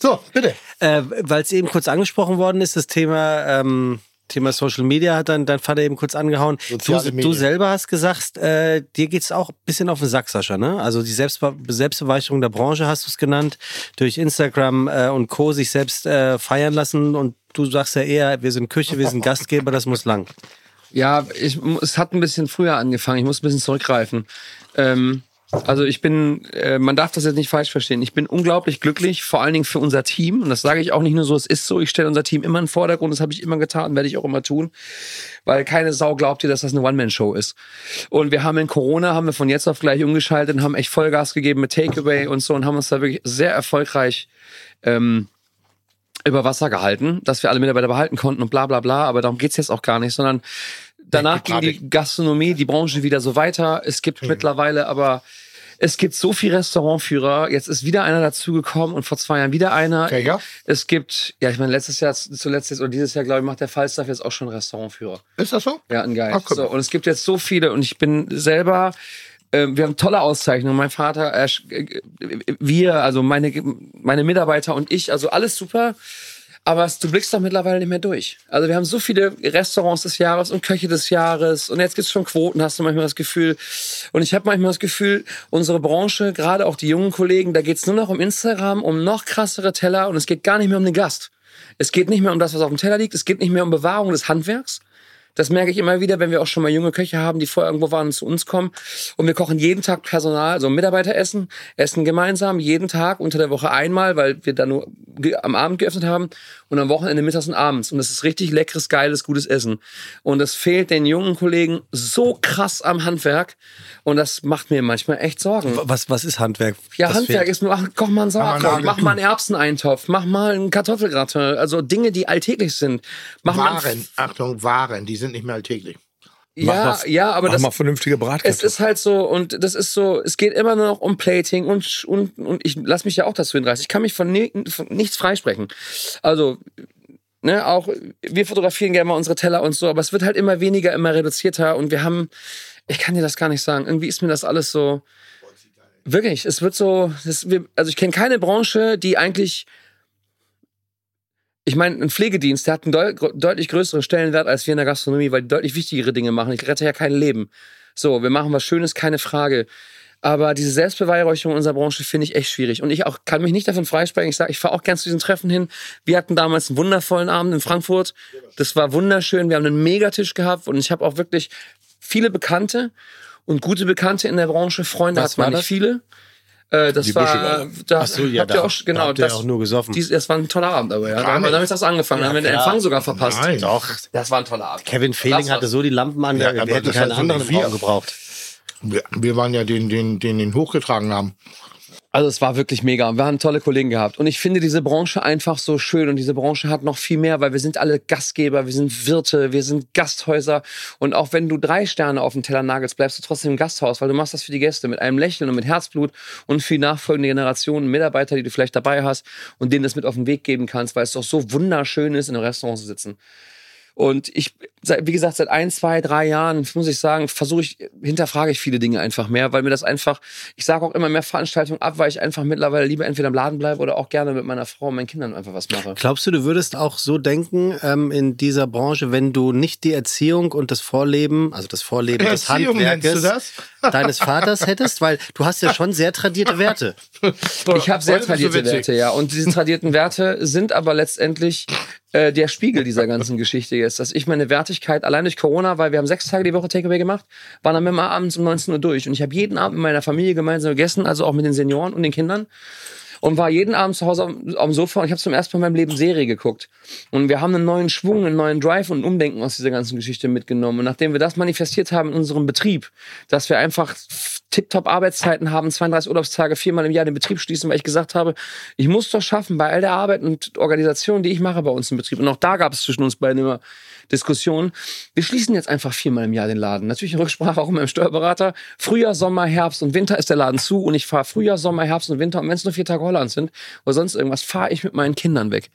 So, bitte. Äh, Weil es eben kurz angesprochen worden ist, das Thema, ähm, Thema Social Media hat dann dein Vater eben kurz angehauen. Du, du selber hast gesagt, äh, dir geht's auch ein bisschen auf den Sack, Sascha, ne? Also die Selbstbe Selbstbeweicherung der Branche hast du es genannt, durch Instagram äh, und Co. sich selbst äh, feiern lassen und du sagst ja eher, wir sind Küche, wir sind Gastgeber, das muss lang. Ja, ich, es hat ein bisschen früher angefangen. Ich muss ein bisschen zurückgreifen. Ähm, also ich bin, äh, man darf das jetzt nicht falsch verstehen. Ich bin unglaublich glücklich, vor allen Dingen für unser Team. Und das sage ich auch nicht nur so, es ist so. Ich stelle unser Team immer in den Vordergrund. Das habe ich immer getan, werde ich auch immer tun. Weil keine Sau glaubt dir, dass das eine One-Man-Show ist. Und wir haben in Corona, haben wir von jetzt auf gleich umgeschaltet und haben echt Vollgas gegeben mit Takeaway und so und haben uns da wirklich sehr erfolgreich ähm, über Wasser gehalten, dass wir alle Mitarbeiter behalten konnten und bla bla bla, aber darum geht's jetzt auch gar nicht, sondern danach ging die Gastronomie, die Branche wieder so weiter. Es gibt mittlerweile aber, es gibt so viele Restaurantführer, jetzt ist wieder einer dazugekommen und vor zwei Jahren wieder einer. Okay, ja. Es gibt, ja, ich meine, letztes Jahr, zuletzt jetzt, oder dieses Jahr, glaube ich, macht der Falstaff jetzt auch schon Restaurantführer. Ist das so? Ja, ein Geil. Ach, guck so, und es gibt jetzt so viele und ich bin selber äh, wir haben tolle Auszeichnungen. Mein Vater, äh, äh, wir, also meine, meine Mitarbeiter und ich, also alles super. Aber du blickst doch mittlerweile nicht mehr durch. Also wir haben so viele Restaurants des Jahres und Köche des Jahres und jetzt gibt's schon Quoten, hast du manchmal das Gefühl. Und ich habe manchmal das Gefühl, unsere Branche, gerade auch die jungen Kollegen, da geht's nur noch um Instagram, um noch krassere Teller und es geht gar nicht mehr um den Gast. Es geht nicht mehr um das, was auf dem Teller liegt. Es geht nicht mehr um Bewahrung des Handwerks. Das merke ich immer wieder, wenn wir auch schon mal junge Köche haben, die vorher irgendwo waren und zu uns kommen. Und wir kochen jeden Tag Personal, also Mitarbeiter essen, essen gemeinsam, jeden Tag unter der Woche einmal, weil wir da nur am Abend geöffnet haben und am Wochenende mittags und abends. Und das ist richtig leckeres, geiles, gutes Essen. Und das fehlt den jungen Kollegen so krass am Handwerk. Und das macht mir manchmal echt Sorgen. Was, was ist Handwerk? Ja, Das Handwerk fehlt. ist nur, ach, koch mal einen Sauerkraut, mach mal einen Erbseneintopf, mach mal einen Kartoffelgratin, also Dinge, die alltäglich sind. Mach mal Waren, Achtung, Waren, die sind nicht mehr alltäglich. ja, mal- ja, aber Mach das, mal vernünftige es ist halt so, und das ist so, es geht immer nur noch um Plating und, und, und ich lasse mich ja auch dazu hinreißen. Ich kann mich von, ni von nichts freisprechen. Also, ne, auch, wir fotografieren gerne mal unsere Teller und so, aber es wird halt immer weniger, immer reduzierter und wir haben, ich kann dir das gar nicht sagen, irgendwie ist mir das alles so, wirklich, es wird so, das, wir, also ich kenne keine Branche, die eigentlich, ich meine, ein Pflegedienst, der hat einen deu deutlich größeren Stellenwert als wir in der Gastronomie, weil die deutlich wichtigere Dinge machen. Ich rette ja kein Leben. So, wir machen was Schönes, keine Frage. Aber diese Selbstbeweihräucherung in unserer Branche finde ich echt schwierig. Und ich auch kann mich nicht davon freisprechen. Ich sage, ich fahre auch gern zu diesen Treffen hin. Wir hatten damals einen wundervollen Abend in Frankfurt. Das war wunderschön. Wir haben einen Megatisch gehabt und ich habe auch wirklich viele Bekannte und gute Bekannte in der Branche. Freunde Was hat man nicht viele. Äh, das Die war, Buschegalle. da Ach so, ja, habt ihr da- auch, da genau, habt ihr das, auch nur gesoffen. Dies, das war ein toller Abend, aber ja. Da haben damit das angefangen, da haben wir den Empfang sogar verpasst. Nein. Doch. Das war ein toller Abend. Kevin Fehling hatte so die Lampen an, Ja, wir hätten keinen anderen im Raum wir. gebraucht. Wir, wir waren ja den, den, den, den hochgetragen haben. Also es war wirklich mega. Wir haben tolle Kollegen gehabt. Und ich finde diese Branche einfach so schön. Und diese Branche hat noch viel mehr, weil wir sind alle Gastgeber, wir sind Wirte, wir sind Gasthäuser. Und auch wenn du drei Sterne auf dem Teller nagelst, bleibst du trotzdem im Gasthaus, weil du machst das für die Gäste mit einem Lächeln und mit Herzblut und für die nachfolgende Generation Mitarbeiter, die du vielleicht dabei hast und denen das mit auf den Weg geben kannst, weil es doch so wunderschön ist, in einem Restaurant zu sitzen. Und ich, seit- wie gesagt, seit ein, zwei, drei Jahren, muss ich sagen, versuche ich, hinterfrage ich viele Dinge einfach mehr, weil mir das einfach, ich sage auch immer mehr Veranstaltungen ab, weil ich einfach mittlerweile lieber entweder im Laden bleibe oder auch gerne mit meiner Frau und meinen Kindern einfach was mache. Glaubst du, du würdest auch so denken ähm, in dieser Branche, wenn du nicht die Erziehung und das Vorleben, also das Vorleben des Erziehung nennst Handwerkes du das? Deines Vaters hättest? Weil du hast ja schon sehr tradierte Werte. Ich habe sehr tradierte witzig. Werte, ja. Und diese tradierten Werte sind aber letztendlich äh, der Spiegel dieser ganzen Geschichte jetzt. Dass ich meine Wertigkeit allein durch Corona, weil wir haben sechs Tage die Woche Takeaway gemacht, waren dann immer abends um 19 Uhr durch. Und ich habe jeden Abend mit meiner Familie gemeinsam gegessen, also auch mit den Senioren und den Kindern. Und war jeden Abend zu Hause auf dem Sofa und ich habe zum ersten Mal in meinem Leben Serie geguckt. Und wir haben einen neuen Schwung, einen neuen Drive und Umdenken aus dieser ganzen Geschichte mitgenommen. Und nachdem wir das manifestiert haben in unserem Betrieb, dass wir einfach tipptopp Arbeitszeiten haben, 32 Urlaubstage, viermal im Jahr den Betrieb schließen, weil ich gesagt habe, ich muss doch schaffen, bei all der Arbeit und Organisation, die ich mache bei uns im Betrieb. Und auch da gab es zwischen uns beiden immer Diskussionen. Wir schließen jetzt einfach viermal im Jahr den Laden. Natürlich in Rücksprache auch mit dem Steuerberater. Frühjahr, Sommer, Herbst und Winter ist der Laden zu und ich fahre Frühjahr, Sommer, Herbst und Winter. Und wenn es nur vier Tage Holland sind oder sonst irgendwas, fahre ich mit meinen Kindern weg.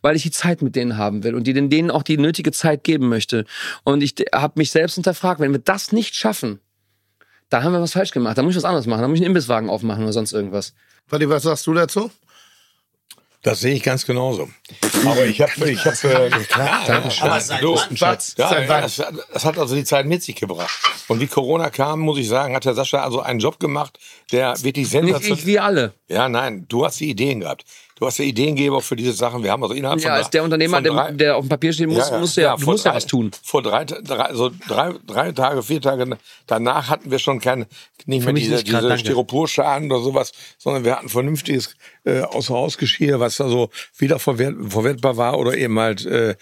Weil ich die Zeit mit denen haben will und denen auch die nötige Zeit geben möchte. Und ich habe mich selbst hinterfragt, wenn wir das nicht schaffen, da haben wir was falsch gemacht. Da muss ich was anderes machen. Da muss ich einen Imbisswagen aufmachen oder sonst irgendwas. Warte, was sagst du dazu? Das sehe ich ganz genauso. Aber ich habe, ich habe, äh, ja, Dankeschön. aber du, ja, Seit ja, wann? das, das hat also die Zeit mit sich gebracht. Und wie Corona kam, muss ich sagen, hat der Sascha also einen Job gemacht, der wirklich Nicht sensationell. ich, wir alle. Ja, nein, du hast die Ideen gehabt. Du hast der Ideengeber für diese Sachen. Wir haben also innerhalb Ja, von als der Unternehmer, der, drei- der auf dem Papier stehen muss, musst du ja, du vor musst ja drei- was tun. Vor drei, drei, so drei, drei Tage, vier Tage danach hatten wir schon keine, nicht mehr diese, nicht grad, diese danke. Styroporschalen oder sowas, sondern wir hatten vernünftiges äh, Außerhausgeschirr, was da so wieder verwert, verwertbar war oder eben halt äh,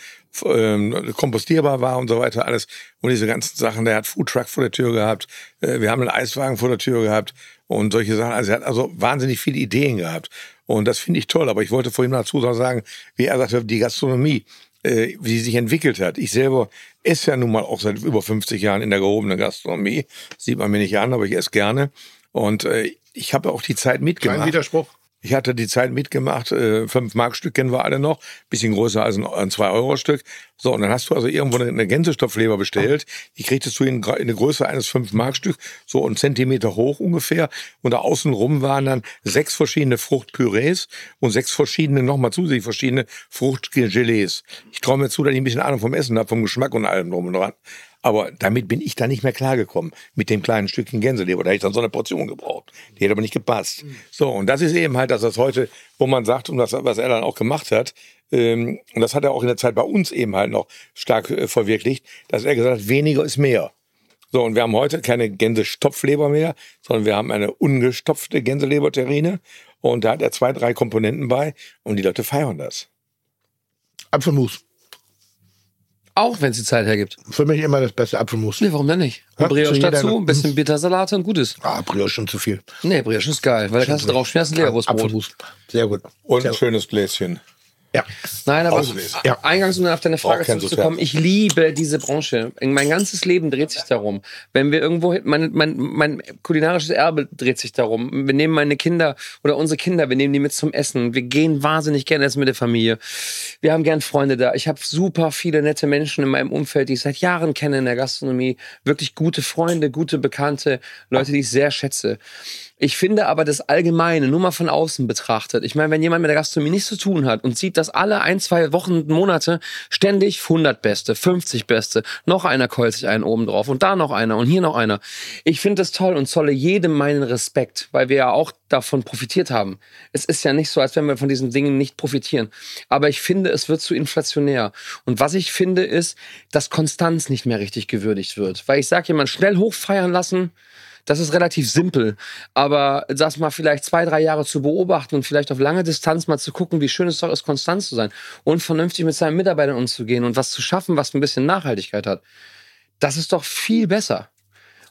ähm, kompostierbar war und so weiter alles. Und diese ganzen Sachen, der hat Foodtruck vor der Tür gehabt, äh, wir haben einen Eiswagen vor der Tür gehabt und solche Sachen. Also er hat also wahnsinnig viele Ideen gehabt. Und das finde ich toll. Aber ich wollte vorhin dazu noch sagen, wie er sagte, die Gastronomie, äh, wie sie sich entwickelt hat. Ich selber esse ja nun mal auch seit über 50 Jahren in der gehobenen Gastronomie. Sieht man mir nicht an, aber ich esse gerne. Und äh, ich habe auch die Zeit Kein mitgemacht. Widerspruch. Ich hatte die Zeit mitgemacht, äh, 5 Mark Stück kennen wir alle noch, bisschen größer als ein, ein 2 Euro Stück. So, und dann hast du also irgendwo eine, eine Gänsestopfleber bestellt, die kriegtest du in, in der Größe eines 5 Mark Stück, so einen Zentimeter hoch ungefähr. Und da außen rum waren dann sechs verschiedene Fruchtpürees und sechs verschiedene, nochmal zusätzlich verschiedene Fruchtgelees. Ich traue mir zu, dass ich ein bisschen Ahnung vom Essen habe, vom Geschmack und allem drum und dran. Aber damit bin ich da nicht mehr klargekommen mit dem kleinen Stückchen Gänseleber. Da hätte ich dann so eine Portion gebraucht. Die hätte aber nicht gepasst. So, und das ist eben halt, dass das heute, wo man sagt, und das, was er dann auch gemacht hat, ähm, und das hat er auch in der Zeit bei uns eben halt noch stark äh, verwirklicht, dass er gesagt hat, weniger ist mehr. So, und wir haben heute keine Gänsestopfleber mehr, sondern wir haben eine ungestopfte Gänseleberterrine. Und da hat er zwei, drei Komponenten bei und die Leute feiern das. Apfelmus. Auch wenn es die Zeit hergibt. Für mich immer das beste Apfelmus. Nee, warum denn nicht? Ja, Und Brioche dazu, ein bisschen Bittersalat und gutes. Ah, Brioche schon zu viel. Nee, Brioche ist geil, weil da kannst du drauf ein Leberwurstbrot. Apfelmus. Sehr gut. Und Sehr ein gut. schönes Gläschen. Ja. Nein, aber Auslesen. Ja. eingangs, um auf deine Frage zurückzukommen, ich liebe diese Branche. Mein ganzes Leben dreht sich darum. Wenn wir irgendwo, mein, mein, mein kulinarisches Erbe dreht sich darum. Wir nehmen meine Kinder oder unsere Kinder, wir nehmen die mit zum Essen. Wir gehen wahnsinnig gerne essen mit der Familie. Wir haben gern Freunde da. Ich habe super viele nette Menschen in meinem Umfeld, die ich seit Jahren kenne in der Gastronomie. Wirklich gute Freunde, gute Bekannte, Leute, die ich sehr schätze. Ich finde aber das Allgemeine, nur mal von außen betrachtet. Ich meine, wenn jemand mit der Gastronomie nichts zu tun hat und sieht, dass alle ein, zwei Wochen, Monate ständig 100 Beste, 50 Beste, noch einer keult sich einen oben drauf und da noch einer und hier noch einer. Ich finde das toll und zolle jedem meinen Respekt, weil wir ja auch davon profitiert haben. Es ist ja nicht so, als wenn wir von diesen Dingen nicht profitieren. Aber ich finde, es wird zu inflationär. Und was ich finde, ist, dass Konstanz nicht mehr richtig gewürdigt wird. Weil ich sage jemand schnell hochfeiern lassen, das ist relativ simpel. Aber das mal vielleicht zwei, drei Jahre zu beobachten und vielleicht auf lange Distanz mal zu gucken, wie schön es doch ist, konstant zu sein und vernünftig mit seinen Mitarbeitern umzugehen und was zu schaffen, was ein bisschen Nachhaltigkeit hat. Das ist doch viel besser.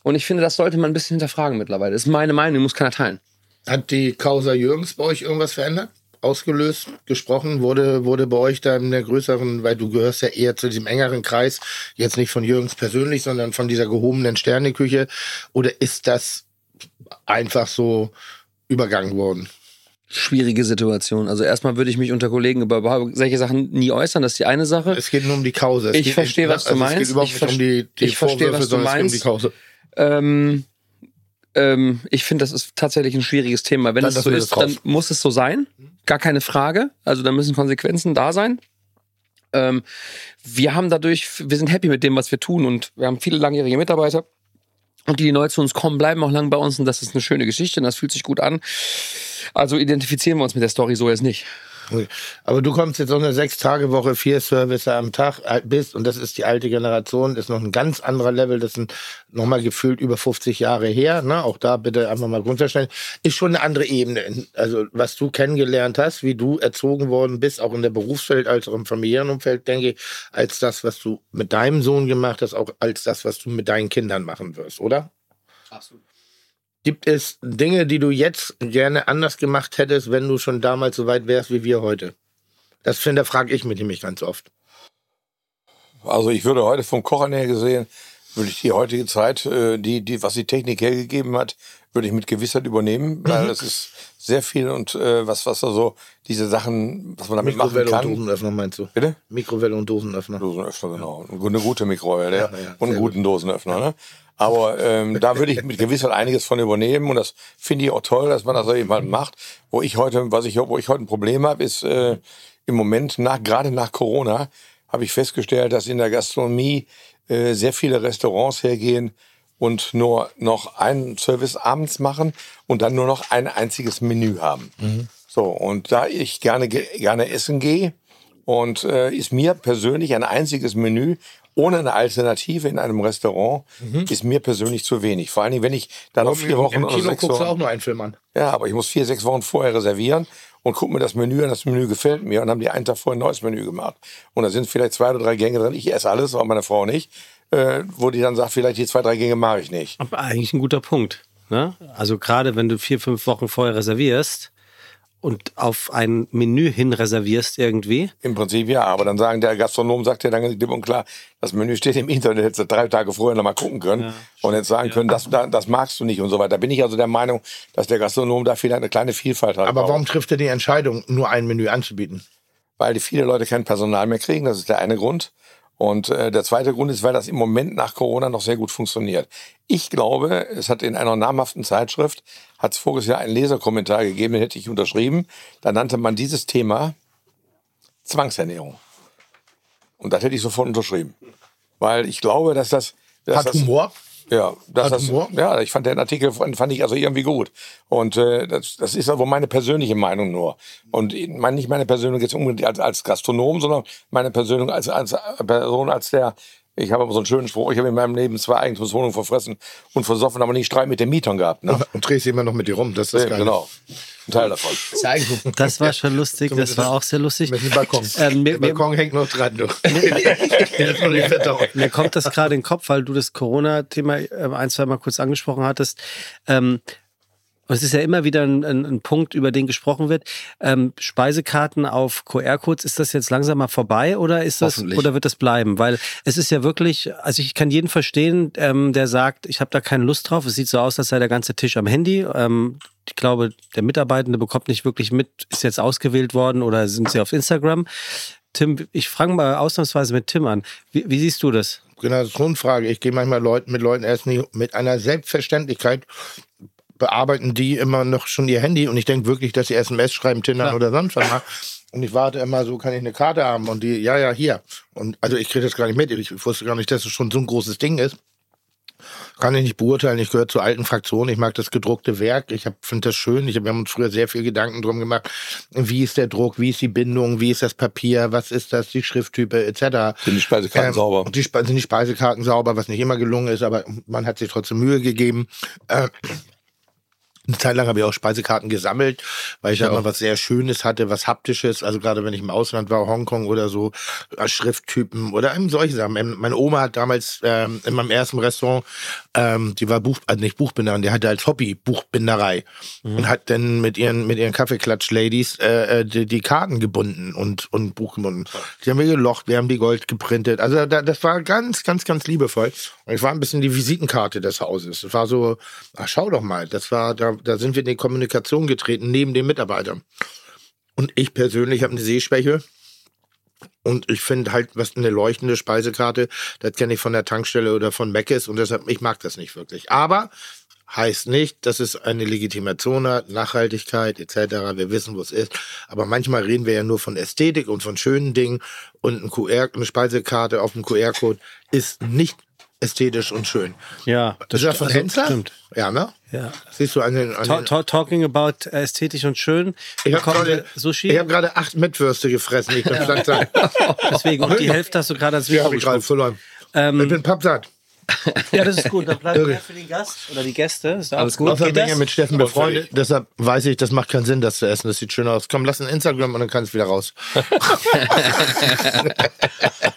Und ich finde, das sollte man ein bisschen hinterfragen mittlerweile. Das ist meine Meinung, muss keiner teilen. Hat die Causa Jürgens bei euch irgendwas verändert? Ausgelöst, gesprochen, wurde, wurde bei euch da in der größeren, weil du gehörst ja eher zu diesem engeren Kreis, jetzt nicht von Jürgens persönlich, sondern von dieser gehobenen Sterneküche. Oder ist das einfach so übergangen worden? Schwierige Situation. Also erstmal würde ich mich unter Kollegen über solche Sachen nie äußern. Das ist die eine Sache. Es geht nur um die Causa. Es Ich verstehe, was du also Es meinst. geht überhaupt Ich nicht um die, die ich verstehe, Vorwürfe, was du sondern es geht meinst. um die Causa. Ähm, ähm, ich finde, das ist tatsächlich ein schwieriges Thema. Wenn Dann es so ist, dann muss es so sein. Gar keine Frage. Also da müssen Konsequenzen da sein. Ähm, wir haben dadurch, wir sind happy mit dem, was wir tun und wir haben viele langjährige Mitarbeiter. Und die, die neu zu uns kommen, bleiben auch lang bei uns und das ist eine schöne Geschichte und das fühlt sich gut an. Also identifizieren wir uns mit der Story so jetzt nicht. Aber du kommst jetzt so eine Sechs-Tage-Woche, vier Service am Tag äh, bist und das ist die alte Generation, ist noch ein ganz anderer Level, das sind nochmal gefühlt über 50 Jahre her, ne? auch da bitte einfach mal grundverstellen, ist schon eine andere Ebene. Also was du kennengelernt hast, wie du erzogen worden bist, auch in der Berufswelt als auch im familiären Umfeld, denke ich, als das, was du mit deinem Sohn gemacht hast, auch als das, was du mit deinen Kindern machen wirst, oder? Absolut. Gibt es Dinge, die du jetzt gerne anders gemacht hättest, wenn du schon damals so weit wärst wie wir heute? Das finde, frage ich mich nämlich ganz oft. Also ich würde heute vom Kochen her gesehen, würde ich die heutige Zeit, äh, die, die, was die Technik hergegeben hat, würde ich mit Gewissheit übernehmen, weil es ist sehr viel und äh, was, was da so, diese Sachen, was man damit machen Mikrowelle und kann. Dosenöffner meinst du? Bitte? Mikrowelle und Dosenöffner. Dosenöffner, genau. Eine gute Mikrowelle Ja, ja, ja, und einen guten Dosenöffner. Ne? Aber ähm, da würde ich mit Gewissheit einiges von übernehmen und das finde ich auch toll, dass man das eben halt macht. Wo ich heute, was ich, wo ich heute ein Problem habe, ist äh, im Moment nach, gerade nach Corona, habe ich festgestellt, dass in der Gastronomie äh, sehr viele Restaurants hergehen und nur noch einen Service abends machen und dann nur noch ein einziges Menü haben. So, und da ich gerne, ge- gerne essen gehe, und äh, ist mir persönlich ein einziges Menü ohne eine Alternative in einem Restaurant, ist mir persönlich zu wenig. Vor allen Dingen, wenn ich dann noch vier Wochen Im oder Kino sechs guckst du auch Wochen, nur einen Film an. ja, aber ich muss vier, sechs Wochen vorher reservieren und gucke mir das Menü an. Das Menü gefällt mir und haben die einen Tag vorher ein neues Menü gemacht. Und da sind vielleicht zwei oder drei Gänge drin. Ich esse alles, aber meine Frau nicht. Äh, wo die dann sagt, vielleicht die zwei, drei Gänge mache ich nicht. Aber eigentlich ein guter Punkt. Ne? Also gerade wenn du vier, fünf Wochen vorher reservierst und auf ein Menü hin reservierst irgendwie. Im Prinzip ja, aber dann sagen der Gastronom sagt ja dann klipp und klar, das Menü steht im Internet, hättest du drei Tage vorher noch mal gucken können und jetzt sagen können, das, da- das magst du nicht und so weiter. Da bin ich also der Meinung, dass der Gastronom da vielleicht eine kleine Vielfalt hat. Aber warum trifft er die Entscheidung, nur ein Menü anzubieten? Weil die viele Leute kein Personal mehr kriegen, das ist der eine Grund. Und äh, der zweite Grund ist, weil das im Moment nach Corona noch sehr gut funktioniert. Ich glaube, es hat in einer namhaften Zeitschrift, hat es voriges Jahr einen Leserkommentar gegeben, den hätte ich unterschrieben. Da nannte man dieses Thema Zwangsernährung. Und das hätte ich sofort unterschrieben. Weil ich glaube, dass das... Dass Hat das, Humor? Ja, das, Humor? ja, ich fand den Artikel fand, fand ich also irgendwie gut. Und äh, das, das ist aber meine persönliche Meinung nur. Und mein, nicht meine Persönung jetzt unbedingt als, als Gastronom, sondern meine Persönung als, als Person, als der, ich habe immer so einen schönen Spruch, ich habe in meinem Leben zwei Eigentumswohnungen verfressen und versoffen, aber nie Streit mit den Mietern gehabt. Ne? Und drehst immer noch mit dir rum. Das ist Ja, Geile. genau. Ein Teil davon. Zeigen. Das war schon lustig, das war auch sehr lustig. Mit dem Balkon. Ähm, mir, Der mir, Balkon hängt noch dran. Du. Mir kommt das gerade in den Kopf, weil du das Corona-Thema äh, ein, zwei Mal kurz angesprochen hattest. Ähm, und es ist ja immer wieder ein, ein, ein Punkt, über den gesprochen wird. Ähm, Speisekarten auf QR-Codes, ist das jetzt langsam mal vorbei oder ist das oder wird das bleiben? Weil es ist ja wirklich, also ich kann jeden verstehen, ähm, der sagt, ich habe da keine Lust drauf. Es sieht so aus, als sei der ganze Tisch am Handy. Ähm, ich glaube, der Mitarbeitende bekommt nicht wirklich mit, ist jetzt ausgewählt worden oder sind sie auf Instagram. Tim, ich frage mal ausnahmsweise mit Tim an. Wie, wie siehst du das? Genau, das ist eine Frage. Ich gehe manchmal Leuten, mit Leuten erst nicht mit einer Selbstverständlichkeit bearbeiten die immer noch schon ihr Handy und ich denke wirklich, dass sie SMS schreiben, Tinder oder sonst was mal. Und ich warte immer so, kann ich eine Karte haben? Und die, ja, ja, hier. Und also ich kriege das gar nicht mit. Ich wusste gar nicht, dass es schon so ein großes Ding ist. Kann ich nicht beurteilen. Ich gehöre zur alten Fraktion. Ich mag das gedruckte Werk. Ich finde das schön. Ich, wir haben uns früher sehr viel Gedanken drum gemacht. Wie ist der Druck? Wie ist die Bindung? Wie ist das Papier? Was ist das? Die Schrifttype etc. Sind die Speisekarten sauber? Und die, Spe- sind die Speisekarten sauber, was nicht immer gelungen ist, aber man hat sich trotzdem Mühe gegeben. Äh, eine Zeit lang habe ich auch Speisekarten gesammelt, weil ich da immer was sehr Schönes hatte, was Haptisches. Also gerade wenn ich im Ausland war, Hongkong oder so, äh, Schrifttypen oder eben solche Sachen. Ähm, Meine Oma hat damals ähm, in meinem ersten Restaurant, ähm, die war Buch, also nicht Buchbinderin, die hatte als Hobby Buchbinderei und hat dann mit ihren mit ihren Kaffeeklatsch-Ladies äh, äh, die, die Karten gebunden und und Buch gebunden. Die haben wir gelocht, wir haben die Gold geprintet. Also da, das war ganz, ganz, ganz liebevoll. Und ich war ein bisschen die Visitenkarte des Hauses. Es war so, ach, schau doch mal, das war, da, da sind wir in die Kommunikation getreten, neben den Mitarbeitern. Und ich persönlich habe eine Sehschwäche. Und ich finde halt, was eine leuchtende Speisekarte, das kenne ich von der Tankstelle oder von Meckes und deshalb, ich mag das nicht wirklich. Aber heißt nicht, dass es eine Legitimation hat, Nachhaltigkeit etc. Wir wissen, wo es ist. Aber manchmal reden wir ja nur von Ästhetik und von schönen Dingen und ein QR, eine Speisekarte auf dem QR-Code ist nicht ästhetisch und schön. Ja, Das ist das von also, Hensler? Stimmt. Ja, ne? Ja. Siehst du an den, an Ta ta talking about ästhetisch und schön. ich habe gerade Sushi. ich hab gerade acht Mettwürste gefressen. Ich bin ja. satt. Deswegen, und die Hälfte hast du gerade als Die Mikro habe ich gerade verloren. Ähm, ich bin pappsatt. Ja, das ist gut. Dann bleibt mehr für den Gast oder die Gäste. Ist Alles gut. Außerdem Geht bin ja mit Steffen befreundet. Deshalb weiß ich, das macht keinen Sinn, das zu essen. Das sieht schön aus. Komm, lass ein Instagram und dann kannst du wieder raus.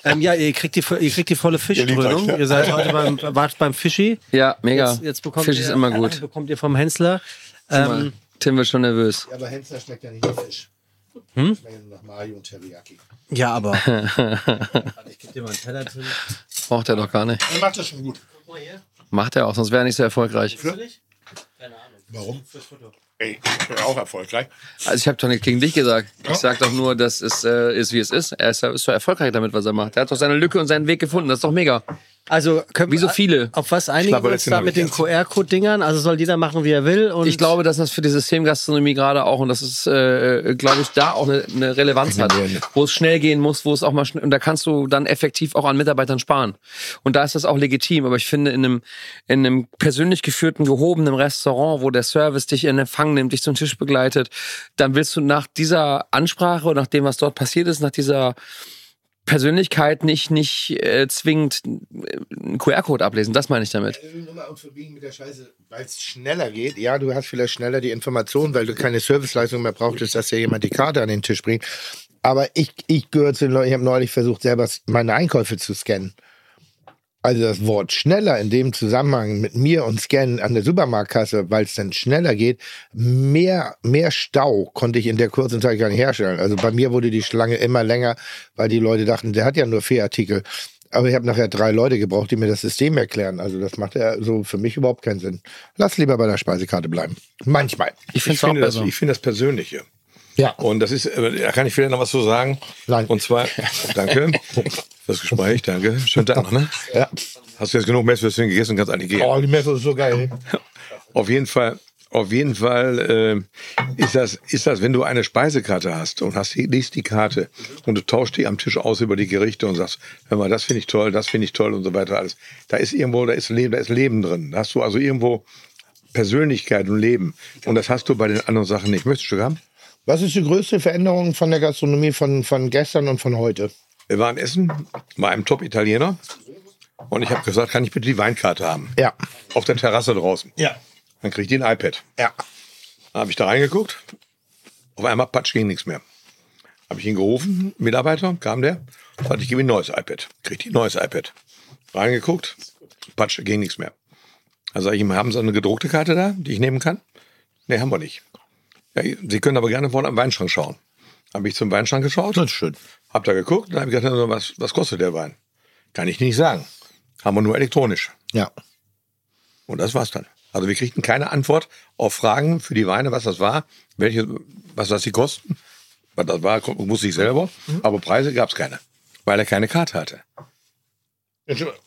Ähm, ja, ihr kriegt die, ihr kriegt die volle Fischkrönung. Ihr seid heute beim, wart beim Fischi. Ja, mega. Jetzt, jetzt bekommt Fisch ihr, ist immer gut. Bekommt ihr vom Hensler. Ähm, Tim wird schon nervös. Ja, aber Hensler schmeckt ja nicht nach Fisch. Hm? Schmeckt nach Mayo und Teriyaki. Ja, aber. ich gebe dir mal einen Teller, Tim. Braucht er doch gar nicht. Er macht das schon gut. Macht er auch, sonst wäre er nicht so erfolgreich. Warum? Ey, ich bin auch erfolgreich. Also ich habe doch nicht gegen dich gesagt. Ich sag doch nur, dass es äh, ist, wie es ist. Er ist, ist so erfolgreich damit, was er macht. Er hat doch seine Lücke und seinen Weg gefunden. Das ist doch mega. Also, können Wie so viele. Auf was einigen glaube, wir uns da mit den QR-Code-Dingern? Also soll jeder machen, wie er will? Und Ich glaube, dass das für die Systemgastronomie gerade auch, und das ist, äh, glaube ich, da auch eine, eine Relevanz hat, wo es schnell gehen muss, wo es auch mal schnell, und da kannst du dann effektiv auch an Mitarbeitern sparen. Und da ist das auch legitim. Aber ich finde, in einem, in einem persönlich geführten, gehobenen Restaurant, wo der Service dich in Empfang nimmt, dich zum Tisch begleitet, dann willst du nach dieser Ansprache und nach dem, was dort passiert ist, nach dieser Persönlichkeit nicht, nicht äh, zwingend einen QR-Code ablesen. Das meine ich damit. Nummer und verbiegen mit der Scheiße, weil es schneller geht. Ja, du hast vielleicht schneller die Informationen, weil du keine Serviceleistung mehr brauchtest, dass dir jemand die Karte an den Tisch bringt. Aber ich, ich gehöre zu den Leuten, ich habe neulich versucht, selber meine Einkäufe zu scannen. Also das Wort schneller in dem Zusammenhang mit mir und Scannen an der Supermarktkasse, weil es dann schneller geht, mehr, mehr Stau konnte ich in der kurzen Zeit gar nicht herstellen. Also bei mir wurde die Schlange immer länger, weil die Leute dachten, der hat ja nur vier Artikel. Aber ich habe nachher drei Leute gebraucht, die mir das System erklären. Also das macht ja so für mich überhaupt keinen Sinn. Lass lieber bei der Speisekarte bleiben. Manchmal. Ich Ich finde das, ich finde das Persönliche. Ja. Und das ist, äh, da kann ich vielleicht noch was zu sagen. Nein. Und zwar, danke fürs Gespräch, danke. Schönen Tag noch, ne? Ja. Hast du jetzt genug Messwürstchen gegessen und kannst eigentlich gehen? Oh, die Messe ist so geil. Auf jeden Fall, auf jeden Fall äh, ist, das, ist das, wenn du eine Speisekarte hast und hast liest die Karte und du tauschst die am Tisch aus über die Gerichte und sagst, hör mal, das finde ich toll, das finde ich toll und so weiter alles. Da ist irgendwo, da ist Leben, da ist Leben drin. Da hast du also irgendwo Persönlichkeit und Leben. Und das hast du bei den anderen Sachen nicht. Möchtest du haben? Was ist die größte Veränderung von der Gastronomie von, von gestern und von heute? Wir waren essen bei einem Top-Italiener und ich habe gesagt, kann ich bitte die Weinkarte haben? Ja. Auf der Terrasse draußen. Ja. Dann krieg ich die ein iPad. Ja. Dann habe ich da reingeguckt. Auf einmal patsch ging nichts mehr. Habe ich ihn gerufen, Mitarbeiter, kam der, sagte, ich gebe ihm ein neues iPad. Kriegt ein neues iPad. Reingeguckt, patsch, ging nichts mehr. Also ich ihm, haben Sie eine gedruckte Karte da, die ich nehmen kann? Nee, haben wir nicht. Ja, Sie können aber gerne vorne am Weinschrank schauen. Habe ich zum Weinschrank geschaut. Das ist schön. Hab da geguckt und habe gesagt, also, was, was kostet der Wein? Kann ich nicht sagen. Haben wir nur elektronisch. Ja. Und das war's dann. Also wir kriegten keine Antwort auf Fragen für die Weine, was das war, welche, was das die kosten. Was das war, wusste ich selber. Aber Preise gab's keine, weil er keine Karte hatte.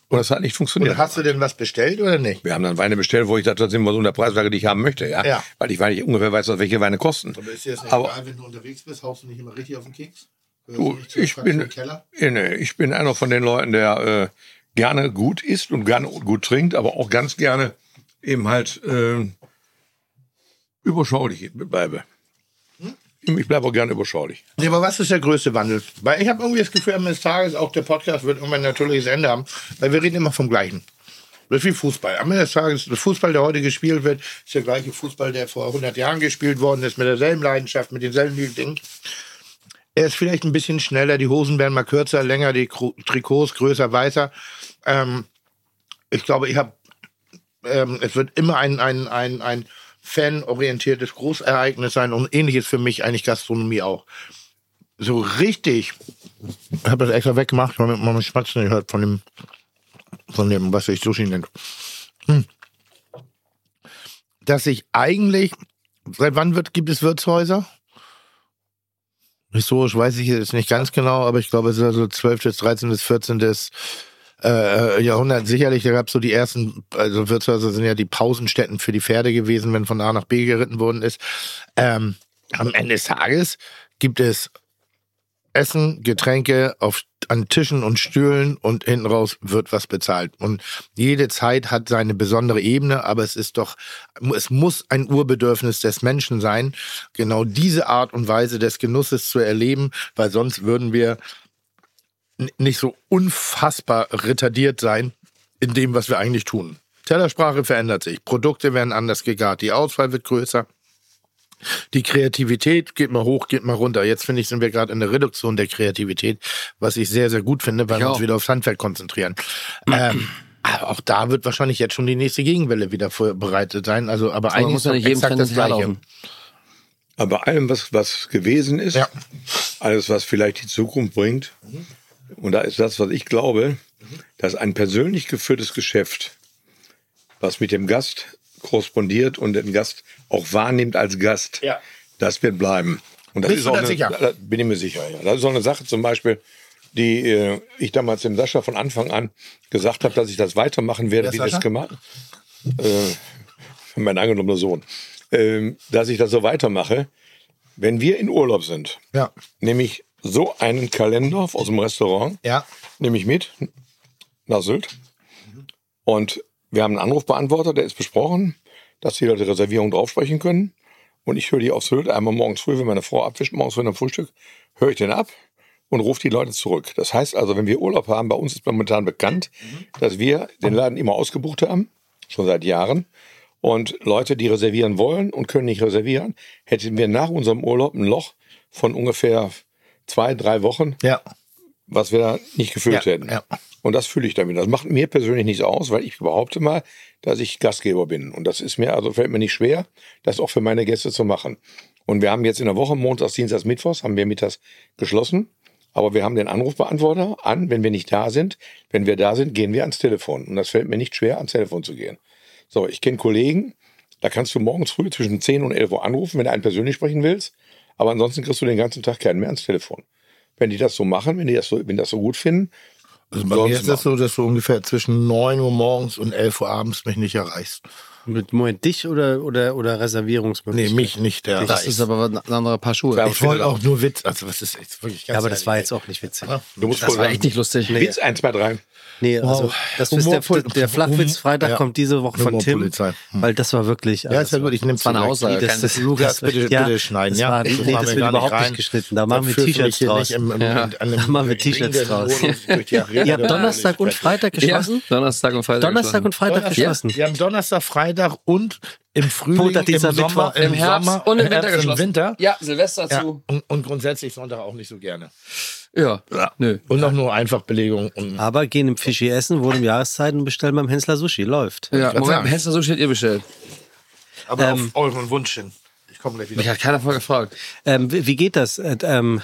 Und das hat nicht funktioniert. Und hast du denn was bestellt oder nicht? wir haben dann Weine bestellt, wo ich dachte, das sind wir so in der Preislage, die ich haben möchte, ja. Ja. Weil ich, weil ich ungefähr weiß, welche Weine kosten. ist dir das Aber- wenn du unterwegs bist, haust du nicht immer richtig auf den Keks? Du, ich bin, nee, ich bin einer von den Leuten, der äh, gerne gut isst und gerne gut trinkt, aber auch ganz gerne eben halt äh, überschaulich bleibe. Ich bleibe auch gerne überschaulich. Nee, aber was ist der größte Wandel? Weil ich habe irgendwie das Gefühl, am Ende des Tages, auch der Podcast wird irgendwann ein natürliches Ende haben, weil wir reden immer vom Gleichen. Das ist wie Fußball. Am Ende des Tages, der Fußball, der heute gespielt wird, ist der gleiche Fußball, der vor 100 Jahren gespielt worden ist, mit derselben Leidenschaft, mit denselben Dingen. Er ist vielleicht ein bisschen schneller, die Hosen werden mal kürzer, länger, die Trikots größer, weißer. Ähm, ich glaube, ich habe, ähm, es wird immer ein, ein, ein, ein fanorientiertes Großereignis sein und ähnliches für mich eigentlich Gastronomie auch. So richtig, ich habe das extra weggemacht, weil man mich Schmatzen nicht hört von dem, von dem, was sich Sushi nennt. Hm. Dass ich eigentlich, seit wann wird, gibt es Wirtshäuser? Historisch weiß ich jetzt nicht ganz genau, aber ich glaube, es ist also 12., 13., 14. Äh, Jahrhundert sicherlich. Da gab es so die ersten, also Wirtshäuser sind ja die Pausenstätten für die Pferde gewesen, wenn von A nach B geritten worden ist. Ähm, am Ende des Tages gibt es Essen, Getränke auf, an Tischen und Stühlen und hinten raus wird was bezahlt. Und jede Zeit hat seine besondere Ebene, aber es ist doch, es muss ein Urbedürfnis des Menschen sein, genau diese Art und Weise des Genusses zu erleben, weil sonst würden wir nicht so unfassbar retardiert sein in dem, was wir eigentlich tun. Tellersprache verändert sich, Produkte werden anders gegart, die Auswahl wird größer. Die Kreativität geht mal hoch, geht mal runter. Jetzt finde ich, sind wir gerade in der Reduktion der Kreativität, was ich sehr, sehr gut finde, weil wir uns wieder aufs Handwerk konzentrieren. ähm, aber auch da wird wahrscheinlich jetzt schon die nächste Gegenwelle wieder vorbereitet sein. Also, aber, Aber eigentlich muss ist ja nicht jedem exakt das Gleiche. Aber bei allem, was, was gewesen ist, Ja. alles, was vielleicht die Zukunft bringt, und da ist das, was ich glaube, dass ein persönlich geführtes Geschäft, was mit dem Gast korrespondiert und den Gast auch wahrnimmt als Gast, Ja. das wird bleiben. Und das Bist ist du auch da eine, sicher? Da bin ich mir sicher. Ja. Das ist auch eine Sache zum Beispiel, die äh, ich damals dem Sascha von Anfang an gesagt habe, dass ich das weitermachen werde, wie das gemacht. Äh, mein angenommener Sohn. Ähm, dass ich das so weitermache, wenn wir in Urlaub sind, Ja. nehme ich so einen Kalender aus dem Restaurant, Ja. nehme ich mit nach Sylt. Und wir haben einen Anrufbeantworter, der ist besprochen, dass die Leute Reservierung draufsprechen können. Und ich höre die auf Sylt einmal morgens früh, wenn meine Frau abwischt, morgens früh am Frühstück, höre ich den ab und rufe die Leute zurück. Das heißt also, wenn wir Urlaub haben, bei uns ist momentan bekannt, dass wir den Laden immer ausgebucht haben, schon seit Jahren. Und Leute, die reservieren wollen und können nicht reservieren, hätten wir nach unserem Urlaub ein Loch von ungefähr zwei, drei Wochen, Ja. was wir da nicht gefüllt Ja, hätten. ja. Und das fühle ich damit. Das macht mir persönlich nichts aus, weil ich behaupte mal, dass ich Gastgeber bin. Und das ist mir, also fällt mir nicht schwer, das auch für meine Gäste zu machen. Und wir haben jetzt in der Woche, Montags, Dienstags, Mittwochs, haben wir mittags geschlossen. Aber wir haben den Anrufbeantworter an, wenn wir nicht da sind. Wenn wir da sind, gehen wir ans Telefon. Und das fällt mir nicht schwer, ans Telefon zu gehen. So, ich kenne Kollegen, da kannst du morgens früh zwischen 10 und 11 Uhr anrufen, wenn du einen persönlich sprechen willst. Aber ansonsten kriegst du den ganzen Tag keinen mehr ans Telefon. Wenn die das so machen, wenn die das so, wenn die das so gut finden, Also bei mir ist das so, dass du ungefähr zwischen 9 Uhr morgens und 11 Uhr abends mich nicht erreichst. Mit Moment dich oder, oder, oder Nee, Reservierungsmöglichkeit? mich nicht der Das ist aber ein anderer Paar Schuhe. Ja, Ich wollte auch nur Witz. Also was ist jetzt wirklich ganz Ja, aber das war jetzt auch nicht witzig. du musst Das war echt nicht lustig. Witz 1, 2, 3. Nee, also Wow. das ist der, der Flachwitz-Freitag Ja. kommt diese Woche von Tim. Hm. weil das war wirklich... Ja, ist ja gut, ich nehme war eine Aussage. Das, das, Lukas, das, bitte- bitte schneiden, das ja. War, Das nee, das wir wird überhaupt nicht geschnitten. Da machen wir T-Shirts draus. Ja. Da machen wir T-Shirts draus. Ihr habt Donnerstag und Freitag geschlossen? Ja, Donnerstag und Freitag. Donnerstag und Freitag geschlossen. Wir haben Donnerstag, Freitag und im Frühling, Dienstag, im Sommer, Mittwoch, im, im Herbst Sommer, und im Winter Herbst, geschlossen. Im Winter. Ja, Silvester Ja, zu. und, und grundsätzlich Sonntag auch nicht so gerne. Ja. Nö. Und auch nur Einfachbelegung. Und Aber gehen im Fischi essen, wohnen im Jahreszeiten und bestellen beim Hensler Sushi. Läuft. Ja, sagen. Hester Sushi hat ihr bestellt. aber Ähm, auf euren Wunsch hin. Ich komme gleich wieder. Mich hat keiner vorher gefragt. Ähm, wie, wie geht das? Äh, ähm,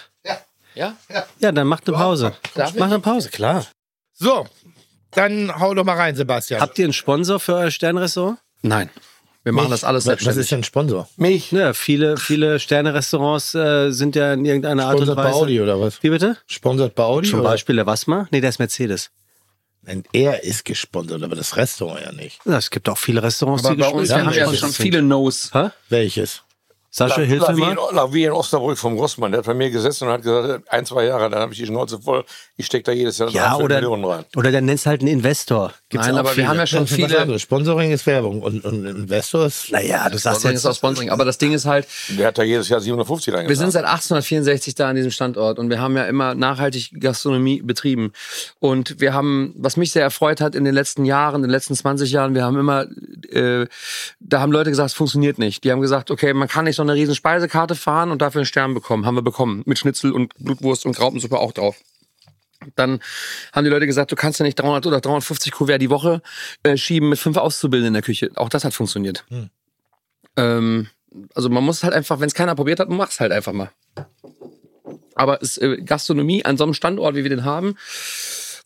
Ja? ja, dann macht eine Pause. Darf ich? Mach eine Pause, klar. So, dann hau doch mal rein, Sebastian. Habt ihr einen Sponsor für euer Sternrestaurant? Nein. Wir machen das alles was, was selbstständig. ist denn Sponsor? Mich. Ja, viele, viele Sterne-Restaurants äh, sind ja in irgendeiner Art und Sponsert bei Weise. Audi oder was? Wie bitte? Sponsert bei Audi? Zum oder? Beispiel der Wasmer? Nee, der ist Mercedes. Nein, er ist gesponsert, aber das Restaurant ja nicht. Ja, es gibt auch viele Restaurants, Aber die bei uns, gesponsert wir haben ja schon viele No's. Hä? Welches? Sascha, hilf mir mal. Wie in Osnabrück vom Grossmann. Der hat bei mir gesessen und hat gesagt, ein, zwei Jahre, dann habe ich die Schnauze voll. Ich stecke da jedes Jahr Ja, 3,5 oder, Millionen rein. oder dann nennst halt einen Investor. Gibt's Nein, auch aber wir viele. haben ja schon was viele. Sponsoring ist Werbung und, und Investor ist. Naja, du sagst Sponsoring ist auch jetzt. Sponsoring. Aber das Ding ist halt, Der hat da jedes Jahr 750 reingezahlt. wir sind seit 1864 da an diesem Standort und wir haben ja immer nachhaltig Gastronomie betrieben. Und wir haben, was mich sehr erfreut hat in den letzten Jahren, in den letzten 20 Jahren, wir haben immer, äh, da haben Leute gesagt, es funktioniert nicht. Die haben gesagt, okay, man kann nicht so eine riesen Speisekarte fahren und dafür einen Stern bekommen. Haben wir bekommen. Mit Schnitzel und Blutwurst und Graupensuppe auch drauf. Dann haben die Leute gesagt, du kannst ja nicht 300 oder 350 Kuvert die Woche äh, schieben mit fünf Auszubildenden in der Küche. Auch das hat funktioniert. Ähm, also man muss halt einfach, wenn es keiner probiert hat, mach's halt einfach mal. Aber es, äh, Gastronomie an so einem Standort, wie wir den haben,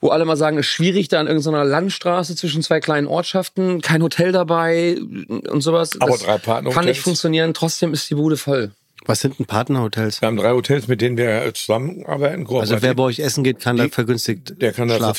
wo alle mal sagen, es ist schwierig, da an irgendeiner Landstraße zwischen zwei kleinen Ortschaften, kein Hotel dabei und sowas. Aber das drei Partnerhotels. Kann nicht funktionieren, trotzdem ist die Bude voll. Was sind denn Partnerhotels? Wir haben drei Hotels, mit denen wir zusammenarbeiten. Also wer bei euch essen geht, kann da vergünstigt der kann da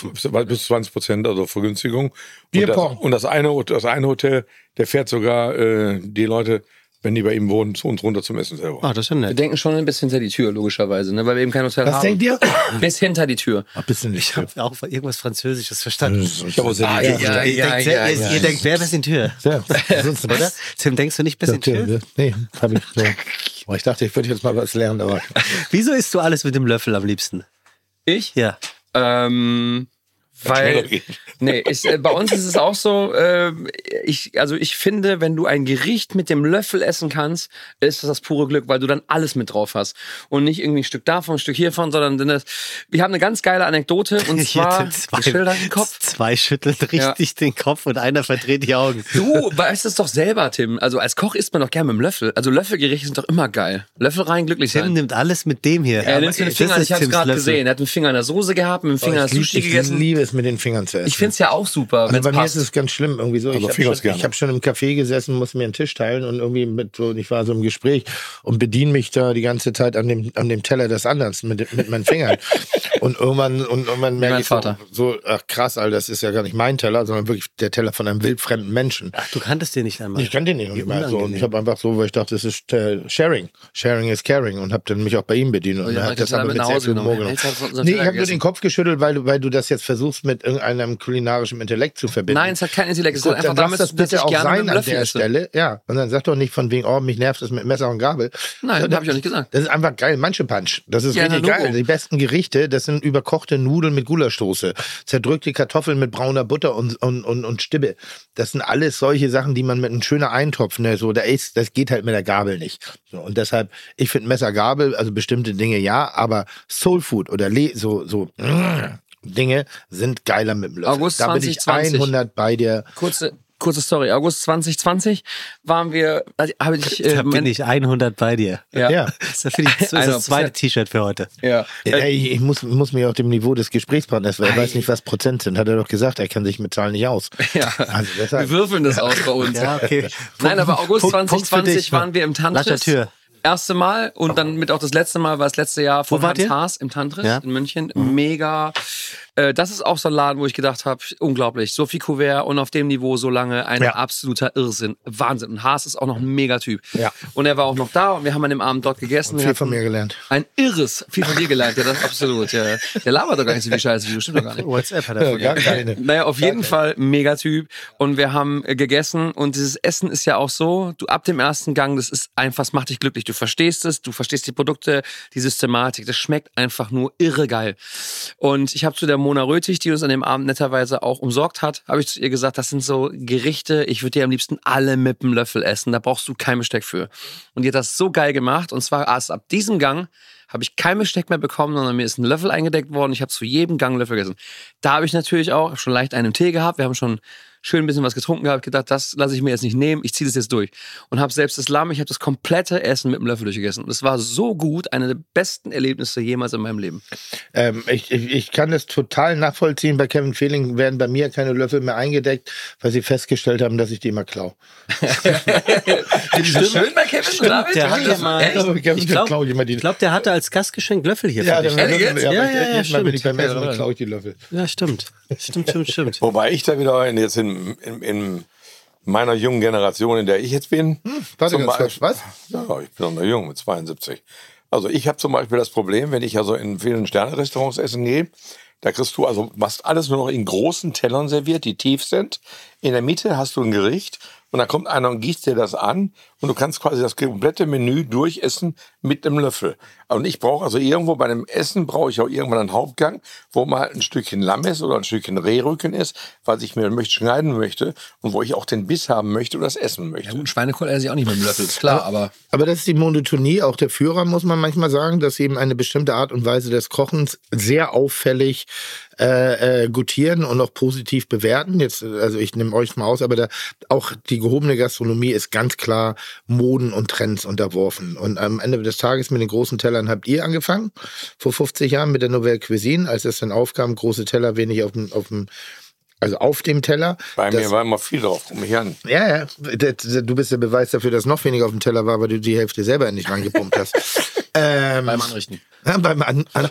bis 20 Prozent, also Vergünstigung. Und das, und das eine, das eine Hotel, der fährt sogar äh, die Leute, wenn die bei ihm wohnen, zu uns runter zum Essen selber. Ah, das ist ja Wir nett. denken schon ein bisschen hinter die Tür, logischerweise, ne? weil wir eben kein Hotel Was haben. denkt ihr? Bis hinter die Tür. Ach, bist du nicht. Ich habe auch irgendwas Französisches verstanden. Ich habe auch sehr Ah, die Tür ja, ja, ja, ja. Ihr denkt, wer bis in Tür? Ja, sonst, Oder? Tim, denkst du nicht bis in Tür? Nee, hab ich so. Oh, ich dachte, ich würde jetzt mal was lernen, aber. Wieso isst du alles mit dem Löffel am liebsten? Ich? Ja. Ähm, weil, nee, ich, äh, bei uns ist es auch so, äh, ich, also ich finde, wenn du ein Gericht mit dem Löffel essen kannst, ist das das pure Glück, weil du dann alles mit drauf hast. Und nicht irgendwie ein Stück davon, ein Stück hiervon, sondern dann das, wir haben eine ganz geile Anekdote und zwar, sind ich schilder den Kopf. Zwei schütteln richtig den Kopf und einer verdreht die Augen. Du weißt es doch selber, Tim. Also als Koch isst man doch gerne mit dem Löffel. Also Löffelgerichte sind doch immer geil. Löffel rein, glücklich Tim sein. nimmt alles mit dem hier. Er nimmt mit Fingern, ist ich hab's gerade gesehen. Er hat einen Finger in der Soße gehabt, mit dem Finger das ich, Sushi gegessen. liebe es, mit den Fingern zu essen. Ich find's ja auch super, Also bei es mir passt. ist es ganz schlimm irgendwie so. Ich Aber habe Fingers schon, ich hab schon im Café gesessen, musste mir einen Tisch teilen und irgendwie mit so, ich war so im Gespräch und bediene mich da die ganze Zeit an dem, an dem Teller des anderen mit, mit meinen Fingern. und irgendwann, und irgendwann merke ich so, Vater. so, ach krass, Alter, das ist ja gar nicht mein Teller, sondern wirklich der Teller von einem wildfremden Menschen. Ach, du kanntest den nicht einmal. Ich kannte den nicht Wie mehr so. Und ich habe einfach so, weil ich dachte, das ist äh, Sharing. Sharing is caring. Und habe dann mich auch bei ihm bedient. Und Oh ja, er man hat das aber mit sehr Hause viel unseren Nee, ich habe nur den Kopf geschüttelt, weil, du- weil du das jetzt versuchst, versuchst mit irgendeinem kulinarischen Intellekt zu verbinden. Nein, es hat kein Intellekt. Es Gut, hat einfach damit das bitte auch sein an der. Stelle. Ja, und dann sag doch nicht von wegen, oh, mich nervt es mit Messer und Gabel. Nein, Sondern- habe ich auch nicht gesagt. Das ist einfach geil. Manche Punch. Das ist Ja, richtig geil. Die besten Gerichte, das sind überkochte Nudeln mit Gulaschsoße, zerdrückte Kartoffeln mit brauner Butter und, und, und, und Stibbe. Das sind alles solche Sachen, die man mit einem schönen Eintopf, ne, so, da ist, das geht halt mit der Gabel nicht. So, und deshalb, ich finde Messer, Gabel, also bestimmte Dinge ja, aber Soul Food oder Le so, so, mm, Dinge sind geiler mit dem Löffel. August da bin ich 2020. 100 bei dir. Kurze, kurze Story. August 2020 waren wir, also habe ich, äh, Da bin mein- ich 100 bei dir. ja. Ja. Das ist, das, ist das 100%. zweite T-Shirt für heute. Ja. Ey, ich muss, muss mich auf dem Niveau des Gesprächspartners, weil er weiß nicht, was Prozent sind. Hat er doch gesagt, er kann sich mit Zahlen nicht aus. ja. Also Wir würfeln das aus bei uns. Ja, okay. Nein, aber August Punkt- Punkt für 2020 dich. waren wir im Tantris. Tür. Erste Mal und dann mit auch das letzte Mal war das letzte Jahr von wart Hans? Haas im Tantris Ja. in München. Mega. Äh, das ist auch so ein Laden, wo ich gedacht habe, unglaublich. So viel Kuvert und auf dem Niveau so lange ein Ja. absoluter Irrsinn. Wahnsinn. Und Haas ist auch noch ein Megatyp. Ja. Und er war auch noch da und wir haben an dem Abend dort gegessen. Wir viel von mir gelernt. Ein irres, viel von dir gelernt, ja, das absolut. Ja. Der labert doch gar nicht so viel Scheiße, wie du stimmt doch gar nicht. WhatsApp hat er von Gar keine. Naja, auf jeden Fall Megatyp. Und wir haben äh, gegessen. Und dieses Essen ist ja auch so, du ab dem ersten Gang, das ist einfach, das macht dich glücklich. Du verstehst es, du verstehst die Produkte, die Systematik. Das schmeckt einfach nur irre geil. Und ich habe zu der Mona Rötig, die uns an dem Abend netterweise auch umsorgt hat, habe ich zu ihr gesagt, das sind so Gerichte, ich würde dir am liebsten alle mit dem Löffel essen. Da brauchst du kein Besteck für. Und die hat das so geil gemacht. Und zwar erst ab diesem Gang habe ich kein Besteck mehr bekommen, sondern mir ist ein Löffel eingedeckt worden. Ich habe zu jedem Gang Löffel gegessen. Da habe ich natürlich auch schon leicht einen Tee gehabt. Wir haben schon schön ein bisschen was getrunken gehabt, gedacht, das lasse ich mir jetzt nicht nehmen, ich ziehe das jetzt durch. Und habe selbst das Lamm, ich habe das komplette Essen mit dem Löffel durchgegessen. Und es war so gut, eine der besten Erlebnisse jemals in meinem Leben. Ähm, ich, ich, ich kann das total nachvollziehen. Bei Kevin Fehling werden bei mir keine Löffel mehr eingedeckt, weil sie festgestellt haben, dass ich die immer klau. Findest du schön bei Kevin David? Der hat ja mal, ich glaube, glaub, der hatte als Gastgeschenk Löffel hier ja, für dann, dich. ja, Ehrlich ja, jetzt? ja, Ja, ja, ja, jedes Mal, wenn ich stimmt. beim Essen Ja, bin, ja. klaue ich die Löffel. Ja, stimmt. Stimmt, stimmt, stimmt. Wobei ich da wieder in, jetzt in, in, in meiner jungen Generation, in der ich jetzt bin. Warte zum ganz Beispiel- kurz, was? Ja, ich bin noch jung mit 72. Also ich habe zum Beispiel das Problem, wenn ich also in vielen Sterne-Restaurants essen gehe, da kriegst du also fast alles nur noch in großen Tellern serviert, die tief sind. In der Mitte hast du ein Gericht und dann kommt einer und gießt dir das an und du kannst quasi das komplette Menü durchessen mit einem Löffel. Und ich brauche also irgendwo bei dem Essen brauche ich auch irgendwann einen Hauptgang, wo mal ein Stückchen Lamm ist oder ein Stückchen Rehrücken ist, was ich mir möchte schneiden möchte und wo ich auch den Biss haben möchte und das essen möchte. Gut, Schweinekohl esse ich auch nicht mit dem Löffel, ist klar, aber Aber das ist die Monotonie auch der Führer, muss man manchmal sagen, dass eben eine bestimmte Art und Weise des Kochens sehr auffällig äh, äh, gutieren und auch positiv bewerten. Jetzt, also ich nehme euch mal aus, aber da auch die gehobene Gastronomie ist ganz klar Moden und Trends unterworfen. Und am Ende des Tages mit den großen Tellern habt ihr angefangen, vor 50 Jahren mit der Nouvelle Cuisine, als es dann aufkam, große Teller wenig auf dem, auf dem also auf dem Teller. Bei mir war immer viel drauf, um mich an. ja, ja. Du bist der Beweis dafür, dass noch weniger auf dem Teller war, weil du die Hälfte selber nicht rangepumpt hast. ähm, beim Anrichten. ja, beim An An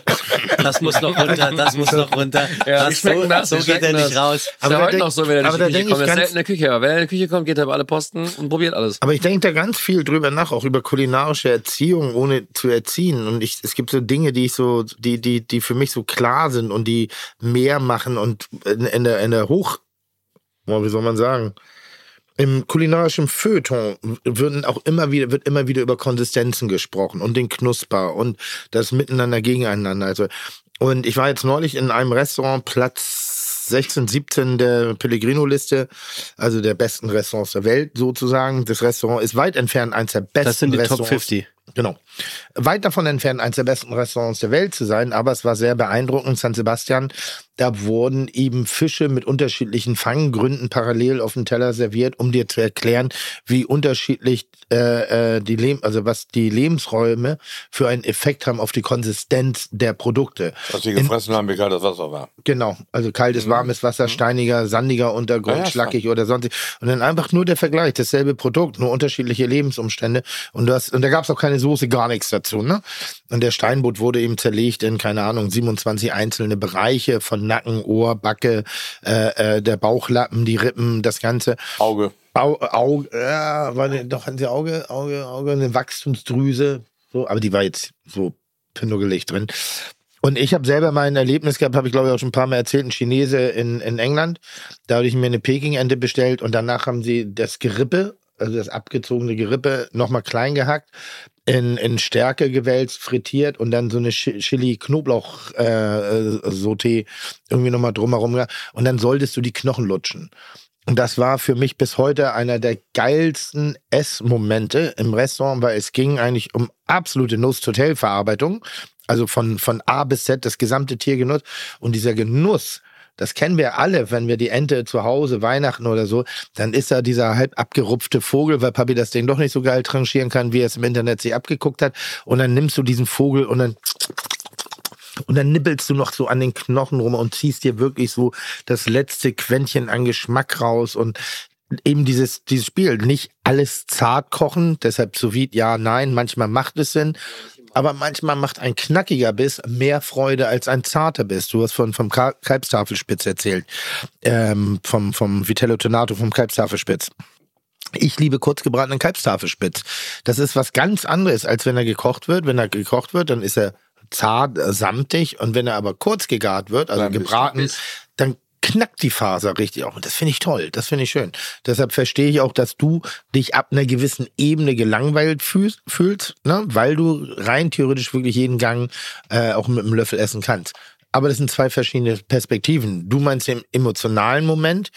Das muss noch runter, das muss noch runter. Ja, das, so, das, so geht er nicht das. raus. Ist Aber ja heute noch so, wenn er aber in die Küche kommt. Er ist selten in der Küche, aber wenn er in die Küche kommt, geht er über alle Posten und probiert alles. Aber ich denke da ganz viel drüber nach, auch über kulinarische Erziehung, ohne zu erziehen. Und ich, es gibt so Dinge, die ich so, die, die, die für mich so klar sind und die mehr machen und in, in der, in der Hoch, wie soll man sagen? Im kulinarischen Feuilleton würden auch immer wieder, wird immer wieder über Konsistenzen gesprochen und den Knusper und das Miteinander gegeneinander. Also, und ich war jetzt neulich in einem Restaurant, Platz 16, 17 der Pellegrino-Liste, also der besten Restaurants der Welt sozusagen. Das Restaurant ist weit entfernt eins der besten Das sind die Top Restaurants. 50. Genau. Weit davon entfernt, eines der besten Restaurants der Welt zu sein, aber es war sehr beeindruckend. San Sebastian, da wurden eben Fische mit unterschiedlichen Fanggründen parallel auf dem Teller serviert, um dir zu erklären, wie unterschiedlich äh, äh, die Leb also was die Lebensräume für einen Effekt haben auf die Konsistenz der Produkte. Was sie gefressen haben, wie kalt das Wasser war. Genau, also kaltes, warmes Wasser, steiniger, sandiger Untergrund, Ja, ja, schlackig oder sonstig. Und dann einfach nur der Vergleich, dasselbe Produkt, nur unterschiedliche Lebensumstände. Und, du hast, und da gab es auch keine Soße, gar nichts dazu. Ne? Und der Steinbutt wurde eben zerlegt in, keine Ahnung, 27 einzelne Bereiche von Nacken, Ohr, Backe, äh, äh, der Bauchlappen, die Rippen, das Ganze. Auge. Au, Auge, ja, war ne, doch hatten sie Auge, Auge, Auge, eine Wachstumsdrüse, so, aber die war jetzt so pinnuggelig drin. Und ich habe selber mal ein Erlebnis gehabt, habe ich glaube ich auch schon ein paar Mal erzählt, ein Chinese in, in England. Da habe ich mir eine Peking-Ente bestellt und danach haben sie das Gerippe, also das abgezogene Gerippe, nochmal klein gehackt, in, in Stärke gewälzt, frittiert und dann so eine Chili-Knoblauch-Sauté irgendwie nochmal drumherum. Und dann solltest du die Knochen lutschen. Und das war für mich bis heute einer der geilsten Essmomente im Restaurant, weil es ging eigentlich um absolute Nuss-Hotel-Verarbeitung. Also von, von A bis Z das gesamte Tier genutzt. Und dieser Genuss, das kennen wir alle, wenn wir die Ente zu Hause, Weihnachten oder so, dann ist da dieser halb abgerupfte Vogel, weil Papi das Ding doch nicht so geil tranchieren kann, wie er es im Internet sich abgeguckt hat. Und dann nimmst du diesen Vogel und dann und dann nippelst du noch so an den Knochen rum und ziehst dir wirklich so das letzte Quäntchen an Geschmack raus und eben dieses, dieses Spiel. Nicht alles zart kochen, deshalb so wie ja, nein, manchmal macht es Sinn. Aber manchmal macht ein knackiger Biss mehr Freude als ein zarter Biss. Du hast von, vom Ka- Kalbstafelspitz erzählt. Ähm, vom, vom Vitello Tonato, vom Kalbstafelspitz. Ich liebe kurzgebratenen Kalbstafelspitz. Das ist was ganz anderes, als wenn er gekocht wird. Wenn er gekocht wird, dann ist er zart, äh, samtig. Und wenn er aber kurz gegart wird, also Dann gebraten, dann knackt die Faser richtig auch. Und das finde ich toll. Das finde ich schön. Deshalb verstehe ich auch, dass du dich ab einer gewissen Ebene gelangweilt fühlst, ne? weil du rein theoretisch wirklich jeden Gang äh, auch mit einem Löffel essen kannst. Aber das sind zwei verschiedene Perspektiven. Du meinst den emotionalen Moment,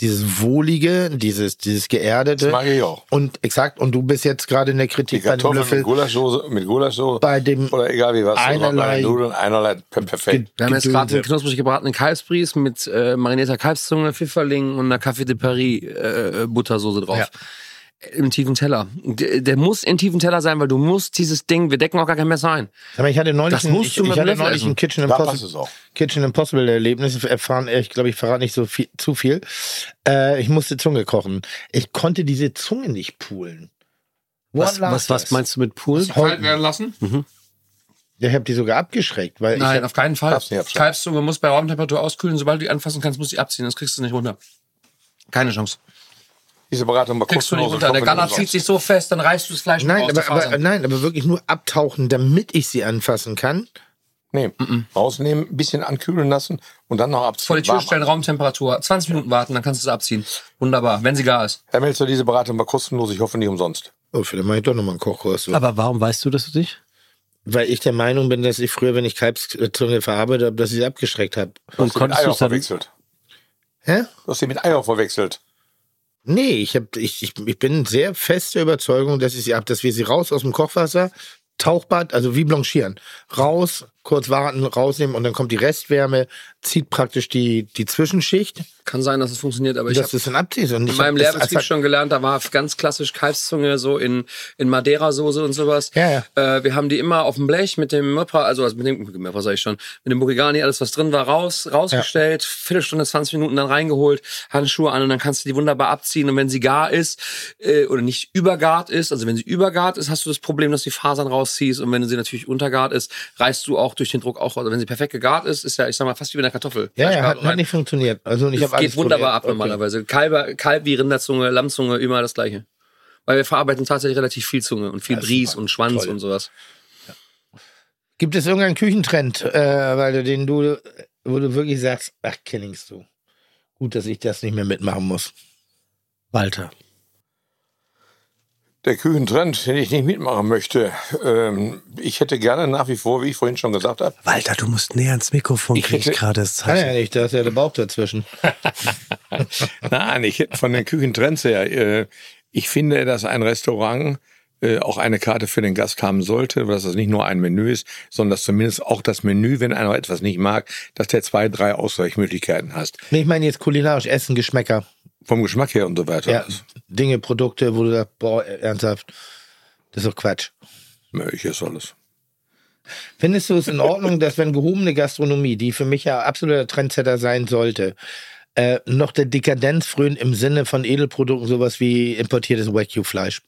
dieses Wohlige, dieses, dieses Geerdete. Das mag ich auch. Und exakt, und du bist jetzt gerade in der Die Kritik bei dem Kartoffeln Löffel. mit Gulaschsoße, mit Gulaschsoße Bei dem oder egal wie was. einerlei- Nudeln, einerlei per- perfekt. Wir haben jetzt gerade einen knusprig gebratenen Kalbsbries mit äh, marinierter Kalbszunge, Pfifferling und einer Café de Paris äh, Buttersoße drauf. Ja. Im tiefen Teller. Der, der muss im tiefen Teller sein, weil du musst dieses Ding, wir decken auch gar kein Messer ein. Aber ich hatte neulich, Das ein, musst ich, ich hatte neulich ein Kitchen Impossible. Kitchen Impossible Erlebnis. Erfahren, ich glaube, ich verrate nicht so viel, zu viel. Äh, ich musste Zunge kochen. Ich konnte diese Zunge nicht poolen. Was, was, was das? meinst du mit Pool? Kalt werden lassen? Ja, ich habe die sogar abgeschreckt, weil Nein, ich auf keinen Fall. Kalbszunge muss bei Raumtemperatur auskühlen. Sobald du die anfassen kannst, musst du die abziehen. Sonst kriegst du nicht runter. Keine Chance. Diese Beratung war Kriegst du nicht kostenlos. runter. Der Galler zieht sich so fest, dann reißt du das Fleisch Nein, aus der aber, aber, nein, aber wirklich nur abtauchen, damit ich sie anfassen kann. Nee, rausnehmen, ein bisschen ankühlen lassen und dann noch abziehen. Vor die Tür stellen, Raumtemperatur. 20 Minuten warten, dann kannst du es abziehen. Wunderbar, wenn sie gar ist. Herr Melzer, diese Beratung war kostenlos. Ich hoffe nicht umsonst. Oh, vielleicht mache ich doch nochmal einen Kochkurs. So. Aber warum weißt du das nicht? Weil ich der Meinung bin, dass ich früher, wenn ich Kalbszunge verarbeitet habe, dass ich sie abgeschreckt habe. Du Und hast sie mit konntest du Eier es dann, verwechselt. Hä? Du hast sie mit Eier verwechselt. Nee, ich, hab, ich, ich, ich bin sehr fest der Überzeugung, dass ich sie ab, dass wir sie raus aus dem Kochwasser, Tauchbad, also wie blanchieren, raus, kurz warten, rausnehmen und dann kommt die Restwärme, zieht praktisch die, die Zwischenschicht, Kann sein, dass es funktioniert, aber ich es dann abziehst. Und in meinem das Lehrbetrieb schon gelernt, da war ganz klassisch Kalbszunge so in, in Madeira-Soße und sowas. Ja, ja. Äh, wir haben die immer auf dem Blech mit dem Möpper, also, also mit dem Möpper sag ich schon, mit dem Burigani, alles was drin war, raus, rausgestellt, Viertelstunde, 20 Minuten dann reingeholt, Handschuhe an und dann kannst du die wunderbar abziehen und wenn sie gar ist äh, oder nicht übergart ist, also wenn sie übergart ist, hast du das Problem, dass du die Fasern rausziehst und wenn sie natürlich untergart ist, reißt du auch durch den Druck auch, also wenn sie perfekt gegart ist, ist ja, ich sag mal, fast wie bei einer Kartoffel. Ja, ja, hat, hat nicht funktioniert. Also ich habe geht wunderbar ab. Okay. normalerweise. Kalber, Kalb wie Rinderzunge, Lammzunge, immer das gleiche. Weil wir verarbeiten tatsächlich relativ viel Zunge und viel Ja, Bries super. und Schwanz Toll. und sowas. Gibt es irgendeinen Küchentrend, äh, weil du den du, wo du wirklich sagst, ach, kennst du. Gut, dass ich das nicht mehr mitmachen muss. Walter. Der Küchentrend, den ich nicht mitmachen möchte. Ähm, ich hätte gerne nach wie vor, wie ich vorhin schon gesagt habe, Walter, du musst näher ans Mikrofon, Ich krieg ich hätte- gerade das Kann ja Zeichen. nicht, da ist ja der Bauch dazwischen. Nein, ich hätte von den Küchentrends her, äh, ich finde, dass ein Restaurant äh, auch eine Karte für den Gast haben sollte, dass das nicht nur ein Menü ist, sondern dass zumindest auch das Menü, wenn einer etwas nicht mag, dass der zwei, drei Ausweichmöglichkeiten hast. Nee, ich meine jetzt kulinarisch, Essen, Geschmäcker. Vom Geschmack her und so weiter. Ja, Dinge, Produkte, wo du sagst, boah, ernsthaft, das ist doch Quatsch. Nö, Ich esse alles. Findest du es in Ordnung, dass wenn gehobene Gastronomie, die für mich ja absoluter Trendsetter sein sollte, äh, noch der Dekadenz frönt im Sinne von Edelprodukten, sowas wie importiertes Wagyu-Fleisch?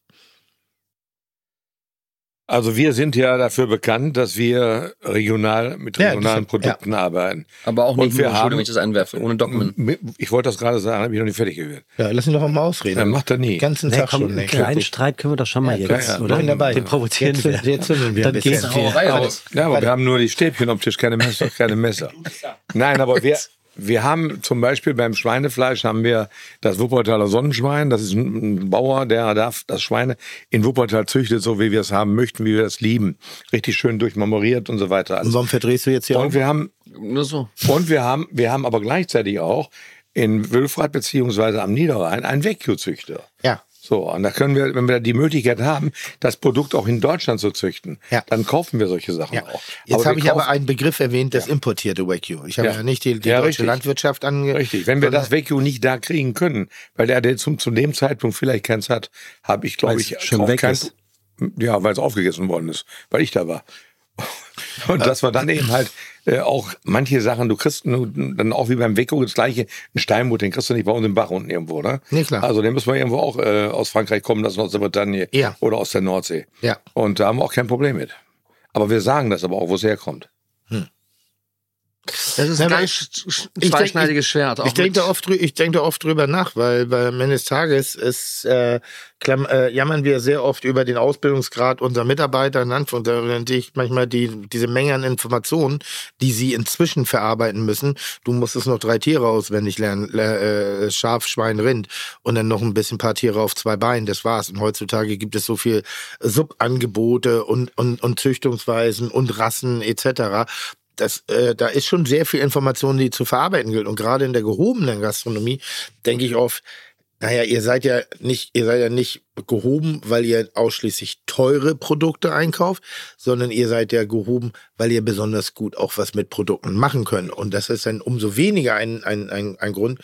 Also wir sind ja dafür bekannt, dass wir regional mit Ja, regionalen das- ja. Produkten arbeiten. Aber auch nicht nur, Entschuldigung, wenn ich das einwerfe, ohne Document. Ich wollte das gerade sagen, habe ich noch nicht fertig gehört. Ja, lass ihn doch auch mal ausreden. Dann macht er nie. Den ganzen Nee, Tag komm, schon. einen kleinen. Streit können wir doch schon mal Ja, jetzt, ja, oder? bin dabei. Den provozieren Jetzt, wir. jetzt zündeln wir ein Dann bisschen. geht's alles. Ja, aber wir haben nur die Stäbchen am Tisch, keine Messer, keine Messer. Nein, aber wir, wir haben zum Beispiel beim Schweinefleisch haben wir das Wuppertaler Sonnenschwein. Das ist ein Bauer, der darf das Schweine in Wuppertal züchtet, so wie wir es haben möchten, wie wir es lieben. Richtig schön durchmemoriert und so weiter. Und warum verdrehst du jetzt hier Und auf? wir haben, Nur so. und wir haben, wir haben aber gleichzeitig auch in Wülfrath beziehungsweise am Niederrhein einen Vecchio-Züchter. Ja. So, und da können wir, wenn wir die Möglichkeit haben, das Produkt auch in Deutschland zu züchten, Ja. dann kaufen wir solche Sachen Ja. auch. Jetzt habe ich aber einen Begriff erwähnt, das importierte Wagyu. Ich habe ja. Ja. nicht die, die Ja, deutsche richtig. Landwirtschaft ange... Richtig, wenn wir das Vecchio nicht da kriegen können, weil der, der zum, zu dem Zeitpunkt vielleicht keins hat, habe ich, glaube ich, schon weg kein, ist. Ja, weil es aufgegessen worden ist, weil ich da war. Und dass wir dann eben halt äh, auch manche Sachen, du kriegst dann auch wie beim Vecchio das gleiche, ein Steinbutt, den kriegst du nicht bei uns im Bach unten irgendwo, ne? Nee, klar. Also den müssen wir irgendwo auch äh, aus Frankreich kommen lassen, aus der Bretagne Ja. oder aus der Nordsee. Ja. Und da haben wir auch kein Problem mit. Aber wir sagen das aber auch, wo es herkommt. Das ist ein ganz ich zweischneidiges Schwert. Ich denke da oft, ich denk da oft drüber nach, weil bei am Ende des Tages ist, äh, klamm, äh, jammern wir sehr oft über den Ausbildungsgrad unserer Mitarbeiter. In Anführung- Da nennt ich manchmal die, diese Menge an Informationen, die sie inzwischen verarbeiten müssen. Du musstest noch drei Tiere auswendig lernen, le- äh, Schaf, Schwein, Rind und dann noch ein bisschen paar Tiere auf zwei Beinen. Das war's. Und heutzutage gibt es so viel Subangebote und, und, und Züchtungsweisen und Rassen etc das, äh, da ist schon sehr viel Information, die zu verarbeiten gilt. Und gerade in der gehobenen Gastronomie denke ich oft, naja, ihr seid ja nicht, ihr seid ja nicht gehoben, weil ihr ausschließlich teure Produkte einkauft, sondern ihr seid ja gehoben, weil ihr besonders gut auch was mit Produkten machen könnt. Und das ist dann umso weniger ein, ein, ein, ein Grund,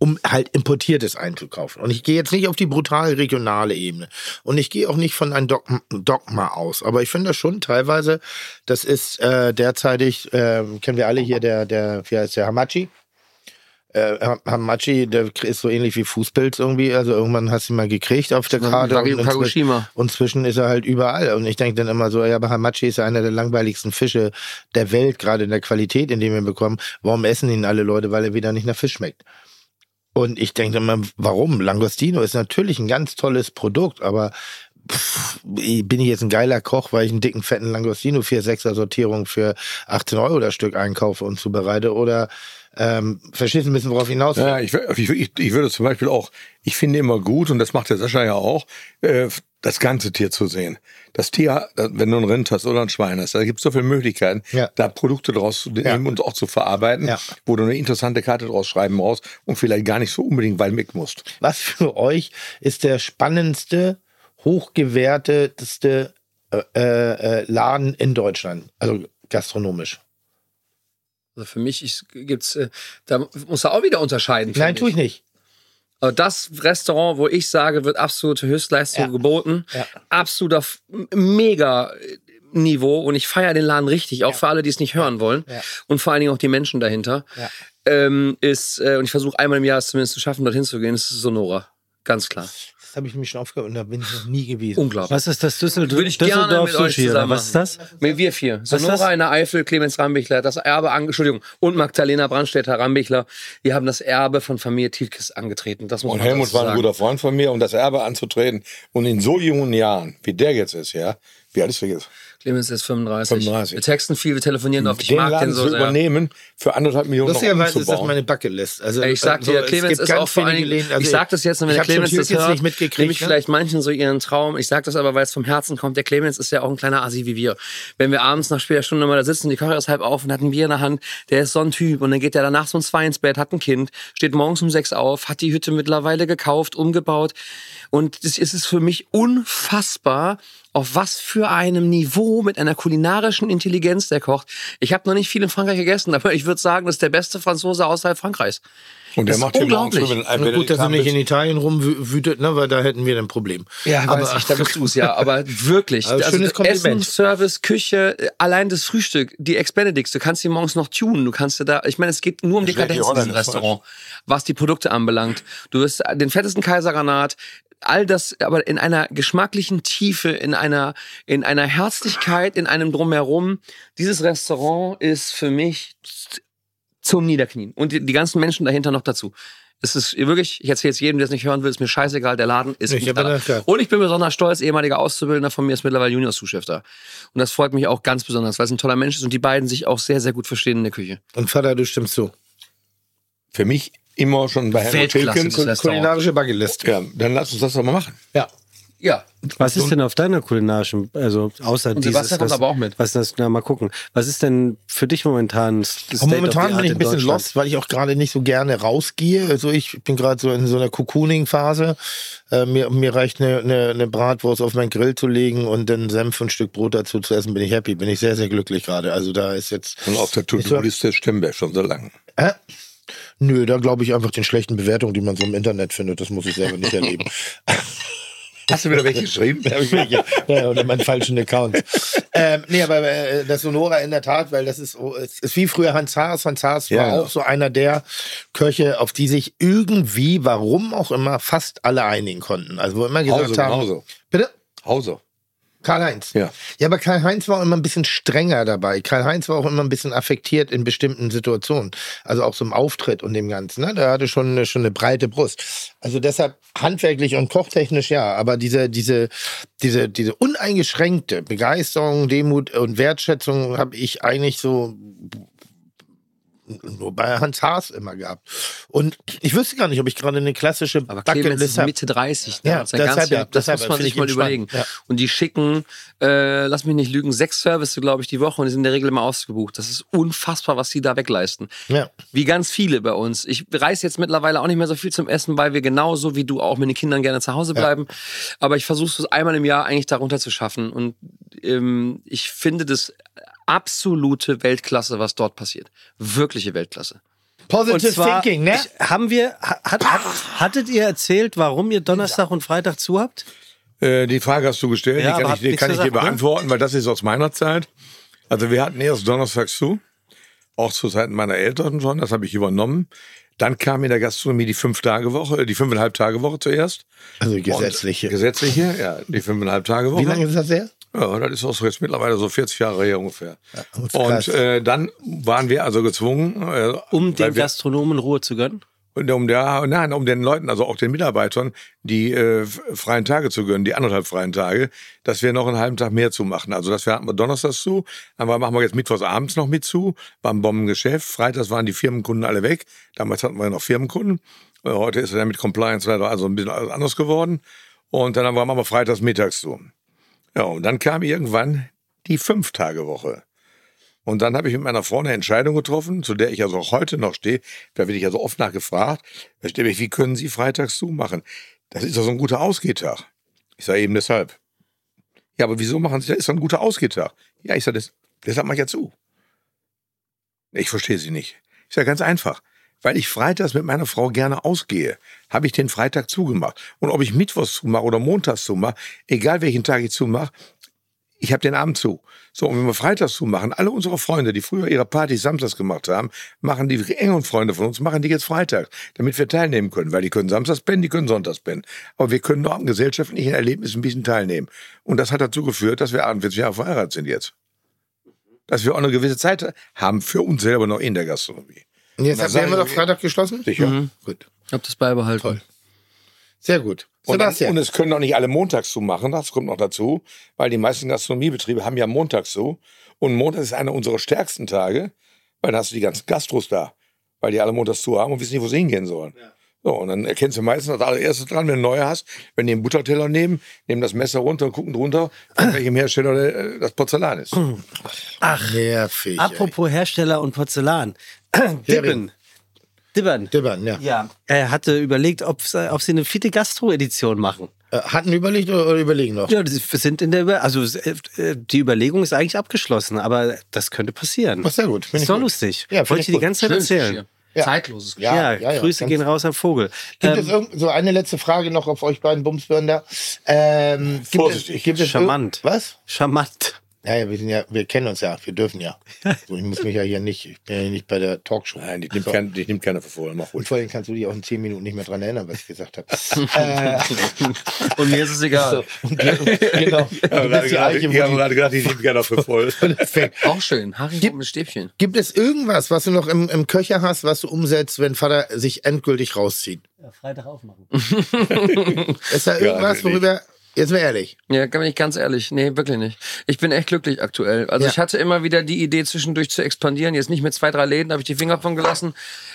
um halt Importiertes einzukaufen. Und ich gehe jetzt nicht auf die brutal regionale Ebene. Und ich gehe auch nicht von einem Dogma, aus. Aber ich finde das schon teilweise, das ist äh, derzeitig, äh, kennen wir alle hier, der, der, wie heißt der, Hamachi? Äh, Ha- Hamachi, der ist so ähnlich wie Fußpilz irgendwie. Also irgendwann hast du ihn mal gekriegt auf der Karte. Und inzwischen- und zwischen ist er halt überall. Und ich denke dann immer so, ja, aber Hamachi ist ja einer der langweiligsten Fische der Welt, gerade in der Qualität, in dem wir ihn bekommen. Warum essen ihn alle Leute? Weil er wieder nicht nach Fisch schmeckt. Und ich denke immer, warum? Langostino ist natürlich ein ganz tolles Produkt, aber pff, bin ich jetzt ein geiler Koch, weil ich einen dicken, fetten Langostino 4-6er Sortierung für 18 Euro das Stück einkaufe und zubereite? Oder ähm, verstehst du ein bisschen, worauf ich hinaus will? Ja, ich, ich, ich, würde zum Beispiel auch, ich finde immer gut, und das macht der Sascha ja auch, äh, das ganze Tier zu sehen. Das Tier, wenn du ein Rind hast oder ein Schwein hast, da gibt es so viele Möglichkeiten, Ja. da Produkte draus zu Ja. nehmen und auch zu verarbeiten, Ja. wo du eine interessante Karte draus schreiben brauchst und vielleicht gar nicht so unbedingt weit weg musst. Was für euch ist der spannendste, hochgewerteteste äh, äh, Laden in Deutschland? Also gastronomisch. Also für mich ist, gibt's, äh, da muss er auch wieder unterscheiden. Nein, tue ich nicht. Also das Restaurant, wo ich sage, wird absolute Höchstleistung Ja. geboten. Ja. Absoluter mega äh, Niveau und ich feiere den Laden richtig, auch für alle, die es nicht hören wollen. Ja. Und vor allen Dingen auch die Menschen dahinter. Ja. Ähm, ist, äh, und ich versuche einmal im Jahr es zumindest zu schaffen, dorthin zu gehen, das ist Sonora. Ganz klar. Das habe ich mich schon aufgehört und da bin ich noch nie gewesen. Unglaublich. Was ist das Düsseldorf, Würde ich gerne Düsseldorf mit euch zusammen was ist das? Mit wir vier. Sonora in der Eifel, Clemens Rambichler, das Erbe, Entschuldigung, und Magdalena Brandstätter Rambichler. Die haben das Erbe von Familie Tilkes angetreten. Das muss Und Helmut war ein guter Freund von mir, um das Erbe anzutreten. Und in so jungen Jahren, wie der jetzt ist, ja, wie alt ist der jetzt? Clemens ist 35. 35. Wir texten viel, wir telefonieren oft. Ich Den mag Laden den so zu sehr. übernehmen, für anderthalb Millionen noch Lustigerweise ist das meine Bucketlist. Also, Ey, Ich sag also, dir, es Clemens ist auch vor allen Dingen, also ich sag das jetzt, und wenn ich der Clemens das hört, nicht mitgekriegt, nehme ich ne? vielleicht manchen so ihren Traum. Ich sag das aber, weil es vom Herzen kommt. Der Clemens ist ja auch ein kleiner Asi wie wir. Wenn wir abends nach später Stunde mal da sitzen, die Kocher ist halb auf und hat ein Bier in der Hand, der ist so ein Typ und dann geht der danach um zwei ins Bett, hat ein Kind, steht morgens um sechs auf, hat die Hütte mittlerweile gekauft, umgebaut und das ist es für mich unfassbar, auf was für einem Niveau mit einer kulinarischen Intelligenz der kocht. Ich habe noch nicht viel in Frankreich gegessen, aber ich würde sagen, das ist der beste Franzose außerhalb Frankreichs. Und der Das macht hier morgens früh mit einem gut, dass er nicht in Italien rumwütet, ne, weil da hätten wir ein Problem. Ja, aber weiß ich, da bist du es ja. Aber wirklich, Also also schönes Kompliment. Essen, Service, Küche, äh, allein das Frühstück, die Ex-Benedicts, du kannst die morgens noch tunen. Du kannst dir da, ich meine, es geht nur um schmeckt Dekadenz die in diesem Restaurant, was die Produkte anbelangt. Du wirst den fettesten Kaisergranat, all das, aber in einer geschmacklichen Tiefe, in einer, in einer Herzlichkeit, in einem Drumherum. Dieses Restaurant ist für mich zum Niederknien. Und die, die ganzen Menschen dahinter noch dazu. Es ist wirklich, ich erzähle jetzt jedem, der es nicht hören will, ist mir scheißegal, der Laden ist Ich klar. Und ich bin besonders stolz, ehemaliger Auszubildender von mir ist mittlerweile Junior-Zuschef da. Und das freut mich auch ganz besonders, weil es ein toller Mensch ist und die beiden sich auch sehr, sehr gut verstehen in der Küche. Und Vater, du stimmst zu. Für mich immer schon bei Herrn Tilken. Kulinarische Bucketlist. Ja, dann lass uns das doch mal machen. Ja. Ja. Was ist denn auf deiner kulinarischen, also außer Und dieses, kommt was, aber auch mit. was das, na mal gucken. Was ist denn für dich momentan das State momentan the bin ich in ein bisschen lost, weil ich auch gerade nicht so gerne rausgehe. Also ich bin gerade so in so einer Cocooning-Phase. Äh, mir, mir reicht eine, eine, eine Bratwurst auf meinen Grill zu legen und dann Senf und ein Stück Brot dazu zu essen, bin ich happy. Bin ich sehr, sehr glücklich gerade. Also da ist jetzt... Und auf der To-Do-Liste Stimmbär schon so lang. Äh? Nö, da glaube ich einfach den schlechten Bewertungen, die man so im Internet findet. Das muss ich selber nicht erleben. Hast du wieder welche geschrieben? ja, oder meinen falschen Account. ähm, nee, aber äh, das Sonora in der Tat, weil das ist, oh, ist wie früher Hans Haas. Hans Haas war Ja. auch so einer der Köche, auf die sich irgendwie, warum auch immer, fast alle einigen konnten. Also wo immer gesagt Hause, haben. genauso. Bitte? Hause. Karl-Heinz. Ja. Ja, aber Karl-Heinz war auch immer ein bisschen strenger dabei. Karl-Heinz war auch immer ein bisschen affektiert in bestimmten Situationen. Also auch so im Auftritt und dem Ganzen. Ne? Der hatte schon, eine- schon eine breite Brust. Also deshalb handwerklich und kochtechnisch ja. Aber diese, diese, diese, diese uneingeschränkte Begeisterung, Demut und Wertschätzung habe ich eigentlich so nur bei Hans Haas immer gehabt. Und ich wüsste gar nicht, ob ich gerade eine klassische Aber Clemens ist. Mitte 30. Ja, Ja, sein deshalb ja. Das deshalb muss man sich ich mal überlegen. ja. Und die schicken, äh, lass mich nicht lügen, sechs Services, glaube ich, die Woche und die sind in der Regel immer ausgebucht. Das ist unfassbar, was die da wegleisten. Ja. Wie ganz viele bei uns. Ich reise jetzt mittlerweile auch nicht mehr so viel zum Essen, weil wir genauso wie du auch mit den Kindern gerne zu Hause bleiben. Aber ich versuche es einmal im Jahr eigentlich darunter zu schaffen. Und ähm, ich finde das absolute Weltklasse, was dort passiert. Wirkliche Weltklasse. Positive zwar, Thinking, ne? Ich, haben wir, hat, hat, hattet ihr erzählt, warum ihr Donnerstag und Freitag zu habt? Äh, die Frage hast du gestellt, Ja, die kann ich, die kann ich dir ne? beantworten, weil das ist aus meiner Zeit. Also wir hatten erst donnerstags zu, auch zu Zeiten meiner Eltern schon, das habe ich übernommen. Dann kam in der Gastronomie die Fünf-Tage-Woche, die Fünfeinhalb-Tage-Woche zuerst. Also die gesetzliche. Und, gesetzliche, ja, die Fünfeinhalb-Tage-Woche. Wie lange ist das her? Ja, das ist auch so jetzt mittlerweile so 40 Jahre her ungefähr. krass. und äh, dann waren wir also gezwungen, äh, Um den wir- Gastronomen Ruhe zu gönnen? und um der, nein, um den Leuten, also auch den Mitarbeitern, die äh, freien Tage zu gönnen, die anderthalb freien Tage, dass wir noch einen halben Tag mehr zu machen. Also das wir hatten wir donnerstags zu, dann machen wir jetzt mittwochs abends noch mit zu, war ein Bombengeschäft. Freitags waren die Firmenkunden alle weg. Damals hatten wir ja noch Firmenkunden. Äh, Heute ist er dann mit Compliance leider also ein bisschen alles anders geworden. Und dann haben wir freitags mittags zu. Ja, und dann kam irgendwann die Fünf-Tage-Woche. Und dann habe ich mit meiner Frau eine Entscheidung getroffen, zu der ich also auch heute noch stehe. Da werde ich also oft nachgefragt. Da stehe ich, wie können Sie freitags zumachen? Das ist doch so ein guter Ausgehtag. Ich sage eben deshalb. Ja, aber wieso machen Sie das? Ist doch ein guter Ausgehtag. Ja, ich sage, das, deshalb mache ich ja zu. Ich verstehe Sie nicht. Ich sage ganz einfach. Weil ich freitags mit meiner Frau gerne ausgehe, habe ich den Freitag zugemacht. Und ob ich Mittwochs zumache oder Montags zumache, egal welchen Tag ich zumache, ich habe den Abend zu. So, und wenn wir freitags zumachen, alle unsere Freunde, die früher ihre Partys samstags gemacht haben, machen die engen Freunde von uns, machen die jetzt freitags, damit wir teilnehmen können. Weil die können samstags pennen, die können sonntags pennen. Aber wir können doch am gesellschaftlichen Erlebnis ein bisschen teilnehmen. Und das hat dazu geführt, dass wir 48 Jahre verheiratet sind jetzt. Dass wir auch eine gewisse Zeit haben für uns selber noch in der Gastronomie. Und jetzt haben wir doch Freitag geschlossen? Sicher. Gut. Ich habe das beibehalten. Toll. Sehr gut. Und, dann, Sebastian. und es können auch nicht alle montags zu machen, das kommt noch dazu, weil die meisten Gastronomiebetriebe haben ja montags zu. Und Montag ist einer unserer stärksten Tage, weil dann hast du die ganzen Gastros da, weil die alle montags zu haben und wissen nicht, wo sie hingehen sollen. So, und dann erkennst du meistens als allererstes dran, wenn du neue hast, wenn die einen Butterteller nehmen, nehmen das Messer runter und gucken drunter, von welchem Hersteller äh, das Porzellan ist. Ach, nervig. ey. Apropos Hersteller und Porzellan. Dibben. Dibbern. Dibbern, ja. Ja. Er hatte überlegt, ob, ob sie eine vierte Gastro-Edition machen. Äh, Hatten überlegt oder überlegen noch? Ja, wir sind in der Über also äh, die Überlegung ist eigentlich abgeschlossen, aber das könnte passieren. Ach, sehr gut. Ist doch lustig. Ja, Wollte ich dir die gut. ganze Zeit erzählen. Ja. Zeitloses Geschirr. Ja, Ja, ja, Grüße gehen raus am Vogel. Gibt Ähm, es irgend, so eine letzte Frage noch auf euch beiden Bumsbirnen da? Ähm, gibt es, Vorsichtig. gibt es Charmant. Was? charmant. Ja, ja, wir sind ja, wir kennen uns ja, wir dürfen ja. So, ich muss mich ja hier nicht, ich bin ja hier nicht bei der Talkshow. Nein, ich nehme So. kein, ich nehm keiner für voll, mach Und ruhig. vor allem kannst du dich auch in zehn Minuten nicht mehr dran erinnern, was ich gesagt habe. äh, Und mir ist es egal. genau. Ich Du habe bist die Eiche, wo die- gerade gedacht, ich nehme keiner für voll. Perfekt. Auch schön. Haribo mit Stäbchen. Gibt es irgendwas, was du noch im, im Köcher hast, was du umsetzt, wenn Vater sich endgültig rauszieht? Ja, Freitag aufmachen. Ist da irgendwas, nicht. worüber, jetzt mal ehrlich, Ja, kann ich ganz ehrlich. Nee, wirklich nicht. Ich bin echt glücklich aktuell. Also Ja. ich hatte immer wieder die Idee, zwischendurch zu expandieren. Jetzt nicht mit zwei, drei Läden, da habe ich die Finger von gelassen.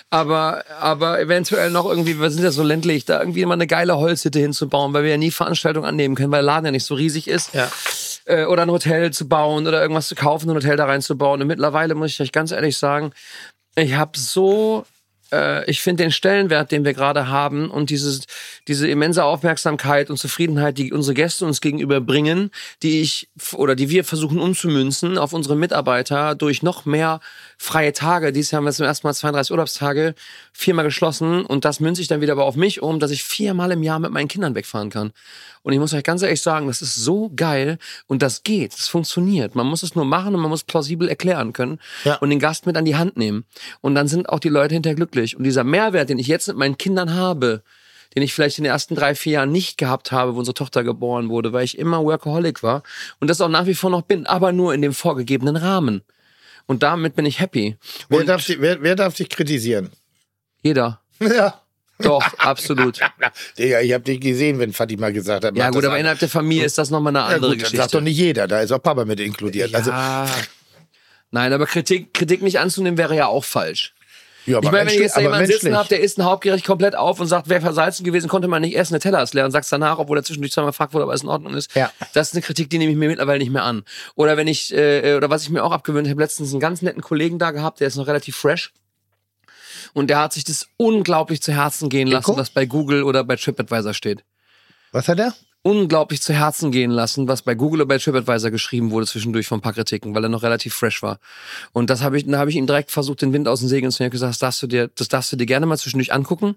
Aber, aber eventuell noch irgendwie, wir sind ja so ländlich, da irgendwie mal eine geile Holzhütte hinzubauen, weil wir ja nie Veranstaltungen annehmen können, weil der Laden ja nicht so riesig ist. Ja. Äh, oder ein Hotel zu bauen oder irgendwas zu kaufen, ein Hotel da reinzubauen. Und mittlerweile muss ich euch ganz ehrlich sagen, ich habe so äh, ich finde den Stellenwert, den wir gerade haben und dieses, diese immense Aufmerksamkeit und Zufriedenheit, die unsere Gäste uns gegenüber bringen, die ich oder die wir versuchen umzumünzen auf unsere Mitarbeiter durch noch mehr freie Tage. Dieses Jahr haben wir zum ersten Mal 32 Urlaubstage, viermal geschlossen und das münze ich dann wieder aber auf mich um, dass ich viermal im Jahr mit meinen Kindern wegfahren kann. Und ich muss euch ganz ehrlich sagen, das ist so geil und das geht, das funktioniert. Man muss es nur machen und man muss plausibel erklären können Ja. und den Gast mit an die Hand nehmen. Und dann sind auch die Leute hinterher glücklich. Und dieser Mehrwert, den ich jetzt mit meinen Kindern habe, den ich vielleicht in den ersten drei, vier Jahren nicht gehabt habe, wo unsere Tochter geboren wurde, weil ich immer Workaholic war und das auch nach wie vor noch bin, aber nur in dem vorgegebenen Rahmen. Und damit bin ich happy. wer darf, dich- wer, wer darf dich kritisieren? jeder. Ja. Doch, absolut. Digga, ich habe dich gesehen, wenn Fatima gesagt hat. Ja gut, das aber an. innerhalb der Familie ist das nochmal eine ja, andere gut, das Geschichte. sagt doch nicht jeder, da ist auch Papa mit inkludiert. Also, ja. Nein, aber Kritik, Kritik nicht anzunehmen wäre ja auch falsch. Ja, Ich meine, wenn ich jetzt da jemanden sitzen menschlich. habe, der isst ein Hauptgericht komplett auf und sagt, wäre versalzen gewesen, konnte man nicht essen, der Teller ist leer und sagst danach, obwohl er zwischendurch zweimal gefragt wurde, ob alles in Ordnung ist. Ja. Das ist eine Kritik, die nehme ich mir mittlerweile nicht mehr an. Oder wenn ich, äh, oder was ich mir auch abgewöhnt habe, letztens einen ganz netten Kollegen da gehabt, der ist noch relativ fresh. Und der hat sich das unglaublich zu Herzen gehen lassen, Inko? was bei Google oder bei TripAdvisor steht. Was hat er? Unglaublich zu Herzen gehen lassen, was bei Google oder bei TripAdvisor geschrieben wurde zwischendurch von ein paar Kritiken, weil er noch relativ fresh war. Und das habe ich, da habe ich ihm direkt versucht, den Wind aus den Segeln zu nehmen. Ich gesagt, das darfst du dir, das darfst du dir gerne mal zwischendurch angucken.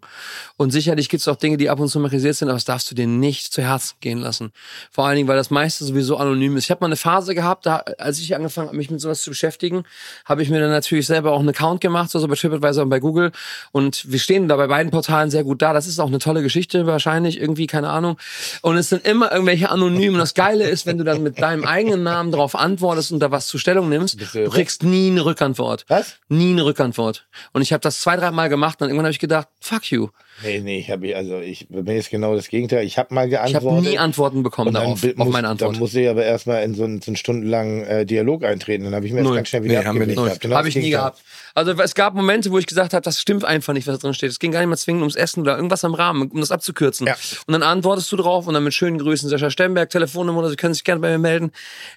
Und sicherlich gibt es auch Dinge, die ab und zu mal sind, aber das darfst du dir nicht zu Herzen gehen lassen. Vor allen Dingen, weil das meiste sowieso anonym ist. Ich habe mal eine Phase gehabt, da, als ich angefangen habe, mich mit sowas zu beschäftigen, habe ich mir dann natürlich selber auch einen Account gemacht, also bei TripAdvisor und bei Google. Und wir stehen da bei beiden Portalen sehr gut da. Das ist auch eine tolle Geschichte wahrscheinlich, irgendwie, keine Ahnung. Und es sind immer irgendwelche Anonymen. Und das Geile ist, wenn du dann mit deinem eigenen Namen darauf antwortest und da was zur Stellung nimmst, du kriegst nie eine Rückantwort. Was? Nie eine Rückantwort. Und ich habe das zwei, drei Mal gemacht und irgendwann habe ich gedacht, fuck you. Nee, nee, ich habe also ich bin jetzt genau das Gegenteil. Ich habe mal Ich geantwortet. habe nie Antworten bekommen darauf, bi- auf muss, meine Antwort. Dann musste ich aber erstmal in so einen, so einen stundenlangen äh, Dialog eintreten. Dann habe ich mir das Null. ganz schnell wieder Nee, haben wir abgelegt nicht. gehabt. Genau Habe das ich nie gehabt. Also es gab Momente, wo ich gesagt habe, das stimmt einfach nicht, was da drin steht. Es ging gar nicht mal zwingend ums Essen oder irgendwas am Rahmen, um das abzukürzen. Ja. Und dann antwortest du drauf und dann mit schönen Grüßen, Sascha Stemberg, Telefonnummer, oder Sie können sich gerne bei mir melden.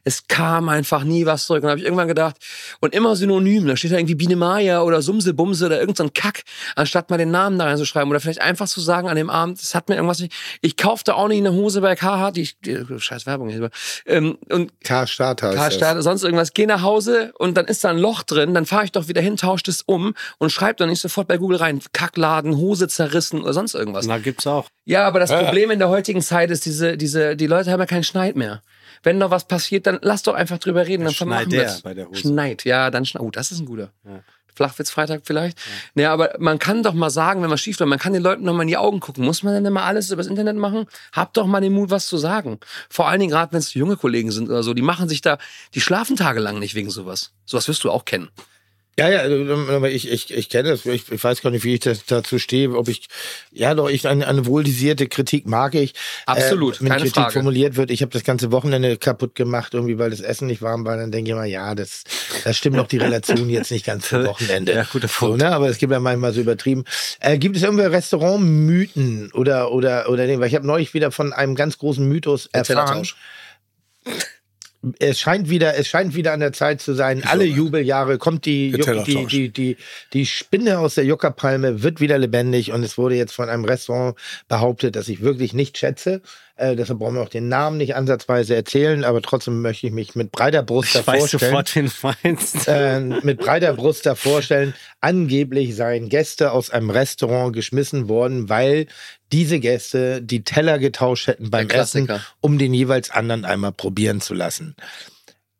Es kam einfach nie was zurück. Und dann habe ich irgendwann gedacht, und immer synonym, da steht da irgendwie Biene Maya oder Sumse Bumse oder irgend so ein Kack, anstatt mal den Namen da reinzuschreiben oder vielleicht einfach zu sagen an dem Abend, das hat mir irgendwas nicht. Ich kaufte auch nicht eine Hose bei KH, die, die scheiß Werbung hier. Ähm, und K-Start heißt das. Karstadt, sonst irgendwas, geh nach Hause und dann ist da ein Loch drin, dann fahre ich doch wieder hin, tausche das um und schreib doch nicht sofort bei Google rein, Kackladen, Hose zerrissen oder sonst irgendwas. Na, gibt's auch. Ja, aber das Problem in der heutigen Zeit ist, diese, diese, die Leute haben ja keinen Schneid mehr. Wenn noch was passiert, dann lass doch einfach drüber reden, dann vermachen Schneider wir's. bei der Hose. Schneid, ja, dann schneid. Oh, das ist ein guter. Flachwitz-Freitag vielleicht. Ja. aber man kann doch mal sagen, wenn man schief läuft, man kann den Leuten noch mal in die Augen gucken. Muss man denn immer alles übers Internet machen? Habt doch mal den Mut, was zu sagen. Vor allen Dingen gerade, wenn es junge Kollegen sind oder so, die machen sich da, die schlafen tagelang nicht wegen sowas. Sowas wirst du auch kennen. Ja, ja, aber ich, ich, ich kenne das. Ich, ich weiß gar nicht, wie ich das, dazu stehe. Ob ich, ja, doch, ich eine, eine wohldosierte Kritik mag ich. Absolut, wenn keine Kritik Frage. formuliert wird, ich habe das ganze Wochenende kaputt gemacht, irgendwie, weil das Essen nicht warm war. Dann denke ich mal, ja, das, das stimmt doch die Relation jetzt nicht ganz zum Wochenende. Ja, guter so, Punkt. ne? Aber es gibt ja manchmal so übertrieben. Äh, gibt es irgendwie Restaurantmythen oder oder oder nee, weil ich habe neulich wieder von einem ganz großen Mythos erfahren. Es scheint wieder, es scheint wieder an der Zeit zu sein. Alle Jubeljahre kommt die, die, die, die, die Spinne aus der Juckerpalme wird wieder lebendig und es wurde jetzt von einem Restaurant behauptet, das ich wirklich nicht schätze. Äh, deshalb brauchen wir auch den Namen nicht ansatzweise erzählen, aber trotzdem möchte ich mich mit breiter Brust Ich davor weiß stellen sofort, wen du meinst. äh, mit breiter Brust davor stellen. Angeblich seien Gäste aus einem Restaurant geschmissen worden, weil diese Gäste die Teller getauscht hätten beim Essen, um den jeweils anderen einmal probieren zu lassen.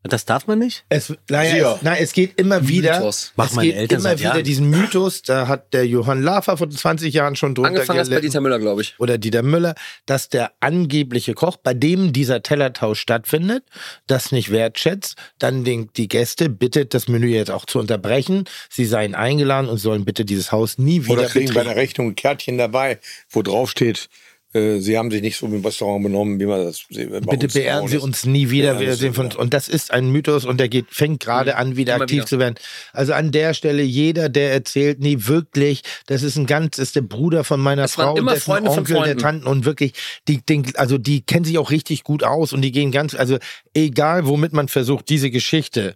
Das darf man nicht? Es, naja, Sicher. es, nein, es geht immer wieder. Mythos. Machen es meine geht Eltern immer wieder Jahren. diesen Mythos. Da hat der Johann Lafer vor 20 Jahren schon drunter Angefangen hast bei gelitten. Dieter Müller, glaube ich. oder Dieter Müller, dass der angebliche Koch, bei dem dieser Tellertausch stattfindet, das nicht wertschätzt, dann den, die Gäste bittet, das Menü jetzt auch zu unterbrechen. Sie seien eingeladen und sollen bitte dieses Haus nie wieder Oder kriegen bei der betreten. Rechnung ein Kärtchen dabei, wo drauf steht, Sie haben sich nicht so im Restaurant benommen, wie man das Bitte uns beehren Sie uns nie wieder. Ja, Wir sehen von, und das ist ein Mythos und der geht, fängt gerade an, wieder Immer aktiv wieder. zu werden. Also an der Stelle, jeder, der erzählt, nee, wirklich, das ist ein ganz, ist der Bruder von meiner waren Frau, immer dessen Freunde von Onkel, der. Tanten und wirklich, die, den, also die kennen sich auch richtig gut aus und die gehen ganz, also egal, womit man versucht, diese Geschichte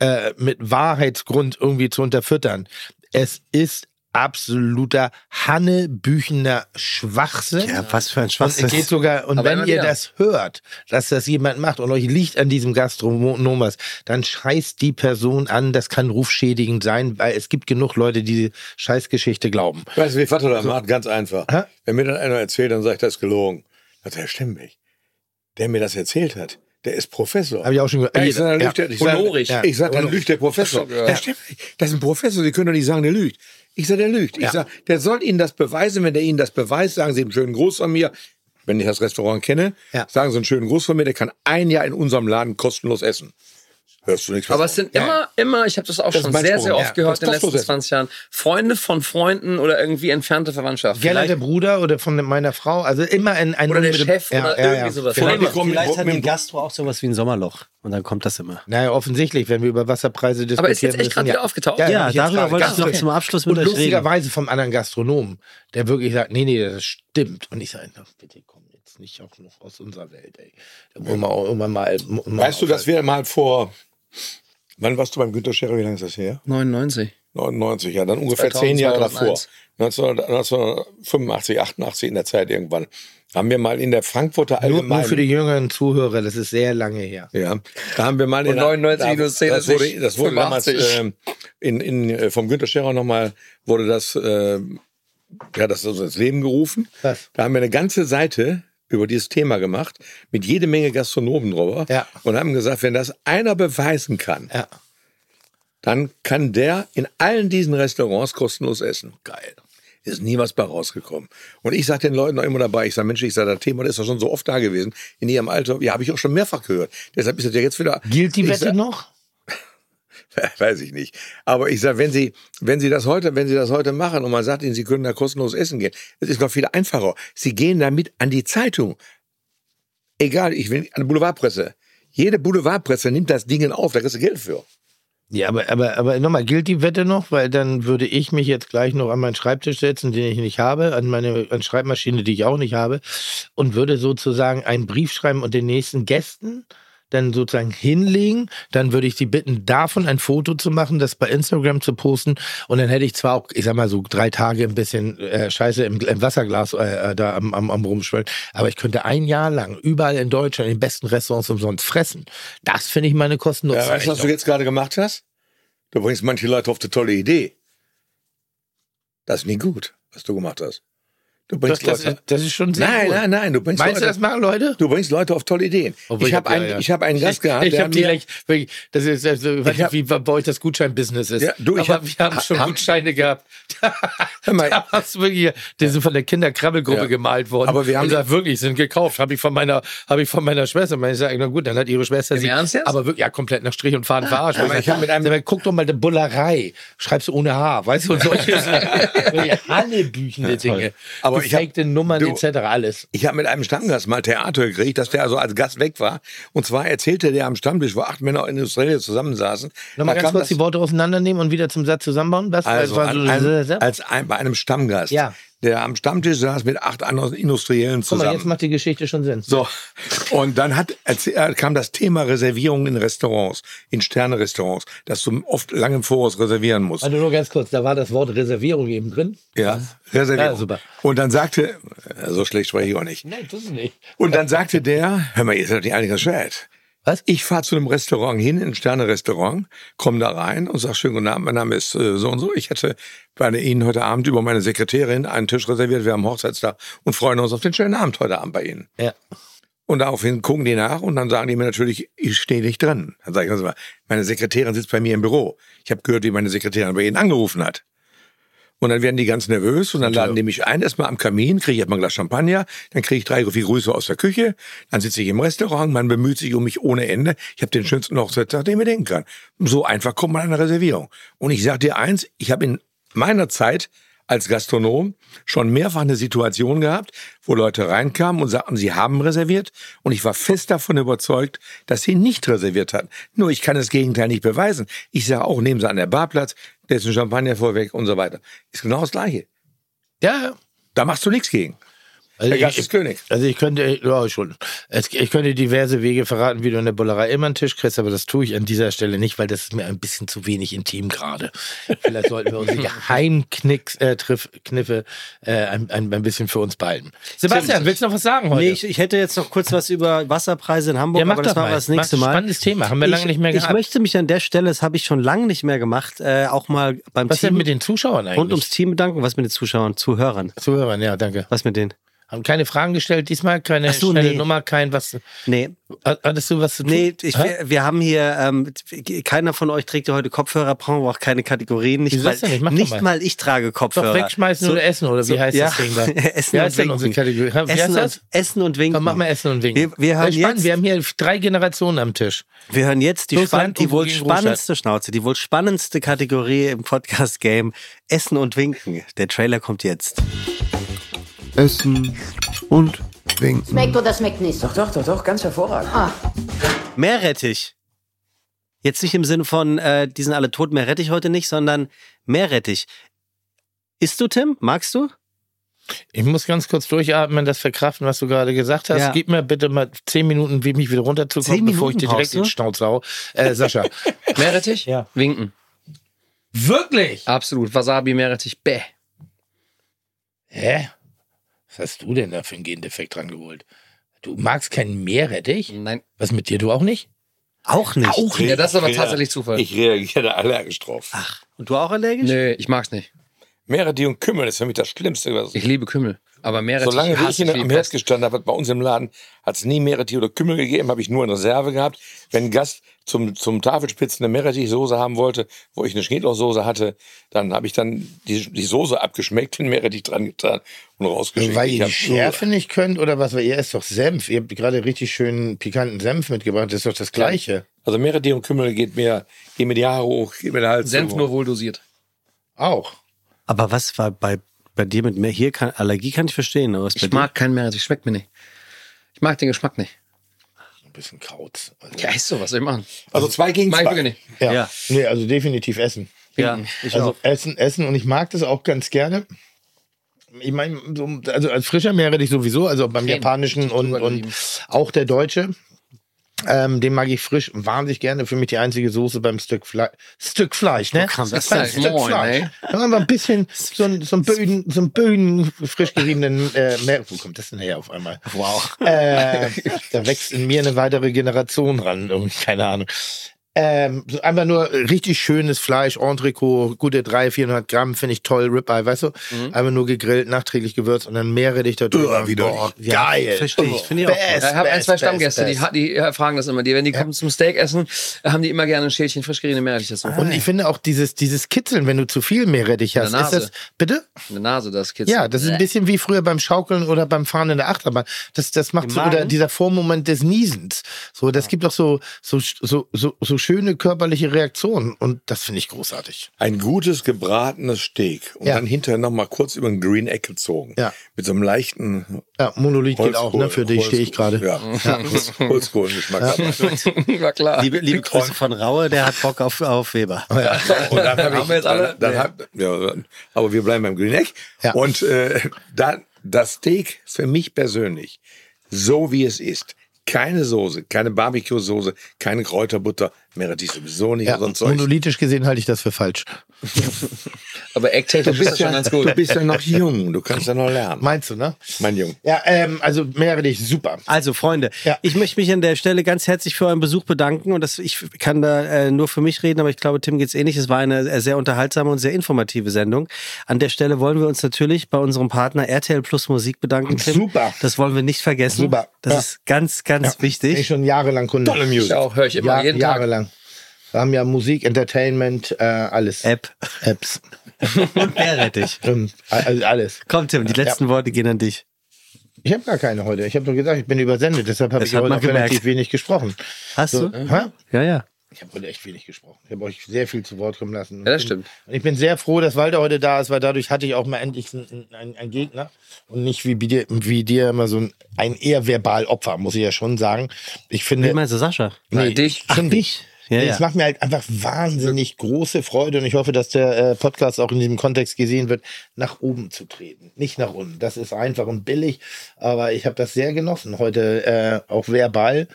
äh, mit Wahrheitsgrund irgendwie zu unterfüttern, es ist absoluter hannebüchener Schwachsinn. Ja, was für ein Und Schwachsinn. es geht sogar, und Aber wenn ihr das hört, dass das jemand macht und euch liegt an diesem Gastronom was, dann scheißt die Person an, das kann rufschädigend sein, weil es gibt genug Leute, die die Scheißgeschichte glauben. Weißt du, wie Vater das macht? Ganz einfach. Hä? Wenn mir dann einer erzählt, dann sagt er, das ist gelogen. Dann sagt er, stimmt nicht. Der mir das erzählt hat, der ist Professor. Habe ich auch schon gehört. Ja, ich sag, dann lügt der, ich sag, Honorig. Ja. ich sag, dann lügt der Professor. Ja. Das stimmt. Das ist ein Professor, Sie können doch nicht sagen, der lügt. Ich sag, der lügt. Ich Ja. sag, der soll Ihnen das beweisen. Wenn der Ihnen das beweist, sagen Sie einen schönen Gruß von mir. Wenn ich das Restaurant kenne, Ja. sagen Sie einen schönen Gruß von mir. Der kann ein Jahr in unserem Laden kostenlos essen. Hörst du nichts? Aber es sind immer, immer, ich habe das auch Das schon sehr, sehr oft Ja, gehört in den letzten so 20 Jahren. Freunde von Freunden oder irgendwie entfernte Verwandtschaft. Vielleicht- der Bruder oder von meiner Frau, also immer ein, ein Oder der Chef oder irgendwie sowas. Vielleicht Vielleicht hat mit die dem- Gastro auch sowas wie ein Sommerloch. Und dann kommt das immer. Naja, offensichtlich, wenn wir über Wasserpreise diskutieren. Aber ist jetzt echt gerade ja. wieder aufgetaucht? Ja, Ja, darüber wollte ich noch zum Abschluss mit Und euch reden. lustigerweise vom anderen Gastronomen, der wirklich sagt, nee, nee, das stimmt. Und ich sage, bitte komm jetzt nicht auch noch aus unserer Welt, ey. Da wollen wir auch irgendwann mal, mal Weißt du, dass wir mal vor, wann warst du beim Günter Scherer, wie lange ist das her? 99. 99, ja, dann ungefähr 2000, zehn Jahre davor. 2001. 19, 1985, 88 in der Zeit irgendwann. Haben wir mal in der Frankfurter nur, Allgemeinen. nur für die jüngeren Zuhörer, das ist sehr lange her. ja, da haben wir mal in Und 99 minus 10 das ist wurde, das wurde damals 85. ähm, in, in, äh, vom Günter Scherer nochmal, wurde das, ähm, ja, das ist ins Leben gerufen. Was? Da haben wir eine ganze Seite über dieses Thema gemacht, mit jede Menge Gastronomen drüber. Ja. Und haben gesagt, wenn das einer beweisen kann, Ja. dann kann der in allen diesen Restaurants kostenlos essen. Geil. Ist nie was bei rausgekommen. Und ich sage den Leuten auch immer dabei, ich sage, Mensch, ich sage, das Thema das ist doch schon so oft da gewesen. In ihrem Alter, ja, habe ich auch schon mehrfach gehört. Deshalb ist das ja jetzt wieder. Gilt die Wette sag, noch? Weiß ich nicht. Aber ich sage, wenn Sie, wenn Sie das heute, wenn Sie das heute machen und man sagt Ihnen, Sie können da kostenlos essen gehen, es ist noch viel einfacher. Sie gehen damit an die Zeitung. Egal, ich will an die Boulevardpresse. Jede Boulevardpresse nimmt das Ding auf, da kriegst du Geld für. Ja, aber, aber, aber nochmal, gilt die Wette noch? Weil dann würde ich mich jetzt gleich noch an meinen Schreibtisch setzen, den ich nicht habe, an meine an Schreibmaschine, die ich auch nicht habe, und würde sozusagen einen Brief schreiben und den nächsten Gästen dann sozusagen hinlegen. Dann würde ich sie bitten, davon ein Foto zu machen, das bei Instagram zu posten. Und dann hätte ich zwar auch, ich sag mal so drei Tage ein bisschen äh, Scheiße im, im Wasserglas äh, äh, da am, am, am rumschwellen, aber ich könnte ein Jahr lang überall in Deutschland in den besten Restaurants umsonst fressen. Das finde ich meine kostenlose Ja, weißt du, was du jetzt gerade gemacht hast? Du bringst manche Leute auf eine tolle Idee. Das ist nie gut, was du gemacht hast. Du Das, bringst das, Leute. ist, das ist schon sehr nein, gut. nein, nein, du bringst Meinst du, Leute. das machen Leute? Du bringst Leute auf tolle Ideen. Obwohl ich habe hab- einen, ja, ja. ich habe einen Gast gehabt, Ich der habe die wirklich, das ist, das, ich Ich hab- wie bei euch das Gutschein-Business ist. Ja, du, ich aber hab- wir haben schon haben- Gutscheine gehabt. Mal. da hast du wirklich, die sind von der Kinderkrabbelgruppe Ja. gemalt worden. Aber wir haben und sagt, wirklich, sind gekauft. Habe ich von meiner, habe ich von meiner Schwester. Ich sage, na gut, dann hat ihre Schwester sie. Ernst jetzt? Aber wirklich, ja, komplett nach Strich und Faden verarscht. aber ich hab mit einem- guck doch mal, eine Bullerei. Schreibst du ohne H, weißt du, und solche wirklich Hannebüchende Dinge. Aber ich hab- Gefakte Nummern du- etc. alles. Ich habe mit einem Stammgast mal Theater gekriegt, dass der also als Gast weg war. Und zwar erzählte der am Stammtisch, wo acht Männer Industrielle zusammensaßen. Nochmal da ganz kurz die Worte auseinandernehmen und wieder zum Satz zusammenbauen. Was? Also an so- einem, als ein, bei einem Stammgast, Ja. Der am Stammtisch saß mit acht anderen Industriellen Guck mal, zusammen. jetzt macht die Geschichte schon Sinn. So, und dann hat, äh, kam das Thema Reservierungen in Restaurants, in Sterne-Restaurants, dass du oft lange im Voraus reservieren musst. Also nur ganz kurz, da war das Wort Reservierung eben drin. Ja, Reservierung. Ja, super. Und dann sagte, äh, so schlecht spreche ich auch nicht. Nein, das ist nicht. Und dann sagte der, hör mal, ihr seid doch nicht eigentlich ganz schlecht. Was? Ich fahre zu einem Restaurant hin, ein Sterne-Restaurant, komme da rein und sag schönen guten Abend, mein Name ist äh, so und so. Ich hätte bei Ihnen heute Abend über meine Sekretärin einen Tisch reserviert. Wir haben Hochzeitstag und freuen uns auf den schönen Abend heute Abend bei Ihnen. Ja. Und daraufhin gucken die nach und dann sagen die mir natürlich, ich stehe nicht drin. Dann sage ich, also mal, meine Sekretärin sitzt bei mir im Büro. Ich habe gehört, wie meine Sekretärin bei Ihnen angerufen hat. Und dann werden die ganz nervös und dann laden die mich ein, erstmal am Kamin, kriege ich erstmal ein Glas Champagner, dann kriege ich drei, vier Grüße aus der Küche, dann sitze ich im Restaurant, man bemüht sich um mich ohne Ende. Ich habe den schönsten Hochzeitstag, den man denken kann. So einfach kommt man an eine Reservierung. Und ich sage dir eins, ich habe in meiner Zeit als Gastronom schon mehrfach eine Situation gehabt, wo Leute reinkamen und sagten, sie haben reserviert und ich war fest davon überzeugt, dass sie nicht reserviert hatten. Nur ich kann das Gegenteil nicht beweisen. Ich sage auch, nehmen Sie an der Barplatz, der ist ein Champagner vorweg und so weiter. Ist genau das Gleiche. Ja, Da machst du nichts gegen. Also Der Gast ich, ist König. also ich könnte, ja schon, ich könnte diverse Wege verraten, wie du in der Bullerei immer einen Tisch kriegst, aber das tue ich an dieser Stelle nicht, weil das ist mir ein bisschen zu wenig intim gerade. Vielleicht sollten wir unsere Geheimknicks, äh, Triff, Kniffe äh, ein, ein, ein bisschen für uns behalten. Sebastian, willst du noch was sagen heute? Nee, ich, ich hätte jetzt noch kurz was über Wasserpreise in Hamburg, ja, mach aber das machen wir mal. das nächste Mal. Spannendes Thema, haben wir lange ich, nicht mehr Ich gehabt. möchte mich an der Stelle, das habe ich schon lange nicht mehr gemacht, äh, auch mal beim was Team denn mit den Zuschauern eigentlich? rund ums Team bedanken. Was mit den Zuschauern, Zuhörern? Zuhörern, ja, danke. Was mit denen? Haben keine Fragen gestellt diesmal, keine so, schnelle nee. Nummer, kein was. Nee, Hattest du was zu tun? nee, ich, wir, wir haben hier, ähm, keiner von euch trägt ja heute Kopfhörer, brauchen wir auch keine Kategorien. Nicht, mal, nicht? Nicht mal. ich trage Kopfhörer. Doch wegschmeißen So- oder essen oder wie so- heißt ja, das Ding da? Essen wie und heißt unsere Kategorie? Wie heißt Essen, das? und, Essen und Winken. Komm, mach mal Essen und Winken. Wir, wir, hören spannend. jetzt, wir haben hier drei Generationen am Tisch. wir hören jetzt die, spann die wohl spannendste Schnauze, die wohl spannendste Kategorie im Podcast-Game. Essen und Winken. Der Trailer kommt jetzt. Essen und winken. Schmeckt oder schmeckt nicht? Doch, doch, doch, doch, ganz hervorragend. Ah, Meerrettich. Jetzt nicht im Sinne von, äh, die sind alle tot, Meerrettich heute nicht, sondern Meerrettich. Isst du, Tim? Magst du? Ich muss ganz kurz durchatmen, das verkraften, was du gerade gesagt hast. Ja. Gib mir bitte mal zehn Minuten, wie mich wieder runterzukommen, bevor ich dir direkt in den Schnauz hau. Äh, Sascha. Meerrettich? Ja. Winken. Wirklich? Absolut. Wasabi, Meerrettich, bäh. Hä? Was hast du denn da für einen Gendefekt dran geholt? Du magst keinen Meerrettich? Nein. Was mit dir, du auch nicht? Auch nicht. Auch Ja, das ist aber Ich tatsächlich Zufall. Ich reagiere allergisch drauf. Und du auch allergisch? Nö, ich mag's nicht. Meerrettich und Kümmel ist für mich das Schlimmste. Was Ich liebe Kümmel. Aber Meerrettich Solange ich ich in, am Herd Pest. gestanden habe, bei uns im Laden, hat es nie Meerrettich oder Kümmel gegeben, habe ich nur in Reserve gehabt. Wenn ein Gast zum, zum Tafelspitzen eine Meerrettichsoße haben wollte, wo ich eine Schnittlauchsoße hatte, dann habe ich dann die, die Soße abgeschmeckt, den Meerrettich dran getan und rausgeschickt. Weil Ich ihr die Schärfe nicht könnt oder was? Weil ihr esst doch Senf. Ihr habt gerade richtig schönen pikanten Senf mitgebracht. Das ist doch das Gleiche. Also Meerrettich und Kümmel geht mir, geht mir die Haare hoch, geht mir der Hals Senf hoch. nur wohl dosiert. Auch. Aber was war bei, bei dir mit mehr? Hier kann, Allergie kann ich verstehen. Aber was bei Ich mag keinen Meerrettich, schmeckt mir nicht. Ich mag den Geschmack nicht. Ein bisschen Kauz. Also, Ja, ist so, was soll ich machen? Also zwei gegen zwei. nicht. ja. Ja. Nee, also definitiv essen. Ja, ich Also auch. essen, essen und ich mag das auch ganz gerne. Ich meine, so, also als frischer Meerrettich sowieso, also beim Creme. japanischen und, und auch der deutsche. Ähm, den mag ich frisch wahnsinnig gerne. Für mich die einzige Soße beim Stück, Fle Stück Fleisch, ne? kam das Beim? Stück Moin, Fleisch. ey. Da haben wir ein bisschen so ein, so ein Böden, so ein Böden frisch geriebenen äh, Meer. Wo kommt das denn her auf einmal? Wow. Äh, da wächst in mir eine weitere Generation ran. Irgendwie, Keine Ahnung. Ähm, einfach nur richtig schönes Fleisch, Entrecot, gute 300, 400 Gramm, finde ich toll, Ribeye, weißt du? Einfach nur gegrillt, nachträglich gewürzt und dann Meerrettich da drüber. Widerlich. Boah, Ja, geil. verstehe ich. Finde ich auch Best, Ich habe ein, zwei best, Stammgäste, die, best. ha- die äh, fragen das immer. Die, wenn die kommen zum Steak essen, haben die immer gerne ein Schälchen frisch geriebene Meerrettich dazu. Und ich finde auch dieses, dieses Kitzeln, wenn du zu viel Meerrettich hast, ist das, bitte? In der Nase, das Kitzel. Ja, das ist ein bisschen wie früher beim Schaukeln oder beim Fahren in der Achterbahn. Das, das macht so, oder dieser Vormoment des Niesens. So, das gibt doch so, so, so, so, so schöne körperliche Reaktionen und das finde ich großartig. Ein gutes gebratenes Steak und Ja. dann hinterher noch mal kurz über den Green Egg gezogen. Ja. Mit so einem leichten Ja, Monolith geht auch, Holzkohl- ne? Für dich stehe ich Holzkohl- gerade. Ja, Holzkohlengeschmack dabei. war klar. Liebe, liebe Grüße von Raue, der hat Bock auf, auf Weber. Und dann hab ich, Haben wir jetzt alle? Dann, dann hab, ja, aber wir bleiben beim Green Egg. Ja. Und äh, dann das Steak für mich persönlich, so wie es ist. Keine Soße, keine Barbecue-Soße, keine Kräuterbutter, Meredith sowieso nicht Ja, und so ein Zeug. monolithisch gesehen halte ich das für falsch. Aber Du acttechnisch ist bist, das schon ja, ganz du gut. bist ja noch jung, du kannst ja noch lernen. Meinst du, ne? Mein Junge. Ja, ähm, also Meredith, super. Also Freunde, Ja. ich möchte mich an der Stelle ganz herzlich für euren Besuch bedanken und das, ich kann da äh, nur für mich reden, aber ich glaube, Tim geht's ähnlich. Es war eine äh, sehr unterhaltsame und sehr informative Sendung. An der Stelle wollen wir uns natürlich bei unserem Partner RTL Plus Musik bedanken, Tim. Super. Das wollen wir nicht vergessen. Super. Das Ja. ist ganz, ganz ich wichtig. schon jahrelang Kunde. Tolle Musik. Ja, auch höre ich immer Jahr, jeden Tag. Wir haben ja Musik, Entertainment, äh, alles. App. Apps. Meerrettich. Ähm, also alles. Komm, Tim, die letzten Worte gehen an dich. Ich habe gar keine heute. Ich habe nur gesagt, ich bin übersendet, deshalb habe ich heute relativ gemerkt. wenig gesprochen. Hast So, du? hä? Ja, ja. Ich habe heute echt wenig gesprochen. Ich habe euch sehr viel zu Wort kommen lassen. Ja, das Und bin- stimmt. Und ich bin sehr froh, dass Walter heute da ist, weil dadurch hatte ich auch mal endlich einen, einen, einen Gegner und nicht wie dir, wie dir immer so ein, ein eher verbal Opfer, muss ich ja schon sagen. Ich finde. Wie meinst du, Sascha? Nein, dich. Ach, dich? Ja, ja. Es macht mir halt einfach wahnsinnig große Freude und ich hoffe, dass der äh, Podcast auch in diesem Kontext gesehen wird, nach oben zu treten, nicht nach unten. Das ist einfach und billig, aber ich habe das sehr genossen heute, äh, auch verbal.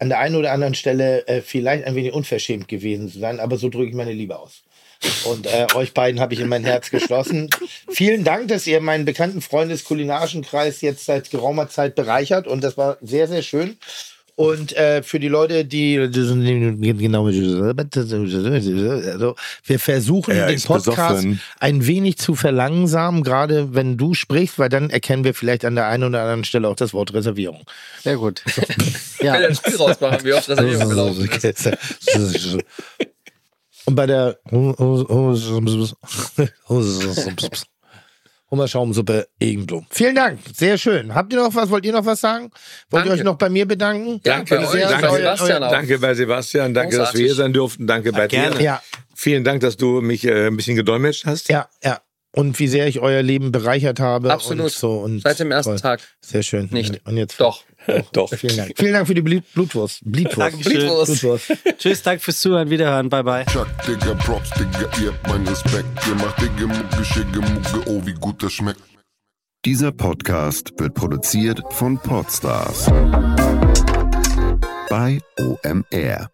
An der einen oder anderen Stelle äh, vielleicht ein wenig unverschämt gewesen zu sein, aber so drücke ich meine Liebe aus. Und äh, euch beiden habe ich in mein Herz geschlossen. Vielen Dank, dass ihr meinen bekannten Freundeskulinarischen Kreis jetzt seit geraumer Zeit bereichert und das war sehr, sehr schön. Und äh, für die Leute, die genau, also wir versuchen Er den Podcast besoffen. ein wenig zu verlangsamen, gerade wenn du sprichst, weil dann erkennen wir vielleicht an der einen oder anderen Stelle auch das Wort Reservierung. Sehr gut. Ich will Ja. ein Spiel rausmachen, wie oft gelaufen ist. Und bei der Hummerschaumsuppe Egenblum. Vielen Dank, sehr schön. Habt ihr noch was? Wollt ihr noch was sagen? Wollt ihr Danke. euch noch bei mir bedanken? Danke, euch. bei Danke. Sebastian auch. Danke bei Sebastian, danke, dass wir hier Großartig. sein durften, danke bei gerne. dir. Ja, Vielen Dank, dass du mich äh, ein bisschen gedolmetscht hast. ja, ja. Und wie sehr ich euer Leben bereichert habe. Absolut. Und so und Seit dem ersten toll. Tag. Sehr schön. Nicht. Und jetzt Doch. Doch. Vielen Dank. Vielen Dank für die Blut Blutwurst. Blutwurst. Dankeschön. Blutwurst. Blutwurst. Tschüss, danke fürs Zuhören. Wiederhören. Bye, bye. Chuck, Digga, Props, Digga, ihr habt meinen Respekt. Ihr macht Digga, Mucke, Schicke, Mucke, oh, wie gut das schmeckt. Dieser Podcast wird produziert von Podstars bei OMR.